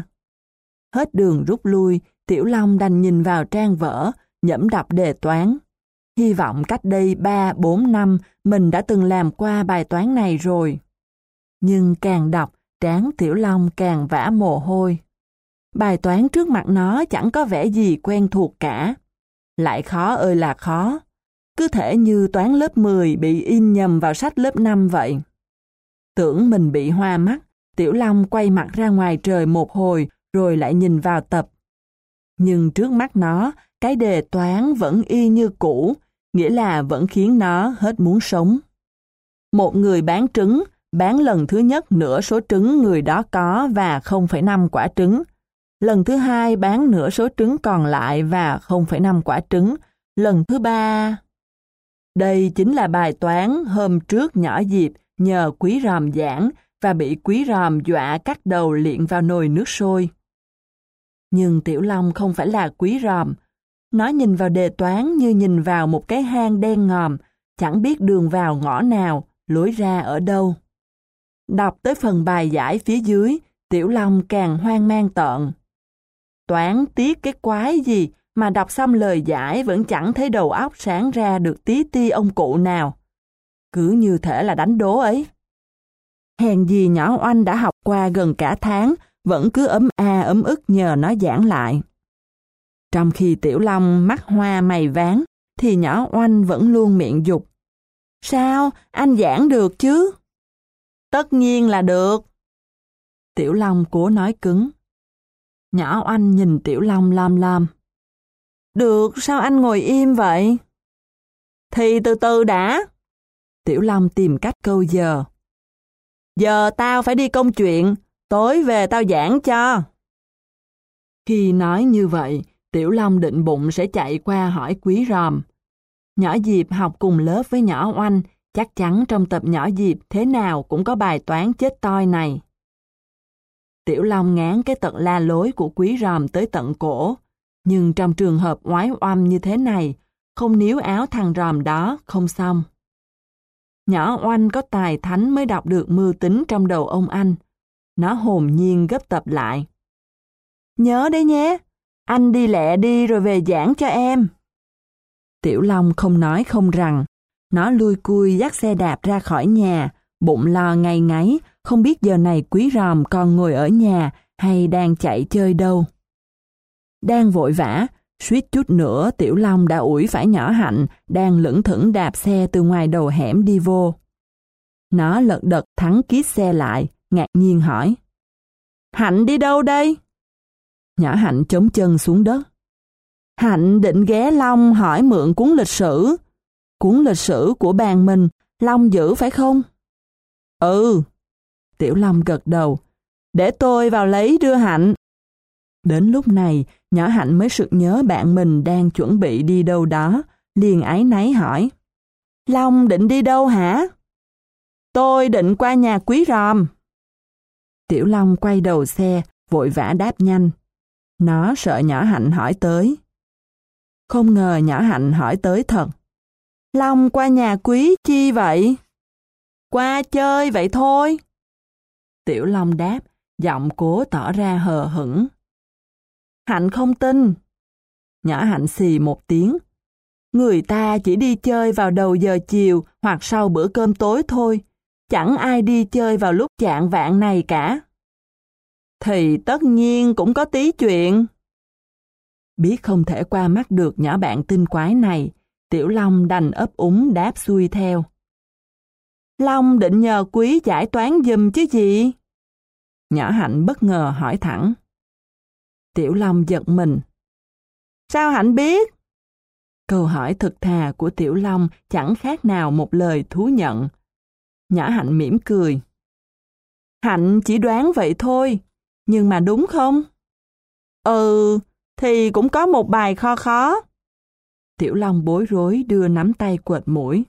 Hết đường rút lui, Tiểu Long đành nhìn vào trang vở, nhẩm đọc đề toán. Hy vọng cách đây 3-4 năm mình đã từng làm qua bài toán này rồi. Nhưng càng đọc, trán Tiểu Long càng vã mồ hôi. Bài toán trước mặt nó chẳng có vẻ gì quen thuộc cả. Lại khó ơi là khó. Cứ thể như toán lớp 10 bị in nhầm vào sách lớp 5 vậy. Tưởng mình bị hoa mắt, Tiểu Long quay mặt ra ngoài trời một hồi rồi lại nhìn vào tập. Nhưng trước mắt nó, cái đề toán vẫn y như cũ, nghĩa là vẫn khiến nó hết muốn sống. Một người bán trứng, bán lần thứ nhất nửa số trứng người đó có và 0,5 quả trứng. Lần thứ hai bán nửa số trứng còn lại và 0,5 quả trứng. Lần thứ ba... Đây chính là bài toán hôm trước nhỏ Diệp nhờ quý ròm giảng và bị quý ròm dọa cắt đầu liện vào nồi nước sôi. Nhưng Tiểu Long không phải là quý ròm. Nó nhìn vào đề toán như nhìn vào một cái hang đen ngòm, chẳng biết đường vào ngõ nào, lối ra ở đâu. Đọc tới phần bài giải phía dưới, Tiểu Long càng hoang mang tợn. Toán tiếc cái quái gì mà đọc xong lời giải vẫn chẳng thấy đầu óc sáng ra được tí ti ông cụ nào. Cứ như thể là đánh đố ấy. Hèn gì nhỏ oanh đã học qua gần cả tháng, vẫn cứ ấm a ấm ức nhờ nó giảng lại. Trong khi Tiểu Long mắt hoa mày ván, thì nhỏ oanh vẫn luôn miệng dục. Sao, anh giảng được chứ? Tất nhiên là được. Tiểu Long cố nói cứng. Nhỏ oanh nhìn Tiểu Long lam lam. Được, sao anh ngồi im vậy? Thì từ từ đã. Tiểu Long tìm cách câu giờ. Giờ tao phải đi công chuyện, tối về tao giảng cho. Khi nói như vậy, Tiểu Long định bụng sẽ chạy qua hỏi quý ròm. Nhỏ Diệp học cùng lớp với nhỏ Oanh, chắc chắn trong tập nhỏ Diệp thế nào cũng có bài toán chết toi này. Tiểu Long ngán cái tận la lối của quý ròm tới tận cổ, nhưng trong trường hợp oái oăm như thế này, không níu áo thằng ròm đó không xong. Nhỏ oanh có tài thánh mới đọc được mưu tính trong đầu ông anh. Nó hồn nhiên gấp tập lại. Nhớ đấy nhé, anh đi lẹ đi rồi về giảng cho em. Tiểu Long không nói không rằng. Nó lui cui dắt xe đạp ra khỏi nhà, bụng lo ngay ngáy, không biết giờ này quý ròm còn ngồi ở nhà hay đang chạy chơi đâu. Đang vội vã, Suýt chút nữa Tiểu Long đã ủi phải nhỏ Hạnh đang lững thững đạp xe từ ngoài đầu hẻm đi vô. Nó lật đật thắng kít xe lại, ngạc nhiên hỏi. Hạnh đi đâu đây? Nhỏ Hạnh chống chân xuống đất. Hạnh định ghé Long hỏi mượn cuốn lịch sử. Cuốn lịch sử của bàn mình, Long giữ phải không? Ừ. Tiểu Long gật đầu. Để tôi vào lấy đưa Hạnh. Đến lúc này, nhỏ Hạnh mới sực nhớ bạn mình đang chuẩn bị đi đâu đó, liền ái náy hỏi. Long định đi đâu hả? Tôi định qua nhà quý ròm. Tiểu Long quay đầu xe, vội vã đáp nhanh. Nó sợ nhỏ Hạnh hỏi tới. Không ngờ nhỏ Hạnh hỏi tới thật. Long qua nhà quý chi vậy? Qua chơi vậy thôi. Tiểu Long đáp, giọng cố tỏ ra hờ hững. Hạnh không tin. Nhỏ Hạnh xì một tiếng. Người ta chỉ đi chơi vào đầu giờ chiều hoặc sau bữa cơm tối thôi. Chẳng ai đi chơi vào lúc chạng vạn này cả. Thì tất nhiên cũng có tí chuyện. Biết không thể qua mắt được nhỏ bạn tinh quái này, Tiểu Long đành ấp úng đáp xuôi theo. Long định nhờ quý giải toán giùm chứ gì? Nhỏ Hạnh bất ngờ hỏi thẳng. Tiểu Long giật mình. Sao Hạnh biết? Câu hỏi thực thà của Tiểu Long chẳng khác nào một lời thú nhận. Nhỏ Hạnh mỉm cười. Hạnh chỉ đoán vậy thôi, nhưng mà đúng không? Ừ, thì cũng có một bài kho khó. Tiểu Long bối rối đưa nắm tay quệt mũi.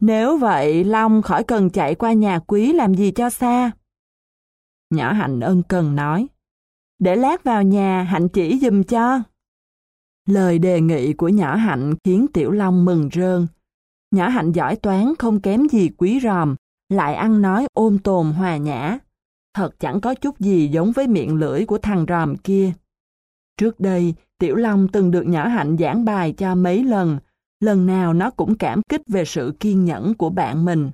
Nếu vậy, Long khỏi cần chạy qua nhà quý làm gì cho xa. Nhỏ Hạnh ân cần nói. Để lát vào nhà Hạnh chỉ dùm cho. Lời đề nghị của nhỏ Hạnh khiến Tiểu Long mừng rơn. Nhỏ Hạnh giỏi toán không kém gì quý ròm, lại ăn nói ôm tồn hòa nhã. Thật chẳng có chút gì giống với miệng lưỡi của thằng ròm kia. Trước đây, Tiểu Long từng được nhỏ Hạnh giảng bài cho mấy lần, lần nào nó cũng cảm kích về sự kiên nhẫn của bạn mình.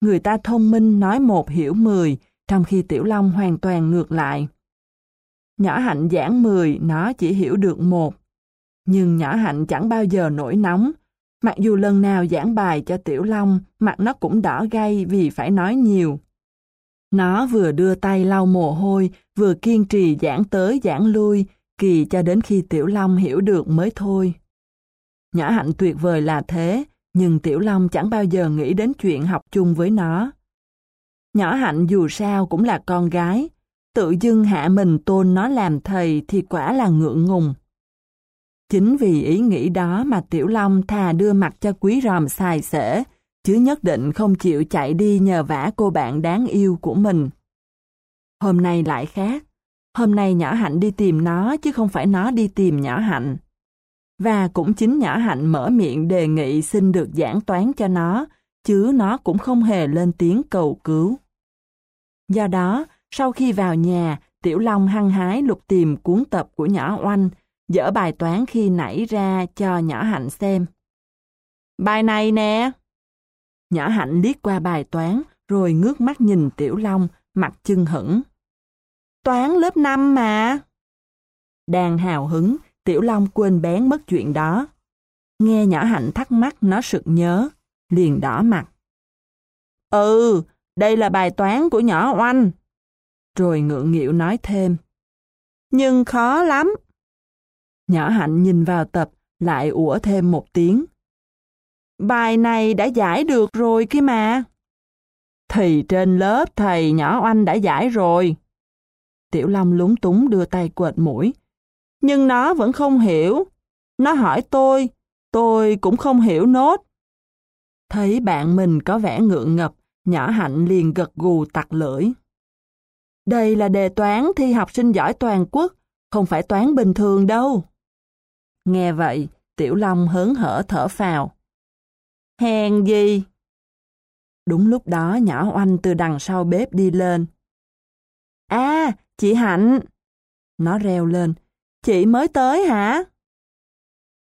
Người ta thông minh nói một hiểu mười, trong khi Tiểu Long hoàn toàn ngược lại. Nhỏ Hạnh giảng mười, nó chỉ hiểu được một. Nhưng nhỏ Hạnh chẳng bao giờ nổi nóng. Mặc dù lần nào giảng bài cho Tiểu Long, mặt nó cũng đỏ gay vì phải nói nhiều. Nó vừa đưa tay lau mồ hôi, vừa kiên trì giảng tới giảng lui, kỳ cho đến khi Tiểu Long hiểu được mới thôi. Nhỏ Hạnh tuyệt vời là thế, nhưng Tiểu Long chẳng bao giờ nghĩ đến chuyện học chung với nó. Nhỏ Hạnh dù sao cũng là con gái, tự dưng hạ mình tôn nó làm thầy thì quả là ngượng ngùng. Chính vì ý nghĩ đó mà Tiểu Long thà đưa mặt cho quý ròm xài xể, chứ nhất định không chịu chạy đi nhờ vả cô bạn đáng yêu của mình. Hôm nay lại khác. Hôm nay nhỏ hạnh đi tìm nó chứ không phải nó đi tìm nhỏ hạnh. Và cũng chính nhỏ hạnh mở miệng đề nghị xin được giảng toán cho nó, chứ nó cũng không hề lên tiếng cầu cứu. Do đó, sau khi vào nhà, Tiểu Long hăng hái lục tìm cuốn tập của nhỏ oanh, dở bài toán khi nãy ra cho nhỏ hạnh xem. Bài này nè! Nhỏ hạnh liếc qua bài toán, rồi ngước mắt nhìn Tiểu Long, mặt chưng hững. Toán lớp 5 mà. Đang hào hứng, Tiểu Long quên bén mất chuyện đó. Nghe nhỏ hạnh thắc mắc nó sực nhớ, liền đỏ mặt. Ừ, đây là bài toán của nhỏ oanh. Rồi ngượng nghịu nói thêm. Nhưng khó lắm. Nhỏ hạnh nhìn vào tập, lại ủa thêm một tiếng. Bài này đã giải được rồi kia mà. Thì trên lớp thầy nhỏ oanh đã giải rồi. Tiểu Long lúng túng đưa tay quệt mũi. Nhưng nó vẫn không hiểu. Nó hỏi tôi, tôi cũng không hiểu nốt. Thấy bạn mình có vẻ ngượng ngập, nhỏ hạnh liền gật gù tặc lưỡi. Đây là đề toán thi học sinh giỏi toàn quốc, không phải toán bình thường đâu. Nghe vậy, Tiểu Long hớn hở thở phào. Hèn gì? Đúng lúc đó nhỏ oanh từ đằng sau bếp đi lên. À, chị Hạnh! Nó reo lên. Chị mới tới hả?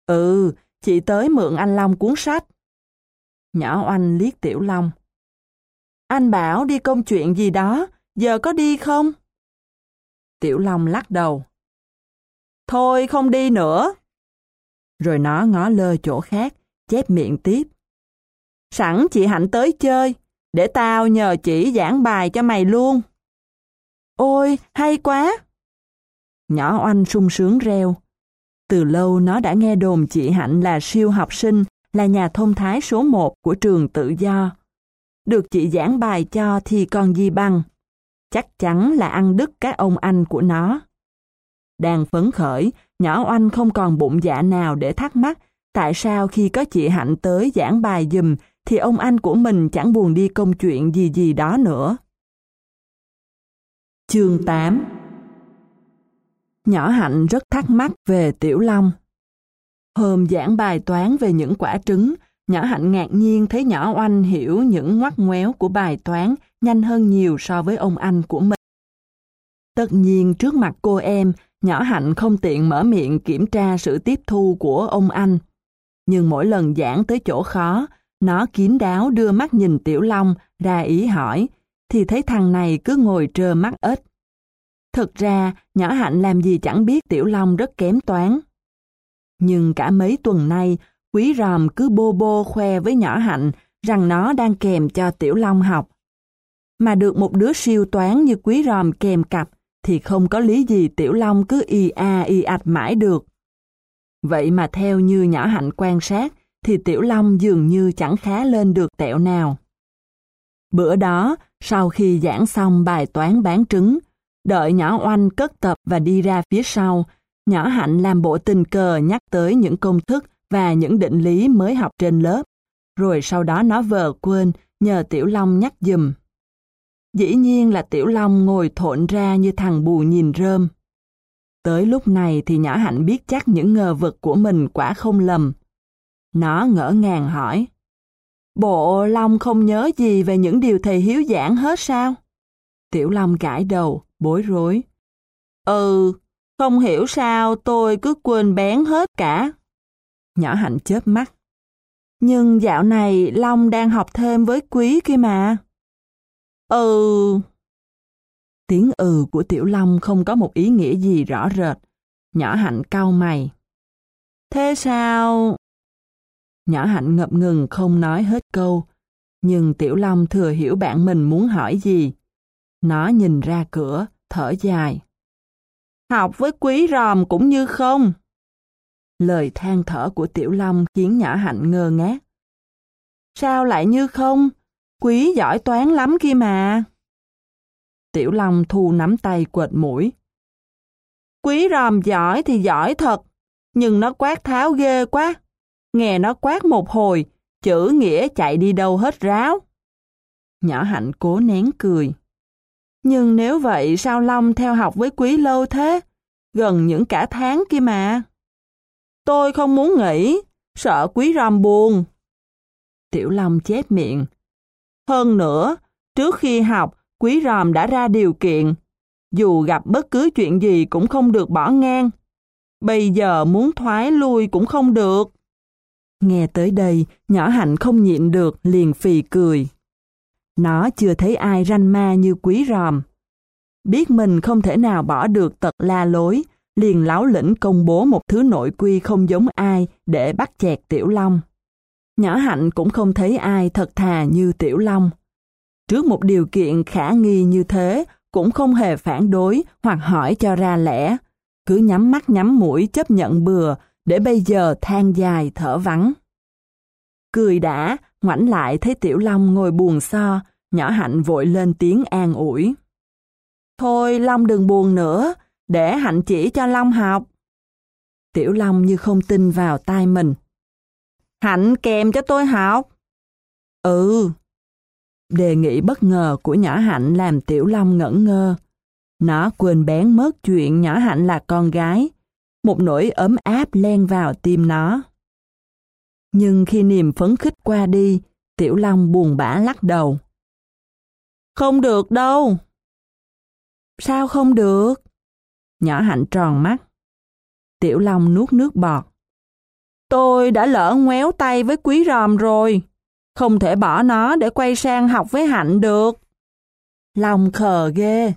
Ừ, chị tới mượn anh Long cuốn sách. Nhỏ oanh liếc Tiểu Long. Anh bảo đi công chuyện gì đó, giờ có đi không? Tiểu Long lắc đầu. Thôi không đi nữa. Rồi nó ngó lơ chỗ khác, chép miệng tiếp. Sẵn chị Hạnh tới chơi, để tao nhờ chỉ giảng bài cho mày luôn. Ôi, hay quá! Nhỏ oanh sung sướng reo. Từ lâu nó đã nghe đồn chị Hạnh là siêu học sinh, là nhà thông thái số một của trường tự do. Được chị giảng bài cho thì còn gì bằng. Chắc chắn là ăn đứt các ông anh của nó. Đang phấn khởi, nhỏ oanh không còn bụng dạ nào để thắc mắc tại sao khi có chị Hạnh tới giảng bài dùm thì ông anh của mình chẳng buồn đi công chuyện gì gì đó nữa. Chương 8 Nhỏ Hạnh rất thắc mắc về Tiểu Long. Hôm giảng bài toán về những quả trứng, nhỏ Hạnh ngạc nhiên thấy nhỏ Oanh hiểu những ngoắt ngoéo của bài toán nhanh hơn nhiều so với ông anh của mình. Tất nhiên trước mặt cô em, nhỏ Hạnh không tiện mở miệng kiểm tra sự tiếp thu của ông anh. Nhưng mỗi lần giảng tới chỗ khó, nó kín đáo đưa mắt nhìn Tiểu Long ra ý hỏi, thì thấy thằng này cứ ngồi trơ mắt ếch. Thực ra, nhỏ Hạnh làm gì chẳng biết Tiểu Long rất kém toán. Nhưng cả mấy tuần nay, Quý Ròm cứ bô bô khoe với nhỏ Hạnh rằng nó đang kèm cho Tiểu Long học. Mà được một đứa siêu toán như Quý Ròm kèm cặp thì không có lý gì Tiểu Long cứ y a y ạch mãi được. Vậy mà theo như nhỏ Hạnh quan sát thì Tiểu Long dường như chẳng khá lên được tẹo nào. Bữa đó, sau khi giảng xong bài toán bán trứng, đợi nhỏ oanh cất tập và đi ra phía sau, nhỏ hạnh làm bộ tình cờ nhắc tới những công thức và những định lý mới học trên lớp, rồi sau đó nó vờ quên nhờ Tiểu Long nhắc dùm. Dĩ nhiên là Tiểu Long ngồi thộn ra như thằng bù nhìn rơm. Tới lúc này thì nhỏ hạnh biết chắc những ngờ vực của mình quả không lầm. Nó ngỡ ngàng hỏi. Bộ Long không nhớ gì về những điều thầy hiếu giảng hết sao? Tiểu Long gãi đầu, bối rối. Ừ, không hiểu sao tôi cứ quên bén hết cả. Nhỏ hạnh chớp mắt. Nhưng dạo này Long đang học thêm với Quý kia mà. Ừ. Tiếng ừ của Tiểu Long không có một ý nghĩa gì rõ rệt. Nhỏ hạnh cau mày. Thế sao? Nhỏ hạnh ngập ngừng không nói hết câu. Nhưng Tiểu Long thừa hiểu bạn mình muốn hỏi gì. Nó nhìn ra cửa, thở dài. Học với quý ròm cũng như không. Lời than thở của Tiểu Long khiến nhỏ hạnh ngơ ngác. Sao lại như không? Quý giỏi toán lắm kia mà. Tiểu Long thu nắm tay quệt mũi. Quý ròm giỏi thì giỏi thật, nhưng nó quát tháo ghê quá. Nghe nó quát một hồi, chữ nghĩa chạy đi đâu hết ráo. Nhỏ hạnh cố nén cười. Nhưng nếu vậy sao Long theo học với Quý lâu thế? Gần những cả tháng kia mà. Tôi không muốn nghỉ, sợ Quý Rom buồn. Tiểu Long chép miệng. Hơn nữa, trước khi học, Quý Ròm đã ra điều kiện. Dù gặp bất cứ chuyện gì cũng không được bỏ ngang. Bây giờ muốn thoái lui cũng không được. Nghe tới đây, nhỏ hạnh không nhịn được, liền phì cười. Nó chưa thấy ai ranh ma như quý ròm. Biết mình không thể nào bỏ được tật la lối, liền láo lĩnh công bố một thứ nội quy không giống ai để bắt chẹt Tiểu Long. Nhỏ Hạnh cũng không thấy ai thật thà như Tiểu Long. Trước một điều kiện khả nghi như thế, cũng không hề phản đối hoặc hỏi cho ra lẽ. Cứ nhắm mắt nhắm mũi chấp nhận bừa, để bây giờ than dài thở vắng. Cười đã, ngoảnh lại thấy Tiểu Long ngồi buồn so, nhỏ Hạnh vội lên tiếng an ủi. Thôi Long đừng buồn nữa, để Hạnh chỉ cho Long học. Tiểu Long như không tin vào tai mình. Hạnh kèm cho tôi học. Ừ. Đề nghị bất ngờ của nhỏ Hạnh làm Tiểu Long ngẩn ngơ. Nó quên bén mất chuyện nhỏ Hạnh là con gái. Một nỗi ấm áp len vào tim nó. Nhưng khi niềm phấn khích qua đi, Tiểu Long buồn bã lắc đầu. Không được đâu. Sao không được? Nhỏ hạnh tròn mắt. Tiểu Long nuốt nước bọt. Tôi đã lỡ ngoéo tay với quý ròm rồi. Không thể bỏ nó để quay sang học với hạnh được. Long khờ ghê.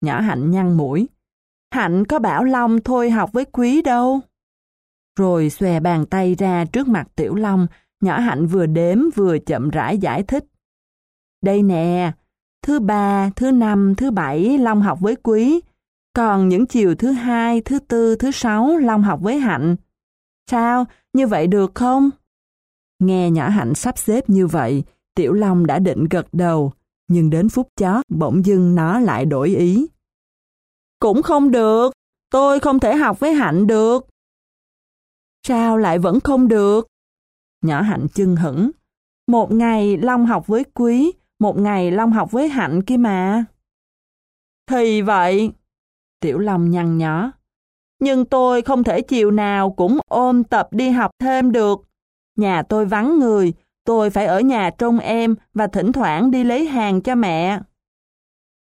Nhỏ hạnh nhăn mũi. Hạnh có bảo Long thôi học với Quý đâu. Rồi xòe bàn tay ra trước mặt Tiểu Long, nhỏ Hạnh vừa đếm vừa chậm rãi giải thích. Đây nè, thứ ba, thứ năm, thứ bảy Long học với Quý, còn những chiều thứ hai, thứ tư, thứ sáu Long học với Hạnh. Sao, như vậy được không? Nghe nhỏ Hạnh sắp xếp như vậy, Tiểu Long đã định gật đầu, nhưng đến phút chót bỗng dưng nó lại đổi ý. Cũng không được, tôi không thể học với Hạnh được. Sao lại vẫn không được? Nhỏ Hạnh chưng hững. Một ngày Long học với Quý, một ngày Long học với Hạnh kia mà. Thì vậy. Tiểu Long nhăn nhó. Nhưng tôi không thể chiều nào cũng ôm tập đi học thêm được. Nhà tôi vắng người, tôi phải ở nhà trông em và thỉnh thoảng đi lấy hàng cho mẹ.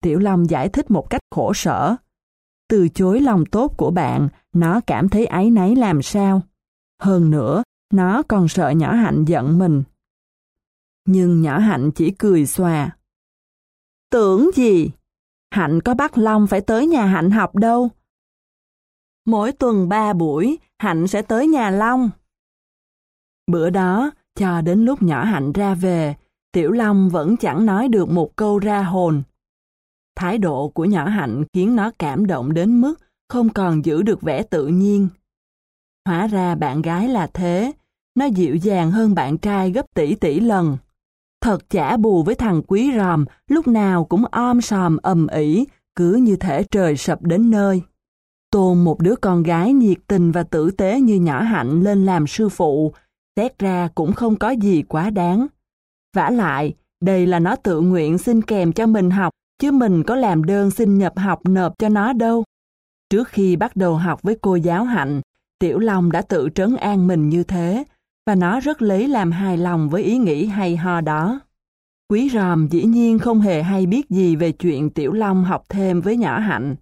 Tiểu Long giải thích một cách khổ sở. Từ chối lòng tốt của bạn, nó cảm thấy áy náy làm sao. Hơn nữa, nó còn sợ nhỏ hạnh giận mình. Nhưng nhỏ hạnh chỉ cười xòa. Tưởng gì? Hạnh có bắt Long phải tới nhà Hạnh học đâu. Mỗi tuần ba buổi, Hạnh sẽ tới nhà Long. Bữa đó, cho đến lúc nhỏ Hạnh ra về, Tiểu Long vẫn chẳng nói được một câu ra hồn. Thái độ của nhỏ Hạnh khiến nó cảm động đến mức không còn giữ được vẻ tự nhiên. Hóa ra bạn gái là thế, nó dịu dàng hơn bạn trai gấp tỷ tỷ lần. Thật chả bù với thằng quý ròm, lúc nào cũng om sòm ầm ĩ, cứ như thể trời sập đến nơi. Tôn một đứa con gái nhiệt tình và tử tế như nhỏ hạnh lên làm sư phụ, xét ra cũng không có gì quá đáng. vả lại, đây là nó tự nguyện xin kèm cho mình học, chứ mình có làm đơn xin nhập học nộp cho nó đâu. Trước khi bắt đầu học với cô giáo hạnh, Tiểu Long đã tự trấn an mình như thế, và nó rất lấy làm hài lòng với ý nghĩ hay ho đó. Quý ròm dĩ nhiên không hề hay biết gì về chuyện Tiểu Long học thêm với nhỏ hạnh.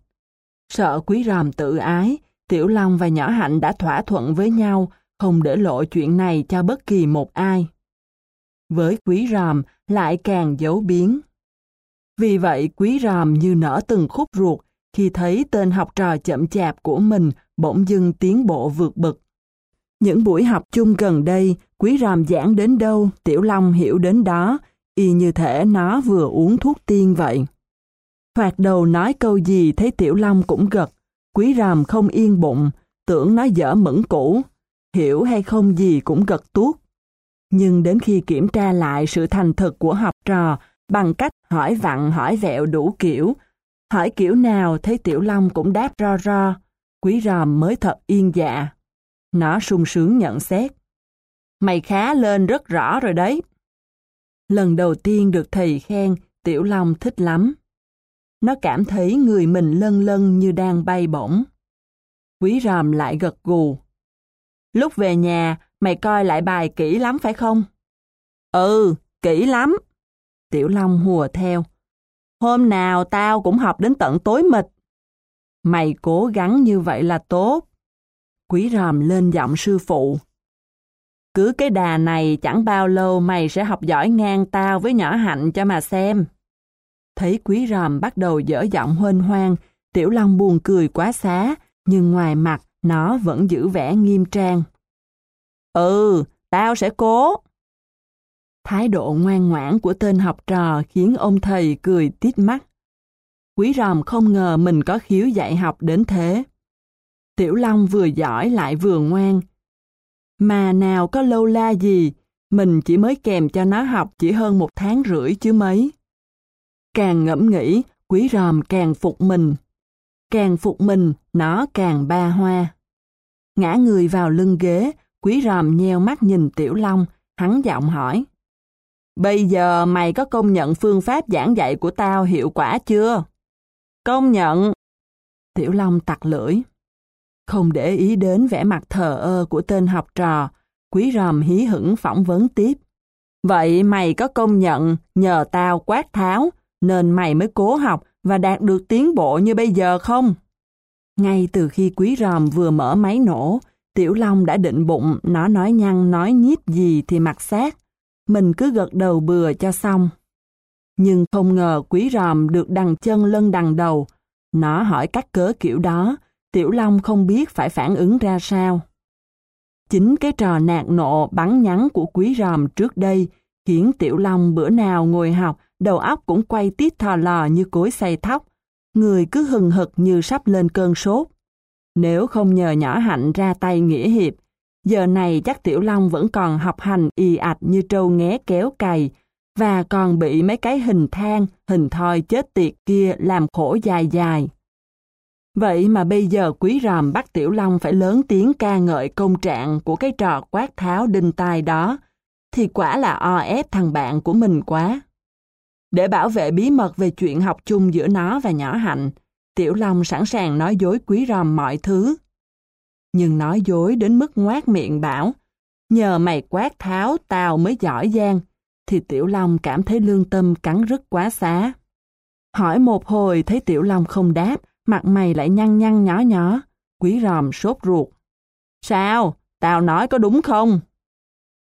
Sợ quý ròm tự ái, Tiểu Long và nhỏ hạnh đã thỏa thuận với nhau không để lộ chuyện này cho bất kỳ một ai. Với quý ròm lại càng giấu biến. Vì vậy quý ròm như nở từng khúc ruột khi thấy tên học trò chậm chạp của mình bỗng dưng tiến bộ vượt bậc. Những buổi học chung gần đây, quý ròm giảng đến đâu, Tiểu Long hiểu đến đó, y như thể nó vừa uống thuốc tiên vậy. Thoạt đầu nói câu gì thấy Tiểu Long cũng gật, quý ròm không yên bụng, tưởng nó dở mẫn cũ, hiểu hay không gì cũng gật tuốt. Nhưng đến khi kiểm tra lại sự thành thực của học trò bằng cách hỏi vặn hỏi vẹo đủ kiểu, hỏi kiểu nào thấy Tiểu Long cũng đáp ro ro, quý ròm mới thật yên dạ. Nó sung sướng nhận xét. Mày khá lên rất rõ rồi đấy. Lần đầu tiên được thầy khen, Tiểu Long thích lắm. Nó cảm thấy người mình lân lân như đang bay bổng. Quý ròm lại gật gù. Lúc về nhà, mày coi lại bài kỹ lắm phải không? Ừ, kỹ lắm. Tiểu Long hùa theo. Hôm nào tao cũng học đến tận tối mịt. Mày cố gắng như vậy là tốt. Quý ròm lên giọng sư phụ. Cứ cái đà này chẳng bao lâu mày sẽ học giỏi ngang tao với nhỏ hạnh cho mà xem. Thấy quý ròm bắt đầu dở giọng huênh hoang, Tiểu Long buồn cười quá xá, nhưng ngoài mặt nó vẫn giữ vẻ nghiêm trang. Ừ, tao sẽ cố. Thái độ ngoan ngoãn của tên học trò khiến ông thầy cười tít mắt. Quý ròm không ngờ mình có khiếu dạy học đến thế. Tiểu Long vừa giỏi lại vừa ngoan. Mà nào có lâu la gì, mình chỉ mới kèm cho nó học chỉ hơn một tháng rưỡi chứ mấy. Càng ngẫm nghĩ, quý ròm càng phục mình. Càng phục mình, nó càng ba hoa. Ngã người vào lưng ghế, quý ròm nheo mắt nhìn Tiểu Long, hắn giọng hỏi. Bây giờ mày có công nhận phương pháp giảng dạy của tao hiệu quả chưa? Công nhận. Tiểu Long tặc lưỡi. Không để ý đến vẻ mặt thờ ơ của tên học trò, quý ròm hí hửng phỏng vấn tiếp. Vậy mày có công nhận nhờ tao quát tháo nên mày mới cố học và đạt được tiến bộ như bây giờ không? Ngay từ khi quý ròm vừa mở máy nổ, Tiểu Long đã định bụng nó nói nhăn nói nhít gì thì mặc xác. Mình cứ gật đầu bừa cho xong. Nhưng không ngờ quý ròm được đằng chân lân đằng đầu. Nó hỏi các cớ kiểu đó, Tiểu Long không biết phải phản ứng ra sao. Chính cái trò nạt nộ bắn nhắn của quý ròm trước đây khiến Tiểu Long bữa nào ngồi học, đầu óc cũng quay tít thò lò như cối xay thóc, người cứ hừng hực như sắp lên cơn sốt. Nếu không nhờ nhỏ hạnh ra tay nghĩa hiệp, giờ này chắc Tiểu Long vẫn còn học hành y ạch như trâu nghé kéo cày, và còn bị mấy cái hình thang, hình thoi chết tiệt kia làm khổ dài dài. Vậy mà bây giờ quý ròm bắt Tiểu Long phải lớn tiếng ca ngợi công trạng của cái trò quát tháo đinh tai đó, thì quả là o ép thằng bạn của mình quá. Để bảo vệ bí mật về chuyện học chung giữa nó và nhỏ hạnh, Tiểu Long sẵn sàng nói dối quý ròm mọi thứ. Nhưng nói dối đến mức ngoát miệng bảo, nhờ mày quát tháo tao mới giỏi giang, thì Tiểu Long cảm thấy lương tâm cắn rứt quá xá. Hỏi một hồi thấy Tiểu Long không đáp, mặt mày lại nhăn nhăn nhỏ nhỏ, quý ròm sốt ruột. Sao? Tao nói có đúng không?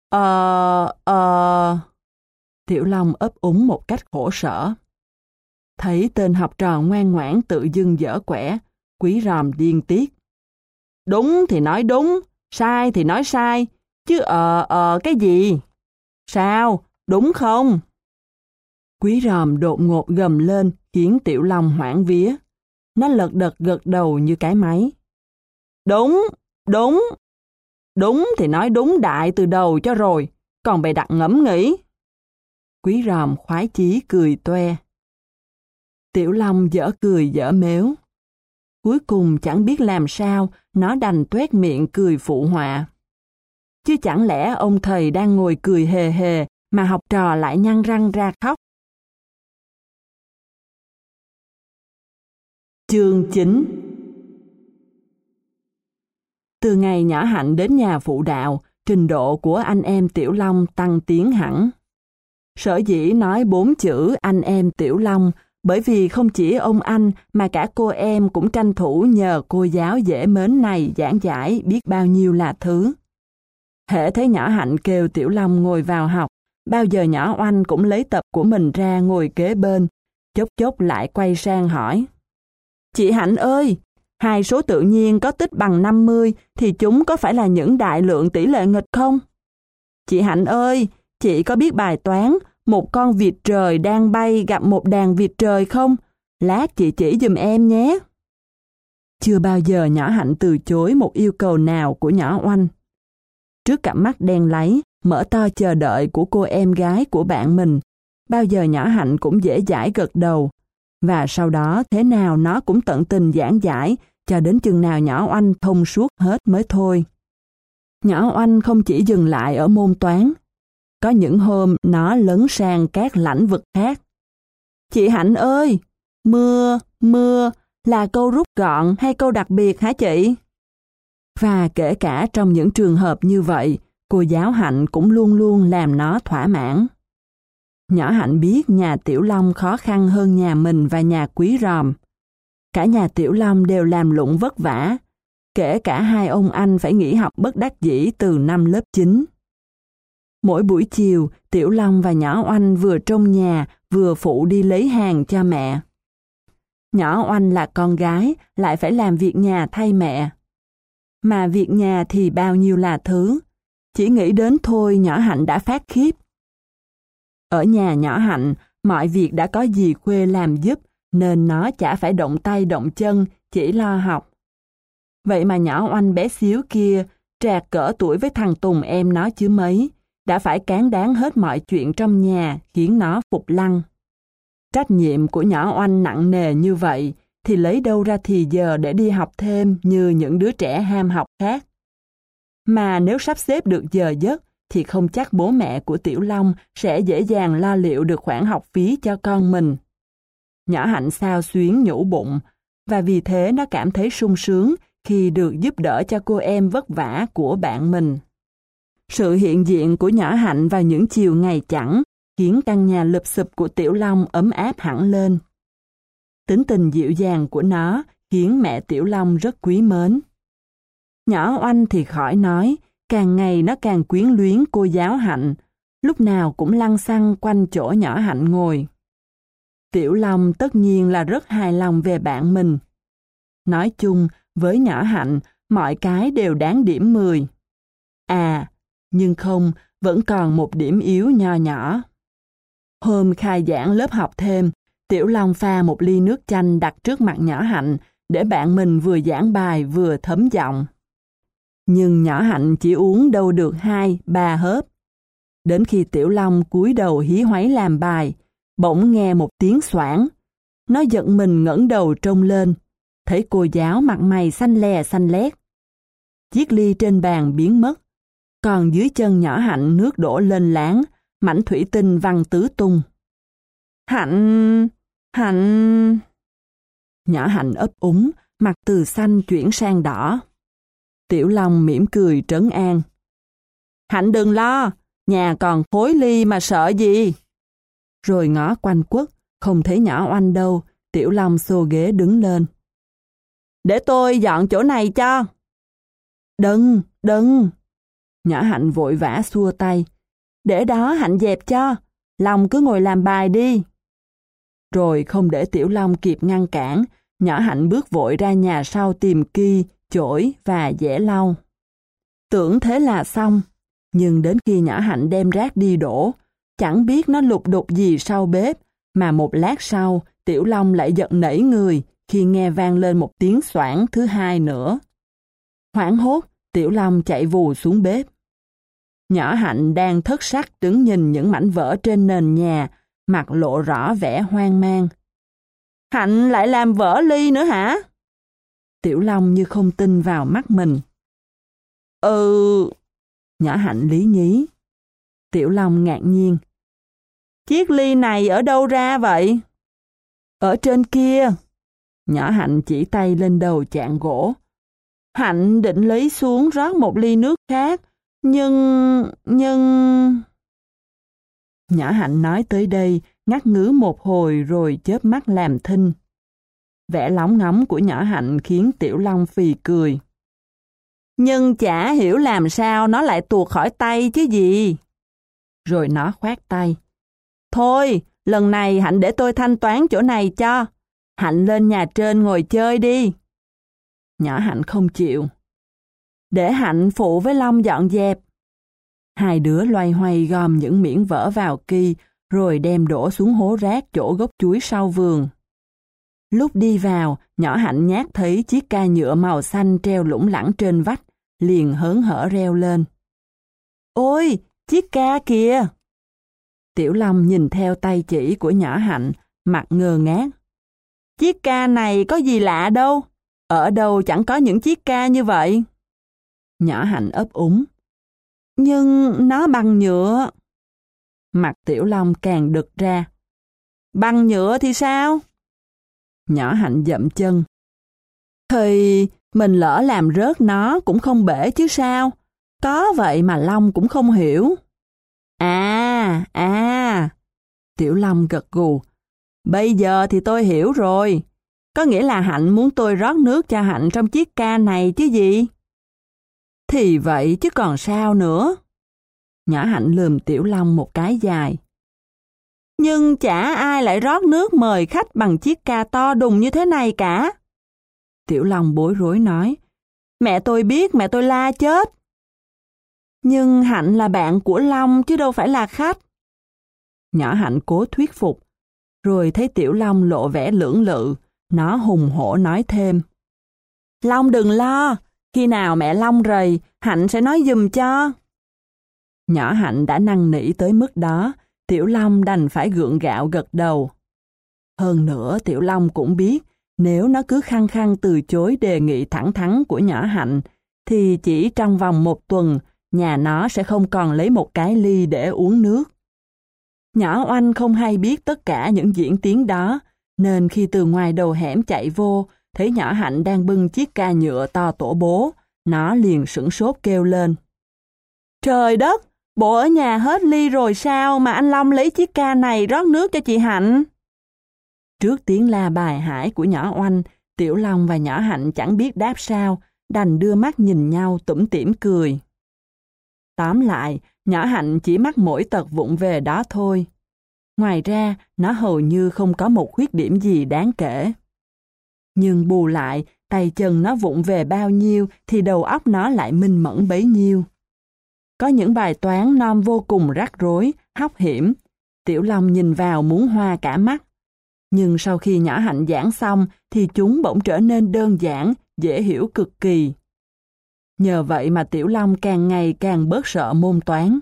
Ờ, ờ... Tiểu Long ấp úng một cách khổ sở. Thấy tên học trò ngoan ngoãn tự dưng dở quẻ, quý ròm điên tiết. Đúng thì nói đúng, sai thì nói sai, chứ ờ ờ cái gì? Sao? Đúng không? Quý ròm đột ngột gầm lên khiến Tiểu Long hoảng vía. Nó lật đật gật đầu như cái máy. Đúng, đúng. Đúng thì nói đúng đại từ đầu cho rồi, còn bày đặt ngẫm nghĩ. Quý ròm khoái chí cười toe. Tiểu Long dở cười dở méo. Cuối cùng chẳng biết làm sao, nó đành tuét miệng cười phụ họa. Chứ chẳng lẽ ông thầy đang ngồi cười hề hề mà học trò lại nhăn răng ra khóc. Chương 9 Từ ngày nhỏ hạnh đến nhà phụ đạo, trình độ của anh em Tiểu Long tăng tiến hẳn. Sở dĩ nói bốn chữ anh em Tiểu Long bởi vì không chỉ ông anh mà cả cô em cũng tranh thủ nhờ cô giáo dễ mến này giảng giải biết bao nhiêu là thứ. Hệ thấy nhỏ hạnh kêu Tiểu Long ngồi vào học, bao giờ nhỏ oanh cũng lấy tập của mình ra ngồi kế bên, chốc chốc lại quay sang hỏi. Chị Hạnh ơi, hai số tự nhiên có tích bằng 50 thì chúng có phải là những đại lượng tỷ lệ nghịch không? Chị Hạnh ơi, chị có biết bài toán một con vịt trời đang bay gặp một đàn vịt trời không? Lát chị chỉ dùm em nhé. Chưa bao giờ nhỏ Hạnh từ chối một yêu cầu nào của nhỏ oanh. Trước cặp mắt đen láy, mở to chờ đợi của cô em gái của bạn mình, bao giờ nhỏ hạnh cũng dễ dãi gật đầu. Và sau đó thế nào nó cũng tận tình giảng giải cho đến chừng nào nhỏ oanh thông suốt hết mới thôi. Nhỏ oanh không chỉ dừng lại ở môn toán. Có những hôm nó lấn sang các lãnh vực khác. Chị Hạnh ơi, mưa, mưa là câu rút gọn hay câu đặc biệt hả chị? Và kể cả trong những trường hợp như vậy, cô giáo Hạnh cũng luôn luôn làm nó thỏa mãn. Nhỏ Hạnh biết nhà Tiểu Long khó khăn hơn nhà mình và nhà Quý Ròm. Cả nhà Tiểu Long đều làm lụng vất vả, kể cả hai ông anh phải nghỉ học bất đắc dĩ từ năm lớp 9. Mỗi buổi chiều, Tiểu Long và nhỏ Oanh vừa trong nhà vừa phụ đi lấy hàng cho mẹ. Nhỏ Oanh là con gái, lại phải làm việc nhà thay mẹ. Mà việc nhà thì bao nhiêu là thứ, chỉ nghĩ đến thôi nhỏ hạnh đã phát khiếp. Ở nhà nhỏ hạnh, mọi việc đã có dì Khuê làm giúp, nên nó chả phải động tay động chân, chỉ lo học. Vậy mà nhỏ oanh bé xíu kia, trạc cỡ tuổi với thằng Tùng em nó chứ mấy, đã phải cán đáng hết mọi chuyện trong nhà, khiến nó phục lăng. Trách nhiệm của nhỏ oanh nặng nề như vậy, thì lấy đâu ra thì giờ để đi học thêm như những đứa trẻ ham học khác. Mà nếu sắp xếp được giờ giấc, thì không chắc bố mẹ của Tiểu Long sẽ dễ dàng lo liệu được khoản học phí cho con mình. Nhỏ hạnh sao xuyến nhũ bụng, và vì thế nó cảm thấy sung sướng khi được giúp đỡ cho cô em vất vả của bạn mình. Sự hiện diện của nhỏ hạnh vào những chiều ngày chẳng khiến căn nhà lụp xụp của Tiểu Long ấm áp hẳn lên. Tính tình dịu dàng của nó khiến mẹ Tiểu Long rất quý mến. Nhỏ oanh thì khỏi nói, càng ngày nó càng quyến luyến cô giáo hạnh, lúc nào cũng lăn xăng quanh chỗ nhỏ hạnh ngồi. Tiểu Long tất nhiên là rất hài lòng về bạn mình. Nói chung, với nhỏ hạnh, mọi cái đều đáng điểm 10. À, nhưng không, vẫn còn một điểm yếu nho nhỏ. Hôm khai giảng lớp học thêm, Tiểu Long pha một ly nước chanh đặt trước mặt nhỏ hạnh để bạn mình vừa giảng bài vừa thấm giọng. Nhưng nhỏ hạnh chỉ uống đâu được hai, ba hớp. Đến khi Tiểu Long cúi đầu hí hoáy làm bài, bỗng nghe một tiếng xoảng. Nó giận mình ngẩng đầu trông lên, thấy cô giáo mặt mày xanh lè xanh lét. Chiếc ly trên bàn biến mất, còn dưới chân nhỏ hạnh nước đổ lên láng, mảnh thủy tinh văng tứ tung. Hạnh, hạnh... Nhỏ hạnh ấp úng, mặt từ xanh chuyển sang đỏ. Tiểu Long mỉm cười trấn an. Hạnh đừng lo, nhà còn khối ly mà sợ gì. Rồi ngó quanh quất, không thấy nhỏ oanh đâu, Tiểu Long xô ghế đứng lên. Để tôi dọn chỗ này cho. Đừng, đừng. Nhỏ Hạnh vội vã xua tay. Để đó Hạnh dẹp cho, Long cứ ngồi làm bài đi. Rồi không để Tiểu Long kịp ngăn cản, nhỏ Hạnh bước vội ra nhà sau tìm ki, chổi và dẻ lau. Tưởng thế là xong, nhưng đến khi nhỏ Hạnh đem rác đi đổ, chẳng biết nó lục đục gì sau bếp, mà một lát sau, Tiểu Long lại giận nảy người khi nghe vang lên một tiếng xoảng thứ hai nữa. Hoảng hốt, Tiểu Long chạy vù xuống bếp. Nhỏ Hạnh đang thất sắc đứng nhìn những mảnh vỡ trên nền nhà, mặt lộ rõ vẻ hoang mang. Hạnh lại làm vỡ ly nữa hả? Tiểu Long như không tin vào mắt mình. Ừ... Nhỏ Hạnh lý nhí. Tiểu Long ngạc nhiên. Chiếc ly này ở đâu ra vậy? Ở trên kia. Nhỏ Hạnh chỉ tay lên đầu chạng gỗ. Hạnh định lấy xuống rót một ly nước khác, nhưng... nhưng... Nhỏ Hạnh nói tới đây, ngắt ngứ một hồi rồi chớp mắt làm thinh. Vẻ lóng ngóng của nhỏ Hạnh khiến Tiểu Long phì cười. Nhưng chả hiểu làm sao nó lại tuột khỏi tay chứ gì. Rồi nó khoát tay. Thôi, lần này Hạnh để tôi thanh toán chỗ này cho. Hạnh lên nhà trên ngồi chơi đi. Nhỏ Hạnh không chịu. Để Hạnh phụ với Long dọn dẹp. Hai đứa loay hoay gom những miếng vỡ vào kỳ, rồi đem đổ xuống hố rác chỗ gốc chuối sau vườn. Lúc đi vào, nhỏ Hạnh nhát thấy chiếc ca nhựa màu xanh treo lủng lẳng trên vách, liền hớn hở reo lên. Ôi, chiếc ca kìa! Tiểu Long nhìn theo tay chỉ của nhỏ Hạnh, mặt ngơ ngác. Chiếc ca này có gì lạ đâu, ở đâu chẳng có những chiếc ca như vậy. Nhỏ Hạnh ấp úng. Nhưng nó bằng nhựa. Mặt Tiểu Long càng đực ra. Bằng nhựa thì sao? Nhỏ Hạnh dậm chân. Thì mình lỡ làm rớt nó cũng không bể chứ sao? Có vậy mà Long cũng không hiểu. À, à. Tiểu Long gật gù. Bây giờ thì tôi hiểu rồi. Có nghĩa là Hạnh muốn tôi rót nước cho Hạnh trong chiếc ca này chứ gì? Thì vậy chứ còn sao nữa. Nhỏ Hạnh lườm Tiểu Long một cái dài. Nhưng chả ai lại rót nước mời khách bằng chiếc ca to đùng như thế này cả. Tiểu Long bối rối nói. Mẹ tôi biết mẹ tôi la chết. Nhưng Hạnh là bạn của Long chứ đâu phải là khách. Nhỏ Hạnh cố thuyết phục. Rồi thấy Tiểu Long lộ vẻ lưỡng lự, nó hùng hổ nói thêm. Long đừng lo, khi nào mẹ Long rầy, Hạnh sẽ nói dùm cho. Nhỏ Hạnh đã năn nỉ tới mức đó, Tiểu Long đành phải gượng gạo gật đầu. Hơn nữa Tiểu Long cũng biết, nếu nó cứ khăng khăng từ chối đề nghị thẳng thắn của nhỏ Hạnh, thì chỉ trong vòng một tuần, nhà nó sẽ không còn lấy một cái ly để uống nước. Nhỏ oanh không hay biết tất cả những diễn tiến đó, nên khi từ ngoài đầu hẻm chạy vô, thấy nhỏ Hạnh đang bưng chiếc ca nhựa to tổ bố, nó liền sửng sốt kêu lên. Trời đất, bộ ở nhà hết ly rồi sao mà anh Long lấy chiếc ca này rót nước cho chị Hạnh? Trước tiếng la bài hải của nhỏ oanh, Tiểu Long và nhỏ Hạnh chẳng biết đáp sao, đành đưa mắt nhìn nhau tủm tỉm cười. Tóm lại, nhỏ Hạnh chỉ mắc mỗi tật vụng về đó thôi. Ngoài ra, nó hầu như không có một khuyết điểm gì đáng kể. Nhưng bù lại, tay chân nó vụng về bao nhiêu thì đầu óc nó lại minh mẫn bấy nhiêu. Có những bài toán non vô cùng rắc rối, hóc hiểm. Tiểu Long nhìn vào muốn hoa cả mắt. Nhưng sau khi nhỏ hạnh giảng xong thì chúng bỗng trở nên đơn giản, dễ hiểu cực kỳ. Nhờ vậy mà Tiểu Long càng ngày càng bớt sợ môn toán.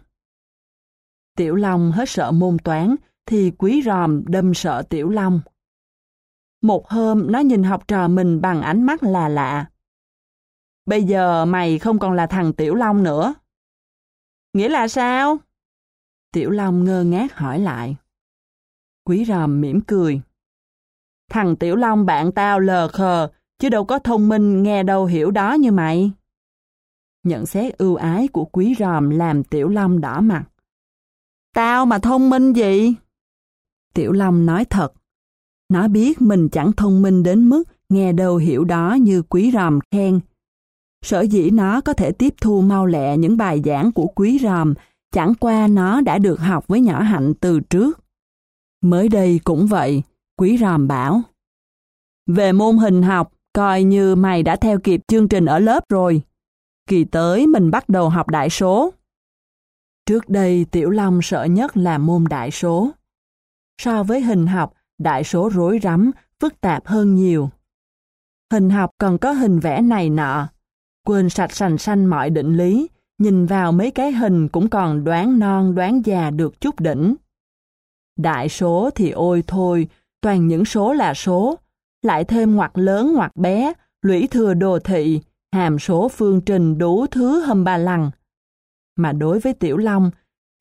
Tiểu Long hết sợ môn toán thì quý ròm đâm sợ Tiểu Long. Một hôm nó nhìn học trò mình bằng ánh mắt là lạ. Bây giờ mày không còn là thằng Tiểu Long nữa. Nghĩa là sao? Tiểu Long ngơ ngác hỏi lại. Quý ròm mỉm cười. Thằng Tiểu Long bạn tao lờ khờ, chứ đâu có thông minh nghe đâu hiểu đó như mày. Nhận xét ưu ái của quý ròm làm Tiểu Long đỏ mặt. Tao mà thông minh gì? Tiểu Long nói thật. Nó biết mình chẳng thông minh đến mức nghe đâu hiểu đó như quý ròm khen. Sở dĩ nó có thể tiếp thu mau lẹ những bài giảng của quý ròm, chẳng qua nó đã được học với nhỏ hạnh từ trước. Mới đây cũng vậy, quý ròm bảo. Về môn hình học, coi như mày đã theo kịp chương trình ở lớp rồi. Kỳ tới mình bắt đầu học đại số. Trước đây Tiểu Long sợ nhất là môn đại số. So với hình học, đại số rối rắm, phức tạp hơn nhiều. Hình học còn có hình vẽ này nọ. Quên sạch sành xanh mọi định lý, nhìn vào mấy cái hình cũng còn đoán non đoán già được chút đỉnh. Đại số thì ôi thôi, toàn những số là số, lại thêm ngoặc lớn ngoặc bé, lũy thừa đồ thị, hàm số phương trình đủ thứ hâm ba lằng. Mà đối với Tiểu Long,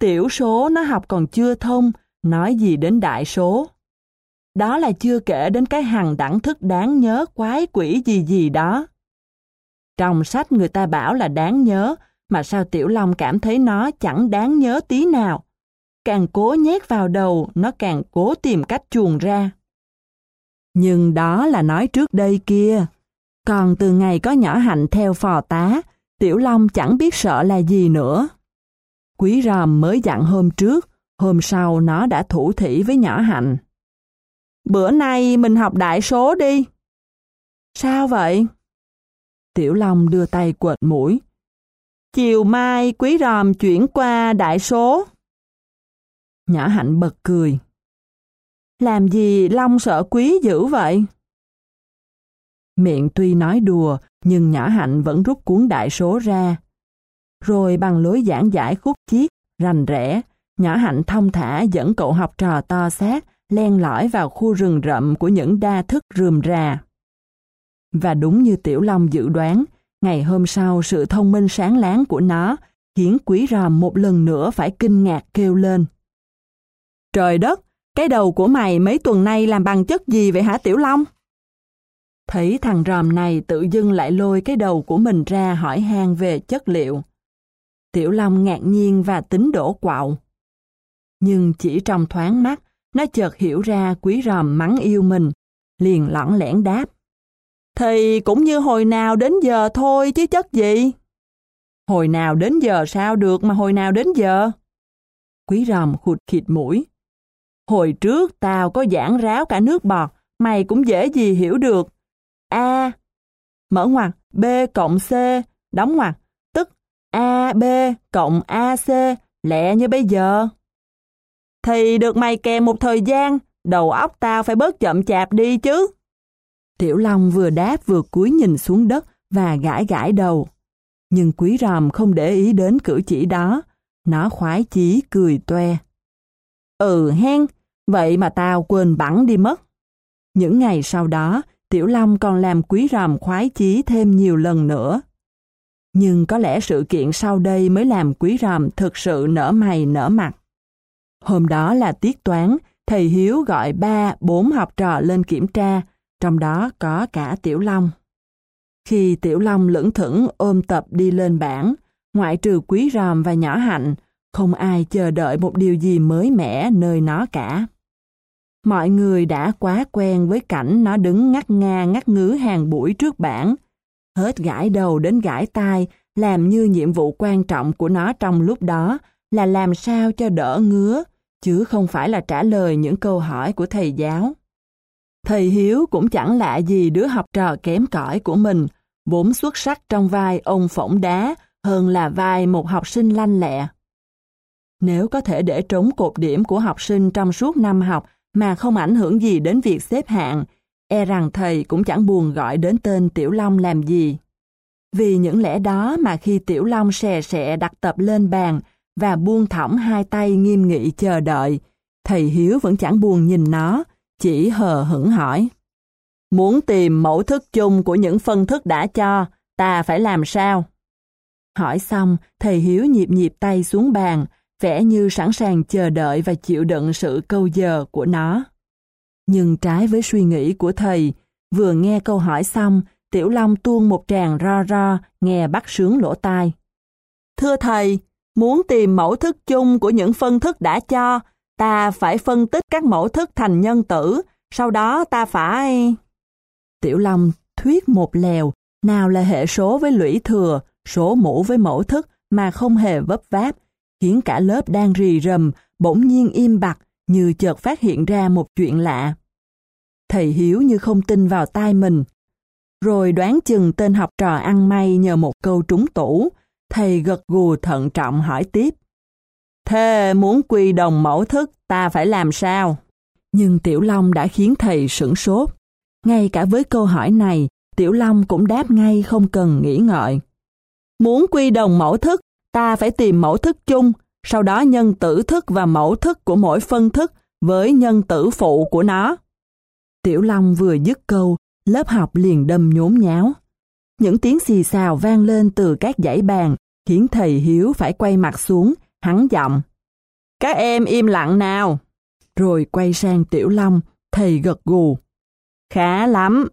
tiểu số nó học còn chưa thông, nói gì đến đại số. Đó là chưa kể đến cái hằng đẳng thức đáng nhớ quái quỷ gì gì đó. Trong sách người ta bảo là đáng nhớ, mà sao Tiểu Long cảm thấy nó chẳng đáng nhớ tí nào. Càng cố nhét vào đầu, nó càng cố tìm cách chuồn ra. Nhưng đó là nói trước đây kia. Còn từ ngày có nhỏ hạnh theo phò tá, Tiểu Long chẳng biết sợ là gì nữa. Quý ròm mới dặn hôm trước, hôm sau nó đã thủ thỉ với nhỏ hạnh. Bữa nay mình học đại số đi. Sao vậy? Tiểu Long đưa tay quệt mũi. Chiều mai quý ròm chuyển qua đại số. Nhỏ hạnh bật cười. Làm gì Long sợ quý dữ vậy? Miệng tuy nói đùa, nhưng nhỏ hạnh vẫn rút cuốn đại số ra. Rồi bằng lối giảng giải khúc chiết, rành rẽ, nhỏ hạnh thông thả dẫn cậu học trò to xác len lỏi vào khu rừng rậm của những đa thức rườm rà. Và đúng như Tiểu Long dự đoán, ngày hôm sau sự thông minh sáng láng của nó khiến quý ròm một lần nữa phải kinh ngạc kêu lên. Trời đất, cái đầu của mày mấy tuần nay làm bằng chất gì vậy hả Tiểu Long? Thấy thằng ròm này tự dưng lại lôi cái đầu của mình ra hỏi han về chất liệu. Tiểu Long ngạc nhiên và tính đổ quạo. Nhưng chỉ trong thoáng mắt, nó chợt hiểu ra quý ròm mắng yêu mình, liền lỏng lẻn đáp. Thì cũng như hồi nào đến giờ thôi chứ chất gì. Hồi nào đến giờ sao được mà hồi nào đến giờ? Quý ròm khụt khịt mũi. Hồi trước tao có giảng ráo cả nước bọt, mày cũng dễ gì hiểu được. A, mở ngoặc, B cộng C, đóng ngoặc, tức a b cộng a c lẹ như bây giờ. Thì được mày kèm một thời gian, đầu óc tao phải bớt chậm chạp đi chứ. Tiểu Long vừa đáp vừa cúi nhìn xuống đất và gãi gãi đầu. Nhưng quý ròm không để ý đến cử chỉ đó, nó khoái chí cười toe. Ừ hen, vậy mà tao quên bẵng đi mất. Những ngày sau đó, Tiểu Long còn làm quý ròm khoái chí thêm nhiều lần nữa. Nhưng có lẽ sự kiện sau đây mới làm quý ròm thực sự nở mày nở mặt. Hôm đó là tiết toán, thầy Hiếu gọi ba, bốn học trò lên kiểm tra, trong đó có cả Tiểu Long. Khi Tiểu Long lững thững ôm tập đi lên bảng, ngoại trừ quý ròm và nhỏ hạnh, không ai chờ đợi một điều gì mới mẻ nơi nó cả. Mọi người đã quá quen với cảnh nó đứng ngắt nga ngắt ngứ hàng buổi trước bảng, hết gãi đầu đến gãi tai, làm như nhiệm vụ quan trọng của nó trong lúc đó là làm sao cho đỡ ngứa, chứ không phải là trả lời những câu hỏi của thầy giáo. Thầy Hiếu cũng chẳng lạ gì đứa học trò kém cỏi của mình, vốn xuất sắc trong vai ông phỏng đá hơn là vai một học sinh lanh lẹ. Nếu có thể để trống cột điểm của học sinh trong suốt năm học mà không ảnh hưởng gì đến việc xếp hạng, e rằng thầy cũng chẳng buồn gọi đến tên Tiểu Long làm gì. Vì những lẽ đó mà khi Tiểu Long xè xẹ đặt tập lên bàn và buông thõng hai tay nghiêm nghị chờ đợi, thầy Hiếu vẫn chẳng buồn nhìn nó, chỉ hờ hững hỏi. Muốn tìm mẫu thức chung của những phân thức đã cho, ta phải làm sao? Hỏi xong, thầy Hiếu nhịp nhịp tay xuống bàn, vẻ như sẵn sàng chờ đợi và chịu đựng sự câu giờ của nó. Nhưng trái với suy nghĩ của thầy, vừa nghe câu hỏi xong, Tiểu Long tuôn một tràng ro ro, nghe bắt sướng lỗ tai. Thưa thầy, muốn tìm mẫu thức chung của những phân thức đã cho, ta phải phân tích các mẫu thức thành nhân tử, sau đó ta phải... Tiểu Long thuyết một lèo, nào là hệ số với lũy thừa, số mũ với mẫu thức mà không hề vấp váp, khiến cả lớp đang rì rầm, bỗng nhiên im bặt như chợt phát hiện ra một chuyện lạ. Thầy Hiếu như không tin vào tai mình. Rồi đoán chừng tên học trò ăn may nhờ một câu trúng tủ, thầy gật gù thận trọng hỏi tiếp. Thế muốn quy đồng mẫu thức ta phải làm sao? Nhưng Tiểu Long đã khiến thầy sửng sốt. Ngay cả với câu hỏi này, Tiểu Long cũng đáp ngay không cần nghĩ ngợi. Muốn quy đồng mẫu thức, ta phải tìm mẫu thức chung, sau đó nhân tử thức và mẫu thức của mỗi phân thức với nhân tử phụ của nó. Tiểu Long vừa dứt câu, lớp học liền đâm nhốn nháo. Những tiếng xì xào vang lên từ các dãy bàn, khiến thầy Hiếu phải quay mặt xuống, hắn giọng. Các em im lặng nào. Rồi quay sang Tiểu Long, thầy gật gù. Khá lắm.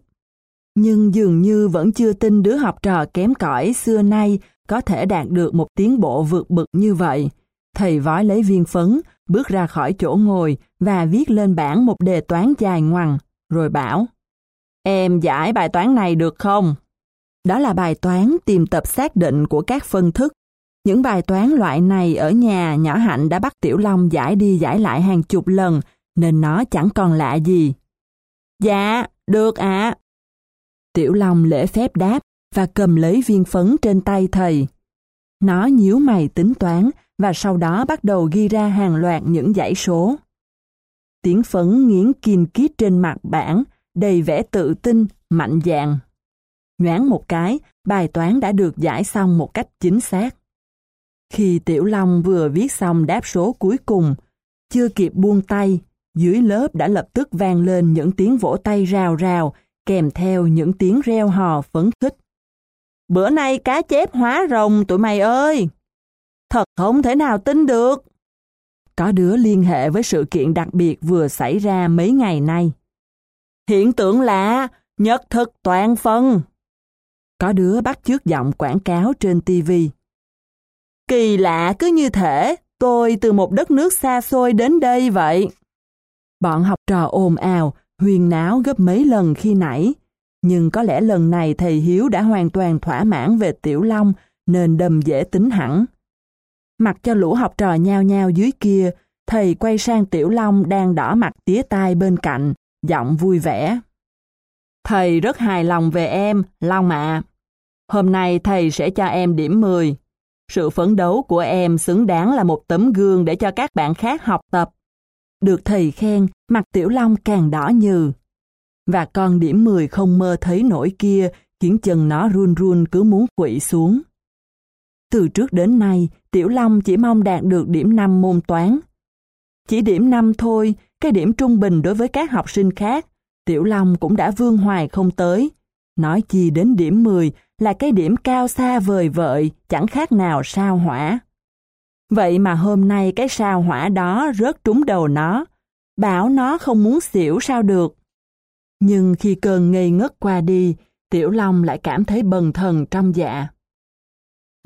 Nhưng dường như vẫn chưa tin đứa học trò kém cỏi xưa nay có thể đạt được một tiến bộ vượt bực như vậy. Thầy vói lấy viên phấn, bước ra khỏi chỗ ngồi và viết lên bảng một đề toán dài ngoằng, rồi bảo Em giải bài toán này được không? Đó là bài toán tìm tập xác định của các phân thức. Những bài toán loại này ở nhà nhỏ Hạnh đã bắt Tiểu Long giải đi giải lại hàng chục lần, nên nó chẳng còn lạ gì. Dạ, được ạ. Tiểu Long lễ phép đáp và cầm lấy viên phấn trên tay thầy. Nó nhíu mày tính toán và sau đó bắt đầu ghi ra hàng loạt những dãy số. Tiếng phấn nghiến kiên kít trên mặt bảng, đầy vẻ tự tin, mạnh dạn. Nhoáng một cái, bài toán đã được giải xong một cách chính xác. Khi Tiểu Long vừa viết xong đáp số cuối cùng, chưa kịp buông tay, dưới lớp đã lập tức vang lên những tiếng vỗ tay rào rào, kèm theo những tiếng reo hò phấn khích. Bữa nay cá chép hóa rồng tụi mày ơi! Thật không thể nào tin được! Có đứa liên hệ với sự kiện đặc biệt vừa xảy ra mấy ngày nay. Hiện tượng lạ, nhất thực toàn phân. Có đứa bắt chước giọng quảng cáo trên TV. Kỳ lạ cứ như thể tôi từ một đất nước xa xôi đến đây vậy. Bọn học trò ồn ào, huyền náo gấp mấy lần khi nãy. Nhưng có lẽ lần này thầy Hiếu đã hoàn toàn thỏa mãn về Tiểu Long nên đầm dễ tính hẳn. Mặc cho lũ học trò nhao nhao dưới kia, thầy quay sang Tiểu Long đang đỏ mặt tía tai bên cạnh, giọng vui vẻ. Thầy rất hài lòng về em, Long ạ. Hôm nay thầy sẽ cho em điểm 10. Sự phấn đấu của em xứng đáng là một tấm gương để cho các bạn khác học tập. Được thầy khen, mặt Tiểu Long càng đỏ nhừ. Và con điểm 10 không mơ thấy nổi kia khiến chân nó run run cứ muốn quỵ xuống. Từ trước đến nay, Tiểu Long chỉ mong đạt được điểm 5 môn toán. Chỉ điểm 5 thôi, cái điểm trung bình đối với các học sinh khác, Tiểu Long cũng đã vương hoài không tới. Nói chi đến điểm 10 là cái điểm cao xa vời vợi, chẳng khác nào sao hỏa. Vậy mà hôm nay cái sao hỏa đó rớt trúng đầu nó, bảo nó không muốn xỉu sao được. Nhưng khi cơn ngây ngất qua đi, Tiểu Long lại cảm thấy bần thần trong dạ.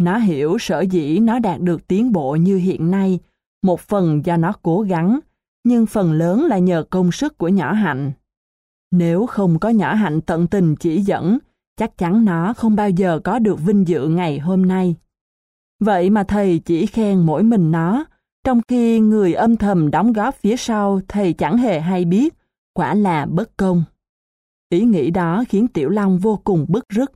Nó hiểu sở dĩ nó đạt được tiến bộ như hiện nay, một phần do nó cố gắng, nhưng phần lớn là nhờ công sức của nhỏ hạnh. Nếu không có nhỏ hạnh tận tình chỉ dẫn, chắc chắn nó không bao giờ có được vinh dự ngày hôm nay. Vậy mà thầy chỉ khen mỗi mình nó, trong khi người âm thầm đóng góp phía sau thầy chẳng hề hay biết, quả là bất công. Ý nghĩ đó khiến Tiểu Long vô cùng bức rứt.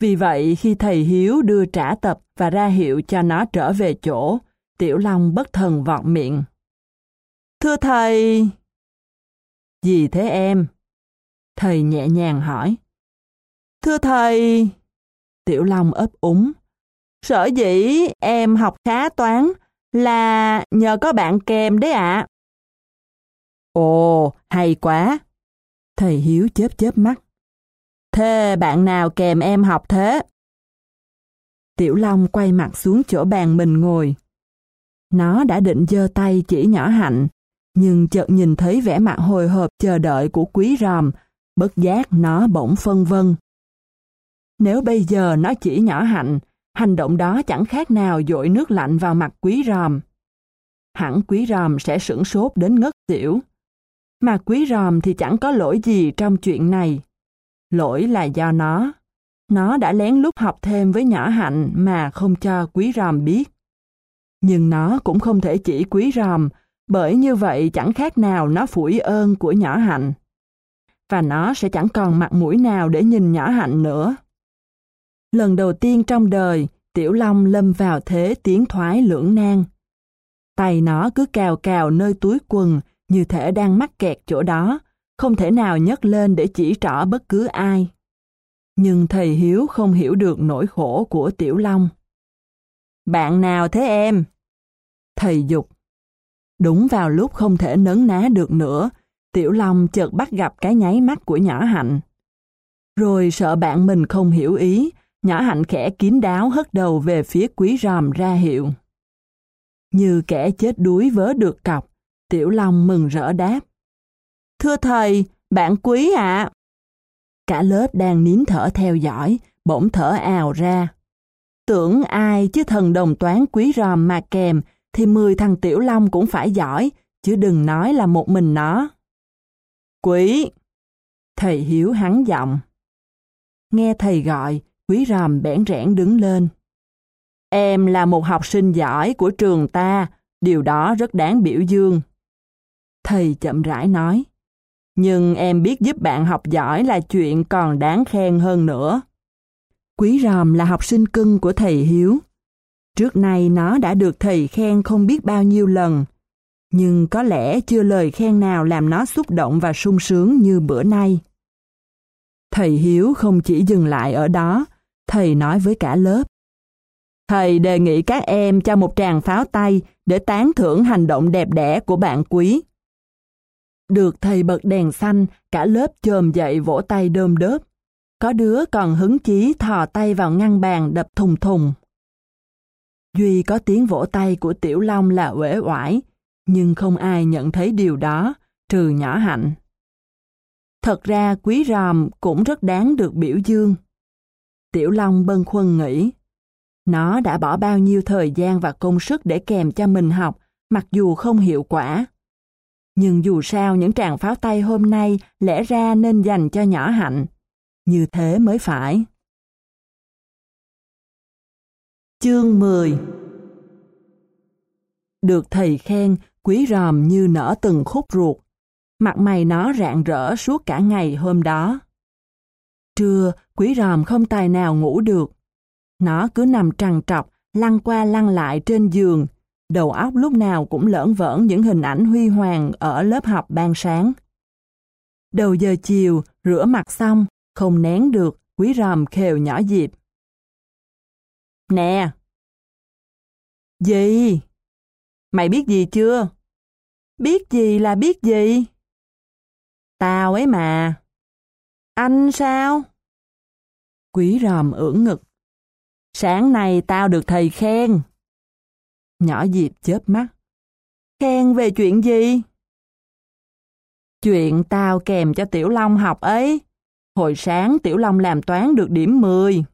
Vì vậy khi thầy Hiếu đưa trả tập và ra hiệu cho nó trở về chỗ, Tiểu Long bất thần vọt miệng. Thưa thầy... Gì thế em? Thầy nhẹ nhàng hỏi. Thưa thầy... Tiểu Long ấp úng. Sở dĩ em học khá toán là nhờ có bạn kèm đấy ạ. Ồ, hay quá. Thầy Hiếu chớp chớp mắt. Thế bạn nào kèm em học thế? Tiểu Long quay mặt xuống chỗ bàn mình ngồi. Nó đã định giơ tay chỉ nhỏ hạnh, nhưng chợt nhìn thấy vẻ mặt hồi hộp chờ đợi của quý ròm, bất giác nó bỗng phân vân. Nếu bây giờ nó chỉ nhỏ hạnh, hành động đó chẳng khác nào dội nước lạnh vào mặt quý ròm. Hẳn quý ròm sẽ sửng sốt đến ngất xỉu. Mà quý ròm thì chẳng có lỗi gì trong chuyện này. Lỗi là do nó. Nó đã lén lút học thêm với nhỏ hạnh mà không cho quý ròm biết. Nhưng nó cũng không thể chỉ quý ròm, bởi như vậy chẳng khác nào nó phủi ơn của nhỏ hạnh. Và nó sẽ chẳng còn mặt mũi nào để nhìn nhỏ hạnh nữa. Lần đầu tiên trong đời, Tiểu Long lâm vào thế tiến thoái lưỡng nan. Tay nó cứ cào cào nơi túi quần, như thể đang mắc kẹt chỗ đó, không thể nào nhấc lên để chỉ trỏ bất cứ ai. Nhưng thầy Hiếu không hiểu được nỗi khổ của Tiểu Long. Bạn nào thế em? Thầy dục. Đúng vào lúc không thể nấn ná được nữa, Tiểu Long chợt bắt gặp cái nháy mắt của nhỏ hạnh. Rồi sợ bạn mình không hiểu ý, nhỏ hạnh khẽ kín đáo hất đầu về phía quý ròm ra hiệu. Như kẻ chết đuối vớ được cọc, Tiểu Long mừng rỡ đáp. Thưa thầy, bạn quý ạ. Cả lớp đang nín thở theo dõi, bỗng thở ào ra. Tưởng ai chứ thần đồng toán quý ròm mà kèm thì mười thằng Tiểu Long cũng phải giỏi, chứ đừng nói là một mình nó. Quý! Thầy Hiếu hắn giọng. Nghe thầy gọi, quý ròm bẽn rẽn đứng lên. Em là một học sinh giỏi của trường ta, điều đó rất đáng biểu dương. Thầy chậm rãi nói. Nhưng em biết giúp bạn học giỏi là chuyện còn đáng khen hơn nữa. Quý ròm là học sinh cưng của thầy Hiếu. Trước nay nó đã được thầy khen không biết bao nhiêu lần, nhưng có lẽ chưa lời khen nào làm nó xúc động và sung sướng như bữa nay. Thầy Hiếu không chỉ dừng lại ở đó, thầy nói với cả lớp. Thầy đề nghị các em cho một tràng pháo tay để tán thưởng hành động đẹp đẽ của bạn quý. Được thầy bật đèn xanh, cả lớp chồm dậy vỗ tay đơm đớp. Có đứa còn hứng chí thò tay vào ngăn bàn đập thùng thùng. Duy có tiếng vỗ tay của Tiểu Long là uể oải, nhưng không ai nhận thấy điều đó, trừ nhỏ hạnh. Thật ra quý ròm cũng rất đáng được biểu dương. Tiểu Long bân khuân nghĩ, nó đã bỏ bao nhiêu thời gian và công sức để kèm cho mình học, mặc dù không hiệu quả. Nhưng dù sao những tràng pháo tay hôm nay lẽ ra nên dành cho nhỏ hạnh. Như thế mới phải. Chương 10 Được thầy khen, quý ròm như nở từng khúc ruột. Mặt mày nó rạng rỡ suốt cả ngày hôm đó. Trưa, quý ròm không tài nào ngủ được. Nó cứ nằm trằn trọc, lăn qua lăn lại trên giường, đầu óc lúc nào cũng lởn vởn những hình ảnh huy hoàng ở lớp học ban sáng. Đầu giờ chiều, rửa mặt xong, không nén được, quý ròm khều nhỏ dịp. Nè! Gì? Mày biết gì chưa? Biết gì là biết gì? Tao ấy mà. Anh sao? Quý ròm ưỡn ngực. Sáng nay tao được thầy khen. Nhỏ Diệp chớp mắt. Khen về chuyện gì? Chuyện tao kèm cho Tiểu Long học ấy. Hồi sáng Tiểu Long làm toán được điểm 10.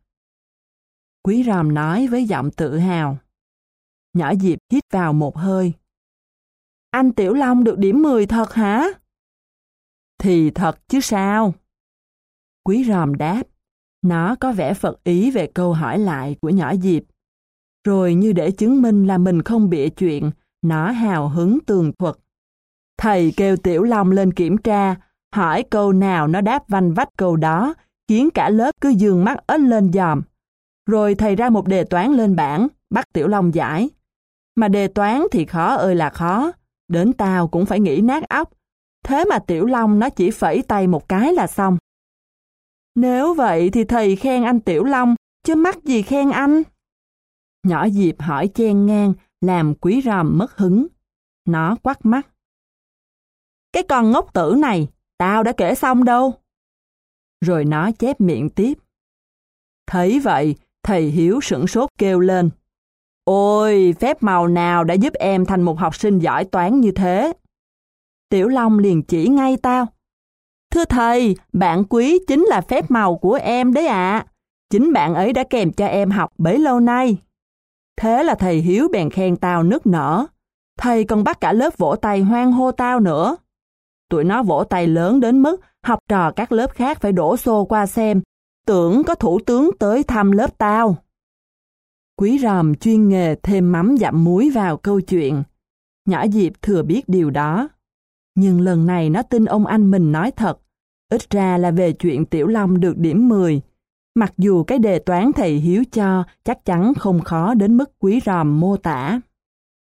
Quý ròm nói với giọng tự hào. Nhỏ Diệp hít vào một hơi. Anh Tiểu Long được điểm 10 thật hả? Thì thật chứ sao? Quý ròm đáp. Nó có vẻ phật ý về câu hỏi lại của nhỏ Diệp. Rồi như để chứng minh là mình không bịa chuyện, Nó hào hứng tường thuật. Thầy kêu Tiểu Long lên kiểm tra, hỏi câu nào nó đáp vanh vách câu đó, khiến cả lớp cứ dương mắt ếch lên dòm. Rồi thầy ra một đề toán lên bảng, bắt Tiểu Long giải. Mà đề toán thì khó ơi là khó, đến tao cũng phải nghĩ nát óc. Thế mà Tiểu Long nó chỉ phẩy tay một cái là xong. Nếu vậy thì thầy khen anh Tiểu Long, chứ mắc gì khen anh? Nhỏ Diệp hỏi chen ngang, làm quý ròm mất hứng. Nó quắt mắt. Cái con ngốc tử này, tao đã kể xong đâu. Rồi nó chép miệng tiếp. Thấy vậy, thầy Hiếu sửng sốt kêu lên. Ôi, phép màu nào đã giúp em thành một học sinh giỏi toán như thế? Tiểu Long liền chỉ ngay tao. Thưa thầy, bạn quý chính là phép màu của em đấy ạ. Chính bạn ấy đã kèm cho em học bấy lâu nay. Thế là thầy Hiếu bèn khen tao nức nở. Thầy còn bắt cả lớp vỗ tay hoan hô tao nữa. Tụi nó vỗ tay lớn đến mức học trò các lớp khác phải đổ xô qua xem, tưởng có thủ tướng tới thăm lớp tao. Quý ròm chuyên nghề thêm mắm dặm muối vào câu chuyện. Nhỏ Diệp thừa biết điều đó. Nhưng lần này nó tin ông anh mình nói thật. Ít ra là về chuyện Tiểu Long được điểm 10. Mặc dù cái đề toán thầy Hiếu cho chắc chắn không khó đến mức quý ròm mô tả.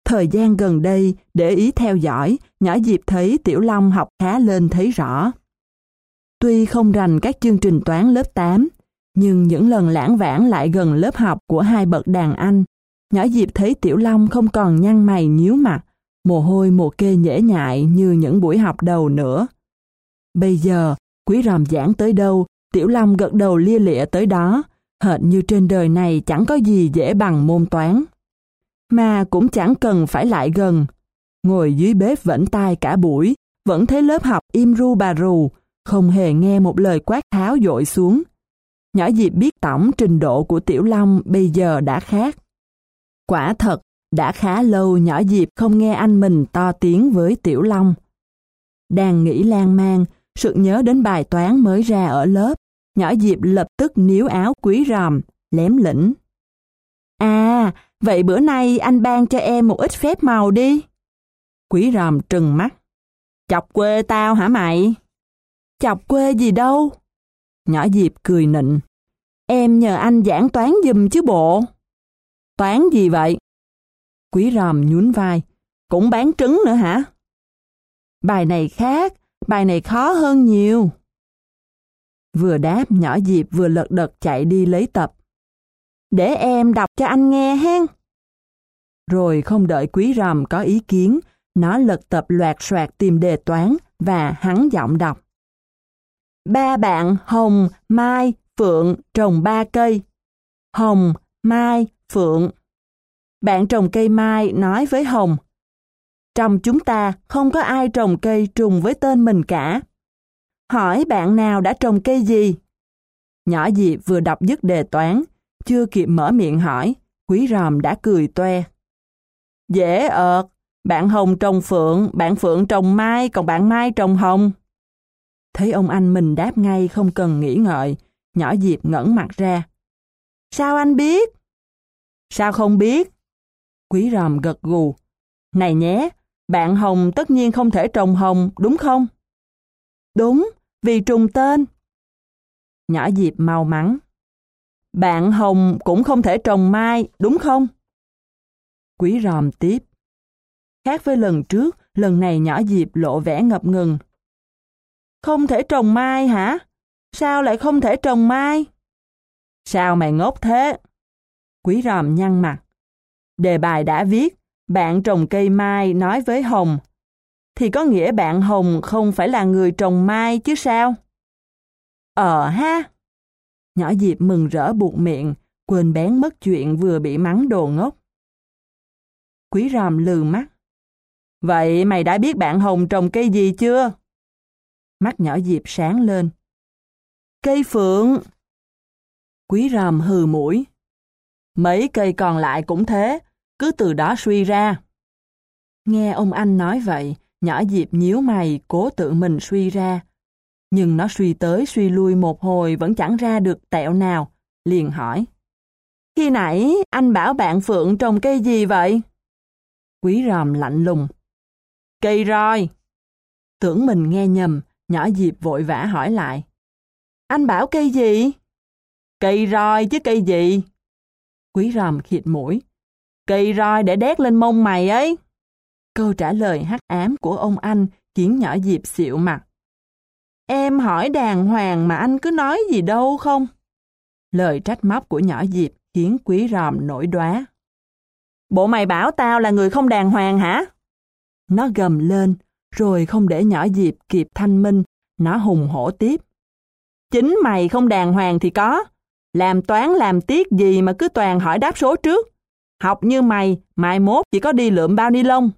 Thời gian gần đây, để ý theo dõi, nhỏ Diệp thấy Tiểu Long học khá lên thấy rõ. Tuy không rành các chương trình toán lớp 8, nhưng những lần lãng vãng lại gần lớp học của hai bậc đàn anh, nhỏ Diệp thấy Tiểu Long không còn nhăn mày nhíu mặt, mồ hôi mồ kê nhễ nhại như những buổi học đầu nữa. Bây giờ, quý ròm giảng tới đâu, Tiểu Long gật đầu lia lịa tới đó, hệt như trên đời này chẳng có gì dễ bằng môn toán. Mà cũng chẳng cần phải lại gần. Ngồi dưới bếp vẫn tai cả buổi, vẫn thấy lớp học im ru bà rù, không hề nghe một lời quát tháo dội xuống. Nhỏ Diệp biết tổng trình độ của Tiểu Long bây giờ đã khác. Quả thật, đã khá lâu nhỏ Diệp không nghe anh mình to tiếng với Tiểu Long. Đang nghĩ lan man, sự nhớ đến bài toán mới ra ở lớp, nhỏ Diệp lập tức níu áo quý ròm, lém lĩnh. À, vậy bữa nay anh ban cho em một ít phép màu đi. Quý ròm trừng mắt. Chọc quê tao hả mày? Chọc quê gì đâu? Nhỏ Diệp cười nịnh. Em nhờ anh giảng toán giùm chứ bộ. Toán gì vậy? Quý ròm nhún vai. Cũng bán trứng nữa hả? Bài này khác, bài này khó hơn nhiều. Vừa đáp nhỏ Diệp vừa lật đật chạy đi lấy tập. Để em đọc cho anh nghe hen. Rồi không đợi quý ròm có ý kiến, nó lật tập loạt soạt tìm đề toán và hắn giọng đọc. Ba bạn Hồng, Mai, Phượng trồng ba cây. Hồng, Mai, Phượng. Bạn trồng cây mai nói với Hồng. Trong chúng ta không có ai trồng cây trùng với tên mình cả. Hỏi bạn nào đã trồng cây gì? Nhỏ Diệp vừa đọc dứt đề toán, chưa kịp mở miệng hỏi, quý ròm đã cười toe. Dễ ợt, bạn Hồng trồng Phượng, bạn Phượng trồng Mai, còn bạn Mai trồng Hồng. Thấy ông anh mình đáp ngay không cần nghĩ ngợi, nhỏ Diệp ngẩn mặt ra. Sao anh biết? Sao không biết? Quý ròm gật gù. Này nhé, bạn Hồng tất nhiên không thể trồng Hồng, đúng không? Đúng, vì trùng tên. Nhỏ Diệp mau mắn. Bạn Hồng cũng không thể trồng Mai, đúng không? Quý ròm tiếp. Khác với lần trước, lần này nhỏ Diệp lộ vẻ ngập ngừng. Không thể trồng mai hả? Sao lại không thể trồng mai? Sao mày ngốc thế? Quý ròm nhăn mặt. Đề bài đã viết, bạn trồng cây mai nói với Hồng. Thì có nghĩa bạn Hồng không phải là người trồng mai chứ sao? Ờ ha! Nhỏ Diệp mừng rỡ buộc miệng, quên bén mất chuyện vừa bị mắng đồ ngốc. Quý ròm lừ mắt. Vậy mày đã biết bạn Hồng trồng cây gì chưa? Mắt nhỏ Diệp sáng lên. Cây phượng! Quý ròm hừ mũi. Mấy cây còn lại cũng thế, cứ từ đó suy ra. Nghe ông anh nói vậy, nhỏ Diệp nhíu mày cố tự mình suy ra. Nhưng nó suy tới suy lui một hồi vẫn chẳng ra được tẹo nào, liền hỏi. Khi nãy anh bảo bạn Phượng trồng cây gì vậy? Quý ròm lạnh lùng. Cây roi. Tưởng mình nghe nhầm, nhỏ Diệp vội vã hỏi lại. Anh bảo cây gì? Cây roi chứ cây gì? Quý ròm khịt mũi. Cây roi để đét lên mông mày ấy. Câu trả lời hắc ám của ông anh khiến nhỏ Diệp xịu mặt. Em hỏi đàng hoàng mà anh cứ nói gì đâu không? Lời trách móc của nhỏ Diệp khiến quý ròm nổi đoá. Bộ mày bảo tao là người không đàng hoàng hả? Nó gầm lên, rồi không để nhỏ Diệp kịp thanh minh, nó hùng hổ tiếp. Chính mày không đàng hoàng thì có. Làm toán làm tiết gì mà cứ toàn hỏi đáp số trước. Học như mày, mai mốt chỉ có đi lượm bao ni lông.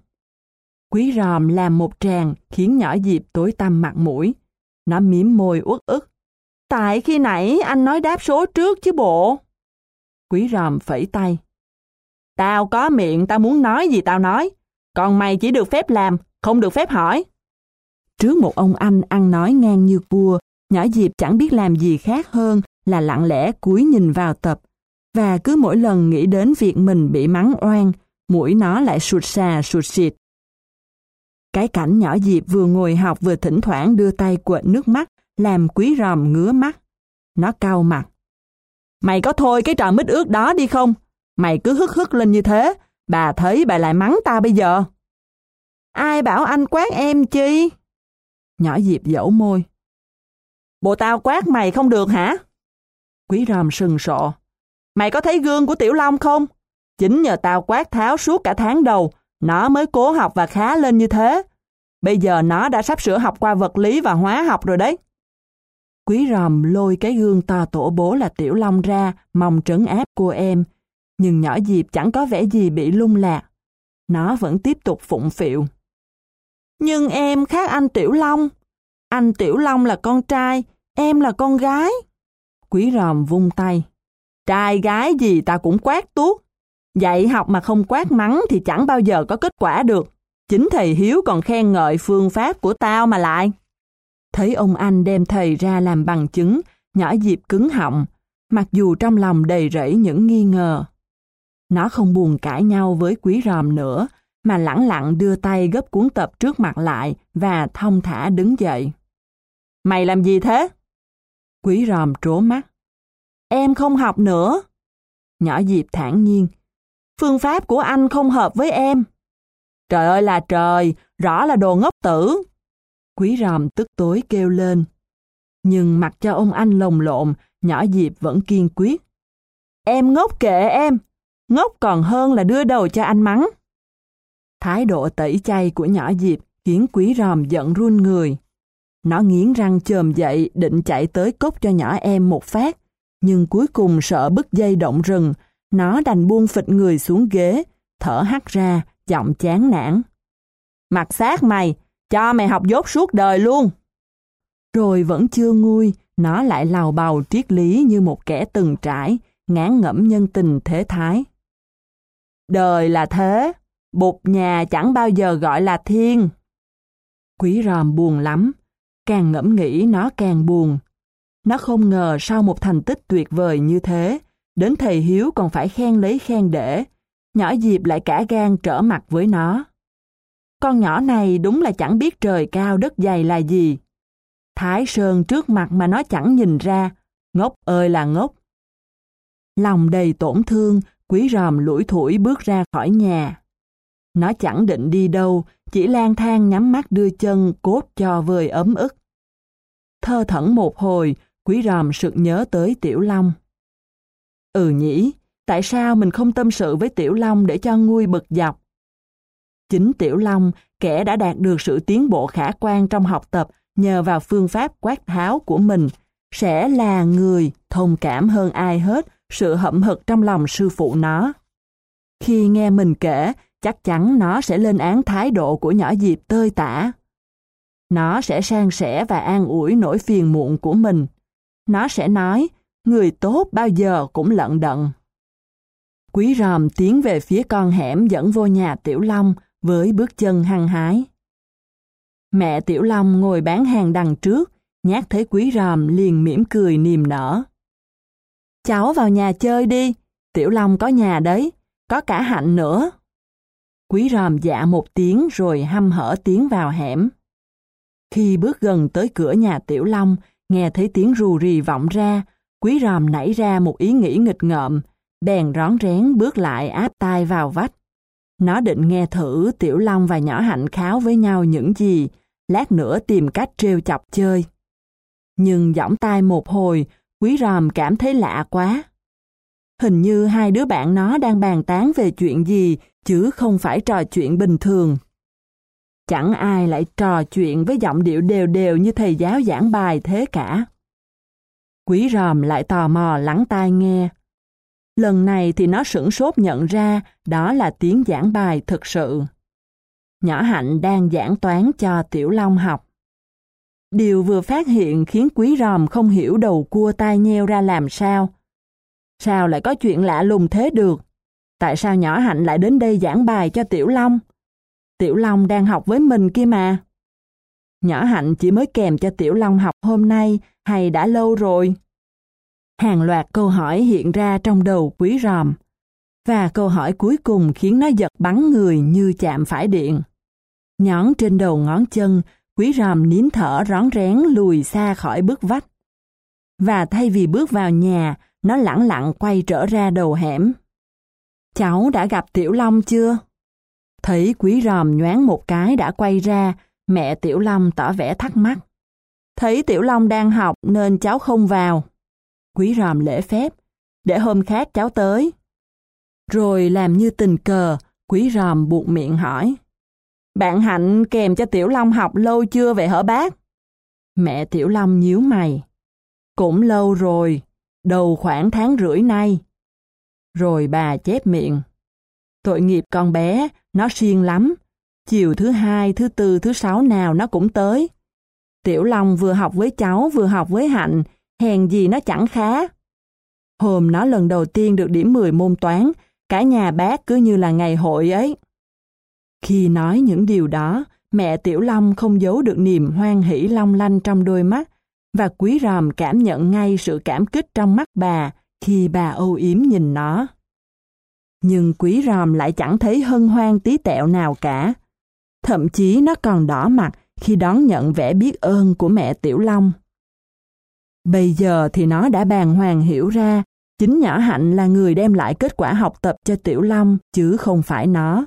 Quý ròm làm một tràng khiến nhỏ Diệp tối tăm mặt mũi. Nó miếm môi uất ức. Tại khi nãy anh nói đáp số trước chứ bộ. Quý ròm phẩy tay. Tao có miệng, tao muốn nói gì tao nói. Còn mày chỉ được phép làm, không được phép hỏi. Trước một ông anh ăn nói ngang như vua, nhỏ Diệp chẳng biết làm gì khác hơn là lặng lẽ cúi nhìn vào tập. Và cứ mỗi lần nghĩ đến việc mình bị mắng oan, mũi nó lại sụt xà sụt xịt. Cái cảnh nhỏ Diệp vừa ngồi học vừa thỉnh thoảng đưa tay quệt nước mắt, làm quý ròm ngứa mắt. Nó cau mặt. Mày có thôi cái trò mít ướt đó đi không? Mày cứ hức hức lên như thế, bà thấy bà lại mắng ta bây giờ. Ai bảo anh quát em chi? Nhỏ Diệp dẫu môi. Bộ tao quát mày không được hả? Quý ròm sừng sộ. Mày có thấy gương của Tiểu Long không? Chính nhờ tao quát tháo suốt cả tháng đầu, nó mới cố học và khá lên như thế. Bây giờ nó đã sắp sửa học qua vật lý và hóa học rồi đấy. Quý ròm lôi cái gương to tổ bố là Tiểu Long ra, mong trấn áp cô em. Nhưng nhỏ Diệp chẳng có vẻ gì bị lung lạc. Nó vẫn tiếp tục phụng phịu. Nhưng em khác anh Tiểu Long. Anh Tiểu Long là con trai, em là con gái. Quý ròm vung tay. Trai gái gì ta cũng quát tuốt. Dạy học mà không quát mắng thì chẳng bao giờ có kết quả được. Chính thầy Hiếu còn khen ngợi phương pháp của tao mà lại. Thấy ông anh đem thầy ra làm bằng chứng, nhỏ dịp cứng họng, mặc dù trong lòng đầy rẫy những nghi ngờ. Nó không buồn cãi nhau với quý ròm nữa, mà lẳng lặng đưa tay gấp cuốn tập trước mặt lại và thông thả đứng dậy. Mày làm gì thế? Quý ròm trố mắt. Em không học nữa. Nhỏ Diệp thản nhiên. Phương pháp của anh không hợp với em. Trời ơi là trời, rõ là đồ ngốc tử. Quý ròm tức tối kêu lên. Nhưng mặc cho ông anh lồng lộn, nhỏ Diệp vẫn kiên quyết. Em ngốc kệ em, ngốc còn hơn là đưa đầu cho anh mắng. Thái độ tẩy chay của nhỏ Diệp khiến quý ròm giận run người. Nó nghiến răng chồm dậy định chạy tới cốc cho nhỏ em một phát, nhưng cuối cùng sợ bức dây động rừng, nó đành buông phịch người xuống ghế, thở hắt ra, giọng chán nản. Mặt xác mày, cho mày học dốt suốt đời luôn. Rồi vẫn chưa nguôi, nó lại lào bào triết lý như một kẻ từng trải, ngán ngẩm nhân tình thế thái. Đời là thế, bột nhà chẳng bao giờ gọi là thiên. Quý ròm buồn lắm, càng ngẫm nghĩ nó càng buồn. Nó không ngờ sau một thành tích tuyệt vời như thế, đến thầy Hiếu còn phải khen lấy khen để, nhỏ Diệp lại cả gan trở mặt với nó. Con nhỏ này đúng là chẳng biết trời cao đất dày là gì. Thái Sơn trước mặt mà nó chẳng nhìn ra, ngốc ơi là ngốc. Lòng đầy tổn thương, quý ròm lủi thủi bước ra khỏi nhà. Nó chẳng định đi đâu, chỉ lang thang nhắm mắt đưa chân cốt cho vơi ấm ức. Thơ thẩn một hồi, quý ròm sực nhớ tới Tiểu Long. Ừ nhỉ, tại sao mình không tâm sự với Tiểu Long để cho nguôi bực dọc? Chính Tiểu Long, kẻ đã đạt được sự tiến bộ khả quan trong học tập nhờ vào phương pháp quát tháo của mình, sẽ là người thông cảm hơn ai hết sự hậm hực trong lòng sư phụ nó. Khi nghe mình kể, chắc chắn nó sẽ lên án thái độ của nhỏ Diệp tơi tả. Nó sẽ san sẻ và an ủi nỗi phiền muộn của mình. Nó sẽ nói, người tốt bao giờ cũng lận đận. Quý ròm tiến về phía con hẻm dẫn vô nhà Tiểu Long với bước chân hăng hái. Mẹ Tiểu Long ngồi bán hàng đằng trước, nhát thấy quý ròm liền mỉm cười niềm nở. Cháu vào nhà chơi đi, Tiểu Long có nhà đấy, có cả hạnh nữa. Quý ròm dạ một tiếng rồi hăm hở tiến vào hẻm. Khi bước gần tới cửa nhà Tiểu Long, nghe thấy tiếng rù rì vọng ra, quý ròm nảy ra một ý nghĩ nghịch ngợm, bèn rón rén bước lại áp tai vào vách. Nó định nghe thử Tiểu Long và Nhỏ Hạnh kháo với nhau những gì, lát nữa tìm cách trêu chọc chơi. Nhưng giọng tai một hồi, quý ròm cảm thấy lạ quá. Hình như hai đứa bạn nó đang bàn tán về chuyện gì, chứ không phải trò chuyện bình thường. Chẳng ai lại trò chuyện với giọng điệu đều đều như thầy giáo giảng bài thế cả. Quý ròm lại tò mò lắng tai nghe. Lần này thì nó sửng sốt nhận ra đó là tiếng giảng bài thực sự. Nhỏ Hạnh đang giảng toán cho Tiểu Long học. Điều vừa phát hiện khiến quý ròm không hiểu đầu cua tai nheo ra làm sao. Sao lại có chuyện lạ lùng thế được? Tại sao nhỏ Hạnh lại đến đây giảng bài cho Tiểu Long? Tiểu Long đang học với mình kia mà. Nhỏ Hạnh chỉ mới kèm cho Tiểu Long học hôm nay hay đã lâu rồi? Hàng loạt câu hỏi hiện ra trong đầu quý ròm. Và câu hỏi cuối cùng khiến nó giật bắn người như chạm phải điện. Nhón trên đầu ngón chân, quý ròm nín thở rón rén lùi xa khỏi bức vách. Và thay vì bước vào nhà, nó lẳng lặng quay trở ra đầu hẻm. Cháu đã gặp Tiểu Long chưa? Thấy quý ròm nhoáng một cái đã quay ra, mẹ Tiểu Long tỏ vẻ thắc mắc. Thấy Tiểu Long đang học nên cháu không vào. Quý ròm lễ phép, để hôm khác cháu tới. Rồi làm như tình cờ, quý ròm buộc miệng hỏi. Bạn Hạnh kèm cho Tiểu Long học lâu chưa vậy hả bác? Mẹ Tiểu Long nhíu mày. Cũng lâu rồi, đầu khoảng tháng rưỡi nay. Rồi bà chép miệng. Tội nghiệp con bé, nó siêng lắm. Chiều thứ hai, thứ tư, thứ sáu nào nó cũng tới. Tiểu Long vừa học với cháu vừa học với Hạnh, hèn gì nó chẳng khá. Hôm nó lần đầu tiên được điểm 10 môn toán, cả nhà bác cứ như là ngày hội ấy. Khi nói những điều đó, mẹ Tiểu Long không giấu được niềm hoan hỷ long lanh trong đôi mắt, và quý ròm cảm nhận ngay sự cảm kích trong mắt bà khi bà âu yếm nhìn nó. Nhưng quý ròm lại chẳng thấy hân hoan tí tẹo nào cả. Thậm chí nó còn đỏ mặt khi đón nhận vẻ biết ơn của mẹ Tiểu Long. Bây giờ thì nó đã bàng hoàng hiểu ra chính nhỏ Hạnh là người đem lại kết quả học tập cho Tiểu Long chứ không phải nó.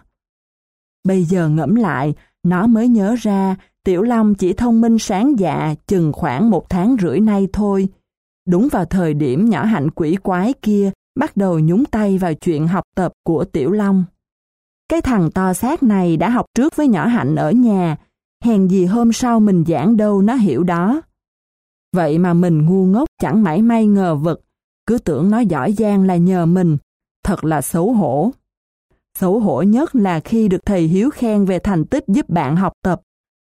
Bây giờ ngẫm lại, nó mới nhớ ra Tiểu Long chỉ thông minh sáng dạ chừng khoảng một tháng rưỡi nay thôi. Đúng vào thời điểm nhỏ hạnh quỷ quái kia bắt đầu nhúng tay vào chuyện học tập của Tiểu Long. Cái thằng to xác này đã học trước với nhỏ hạnh ở nhà, hèn gì hôm sau mình giảng đâu nó hiểu đó. Vậy mà mình ngu ngốc chẳng mảy may ngờ vực, cứ tưởng nó giỏi giang là nhờ mình, thật là xấu hổ. Xấu hổ nhất là khi được thầy Hiếu khen về thành tích giúp bạn học tập.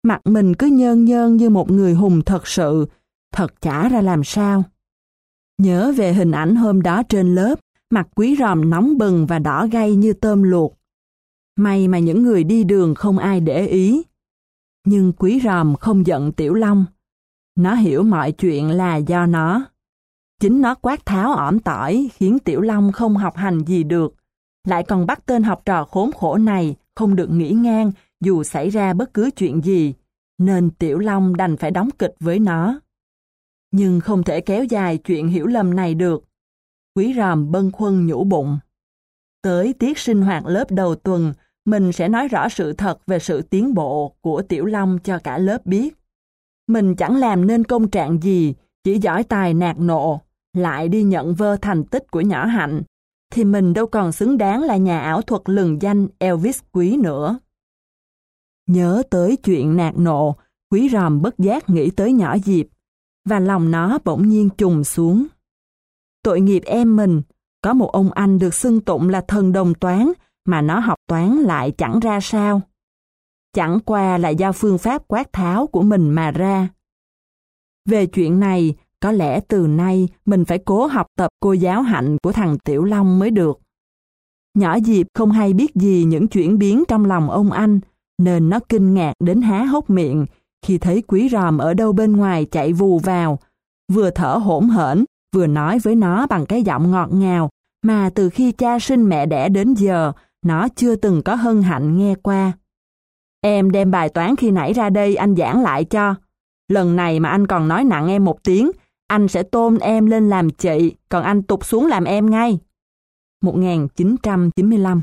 Mặt mình cứ nhơn nhơn như một người hùng thật sự, thật chả ra làm sao. Nhớ về hình ảnh hôm đó trên lớp, mặt quý ròm nóng bừng và đỏ gay như tôm luộc. May mà những người đi đường không ai để ý. Nhưng quý ròm không giận Tiểu Long. Nó hiểu mọi chuyện là do nó. Chính nó quát tháo ỏm tỏi khiến Tiểu Long không học hành gì được lại còn bắt tên học trò khốn khổ này không được nghỉ ngang dù xảy ra bất cứ chuyện gì, nên Tiểu Long đành phải đóng kịch với nó. Nhưng không thể kéo dài chuyện hiểu lầm này được. Quý ròm bân khuân nhủ bụng. Tới tiết sinh hoạt lớp đầu tuần, mình sẽ nói rõ sự thật về sự tiến bộ của Tiểu Long cho cả lớp biết. Mình chẳng làm nên công trạng gì, chỉ giỏi tài nạt nộ, lại đi nhận vơ thành tích của nhỏ Hạnh, thì mình đâu còn xứng đáng là nhà ảo thuật lừng danh Elvis Quý nữa. Nhớ tới chuyện nạt nộ, Quý ròm bất giác nghĩ tới nhỏ Diệp, và lòng nó bỗng nhiên trùng xuống. Tội nghiệp em mình, có một ông anh được xưng tụng là thần đồng toán, mà nó học toán lại chẳng ra sao. Chẳng qua là do phương pháp quát tháo của mình mà ra. Về chuyện này, có lẽ từ nay mình phải cố học tập cô giáo hạnh của thằng Tiểu Long mới được. Nhỏ Diệp không hay biết gì những chuyển biến trong lòng ông anh, nên nó kinh ngạc đến há hốc miệng khi thấy quý ròm ở đâu bên ngoài chạy vù vào, vừa thở hổn hển, vừa nói với nó bằng cái giọng ngọt ngào mà từ khi cha sinh mẹ đẻ đến giờ, Nó chưa từng có hân hạnh nghe qua. Em đem bài toán khi nãy ra đây anh giảng lại cho. Lần này mà anh còn nói nặng em một tiếng, anh sẽ tôn em lên làm chị, còn anh tụt xuống làm em ngay. 1995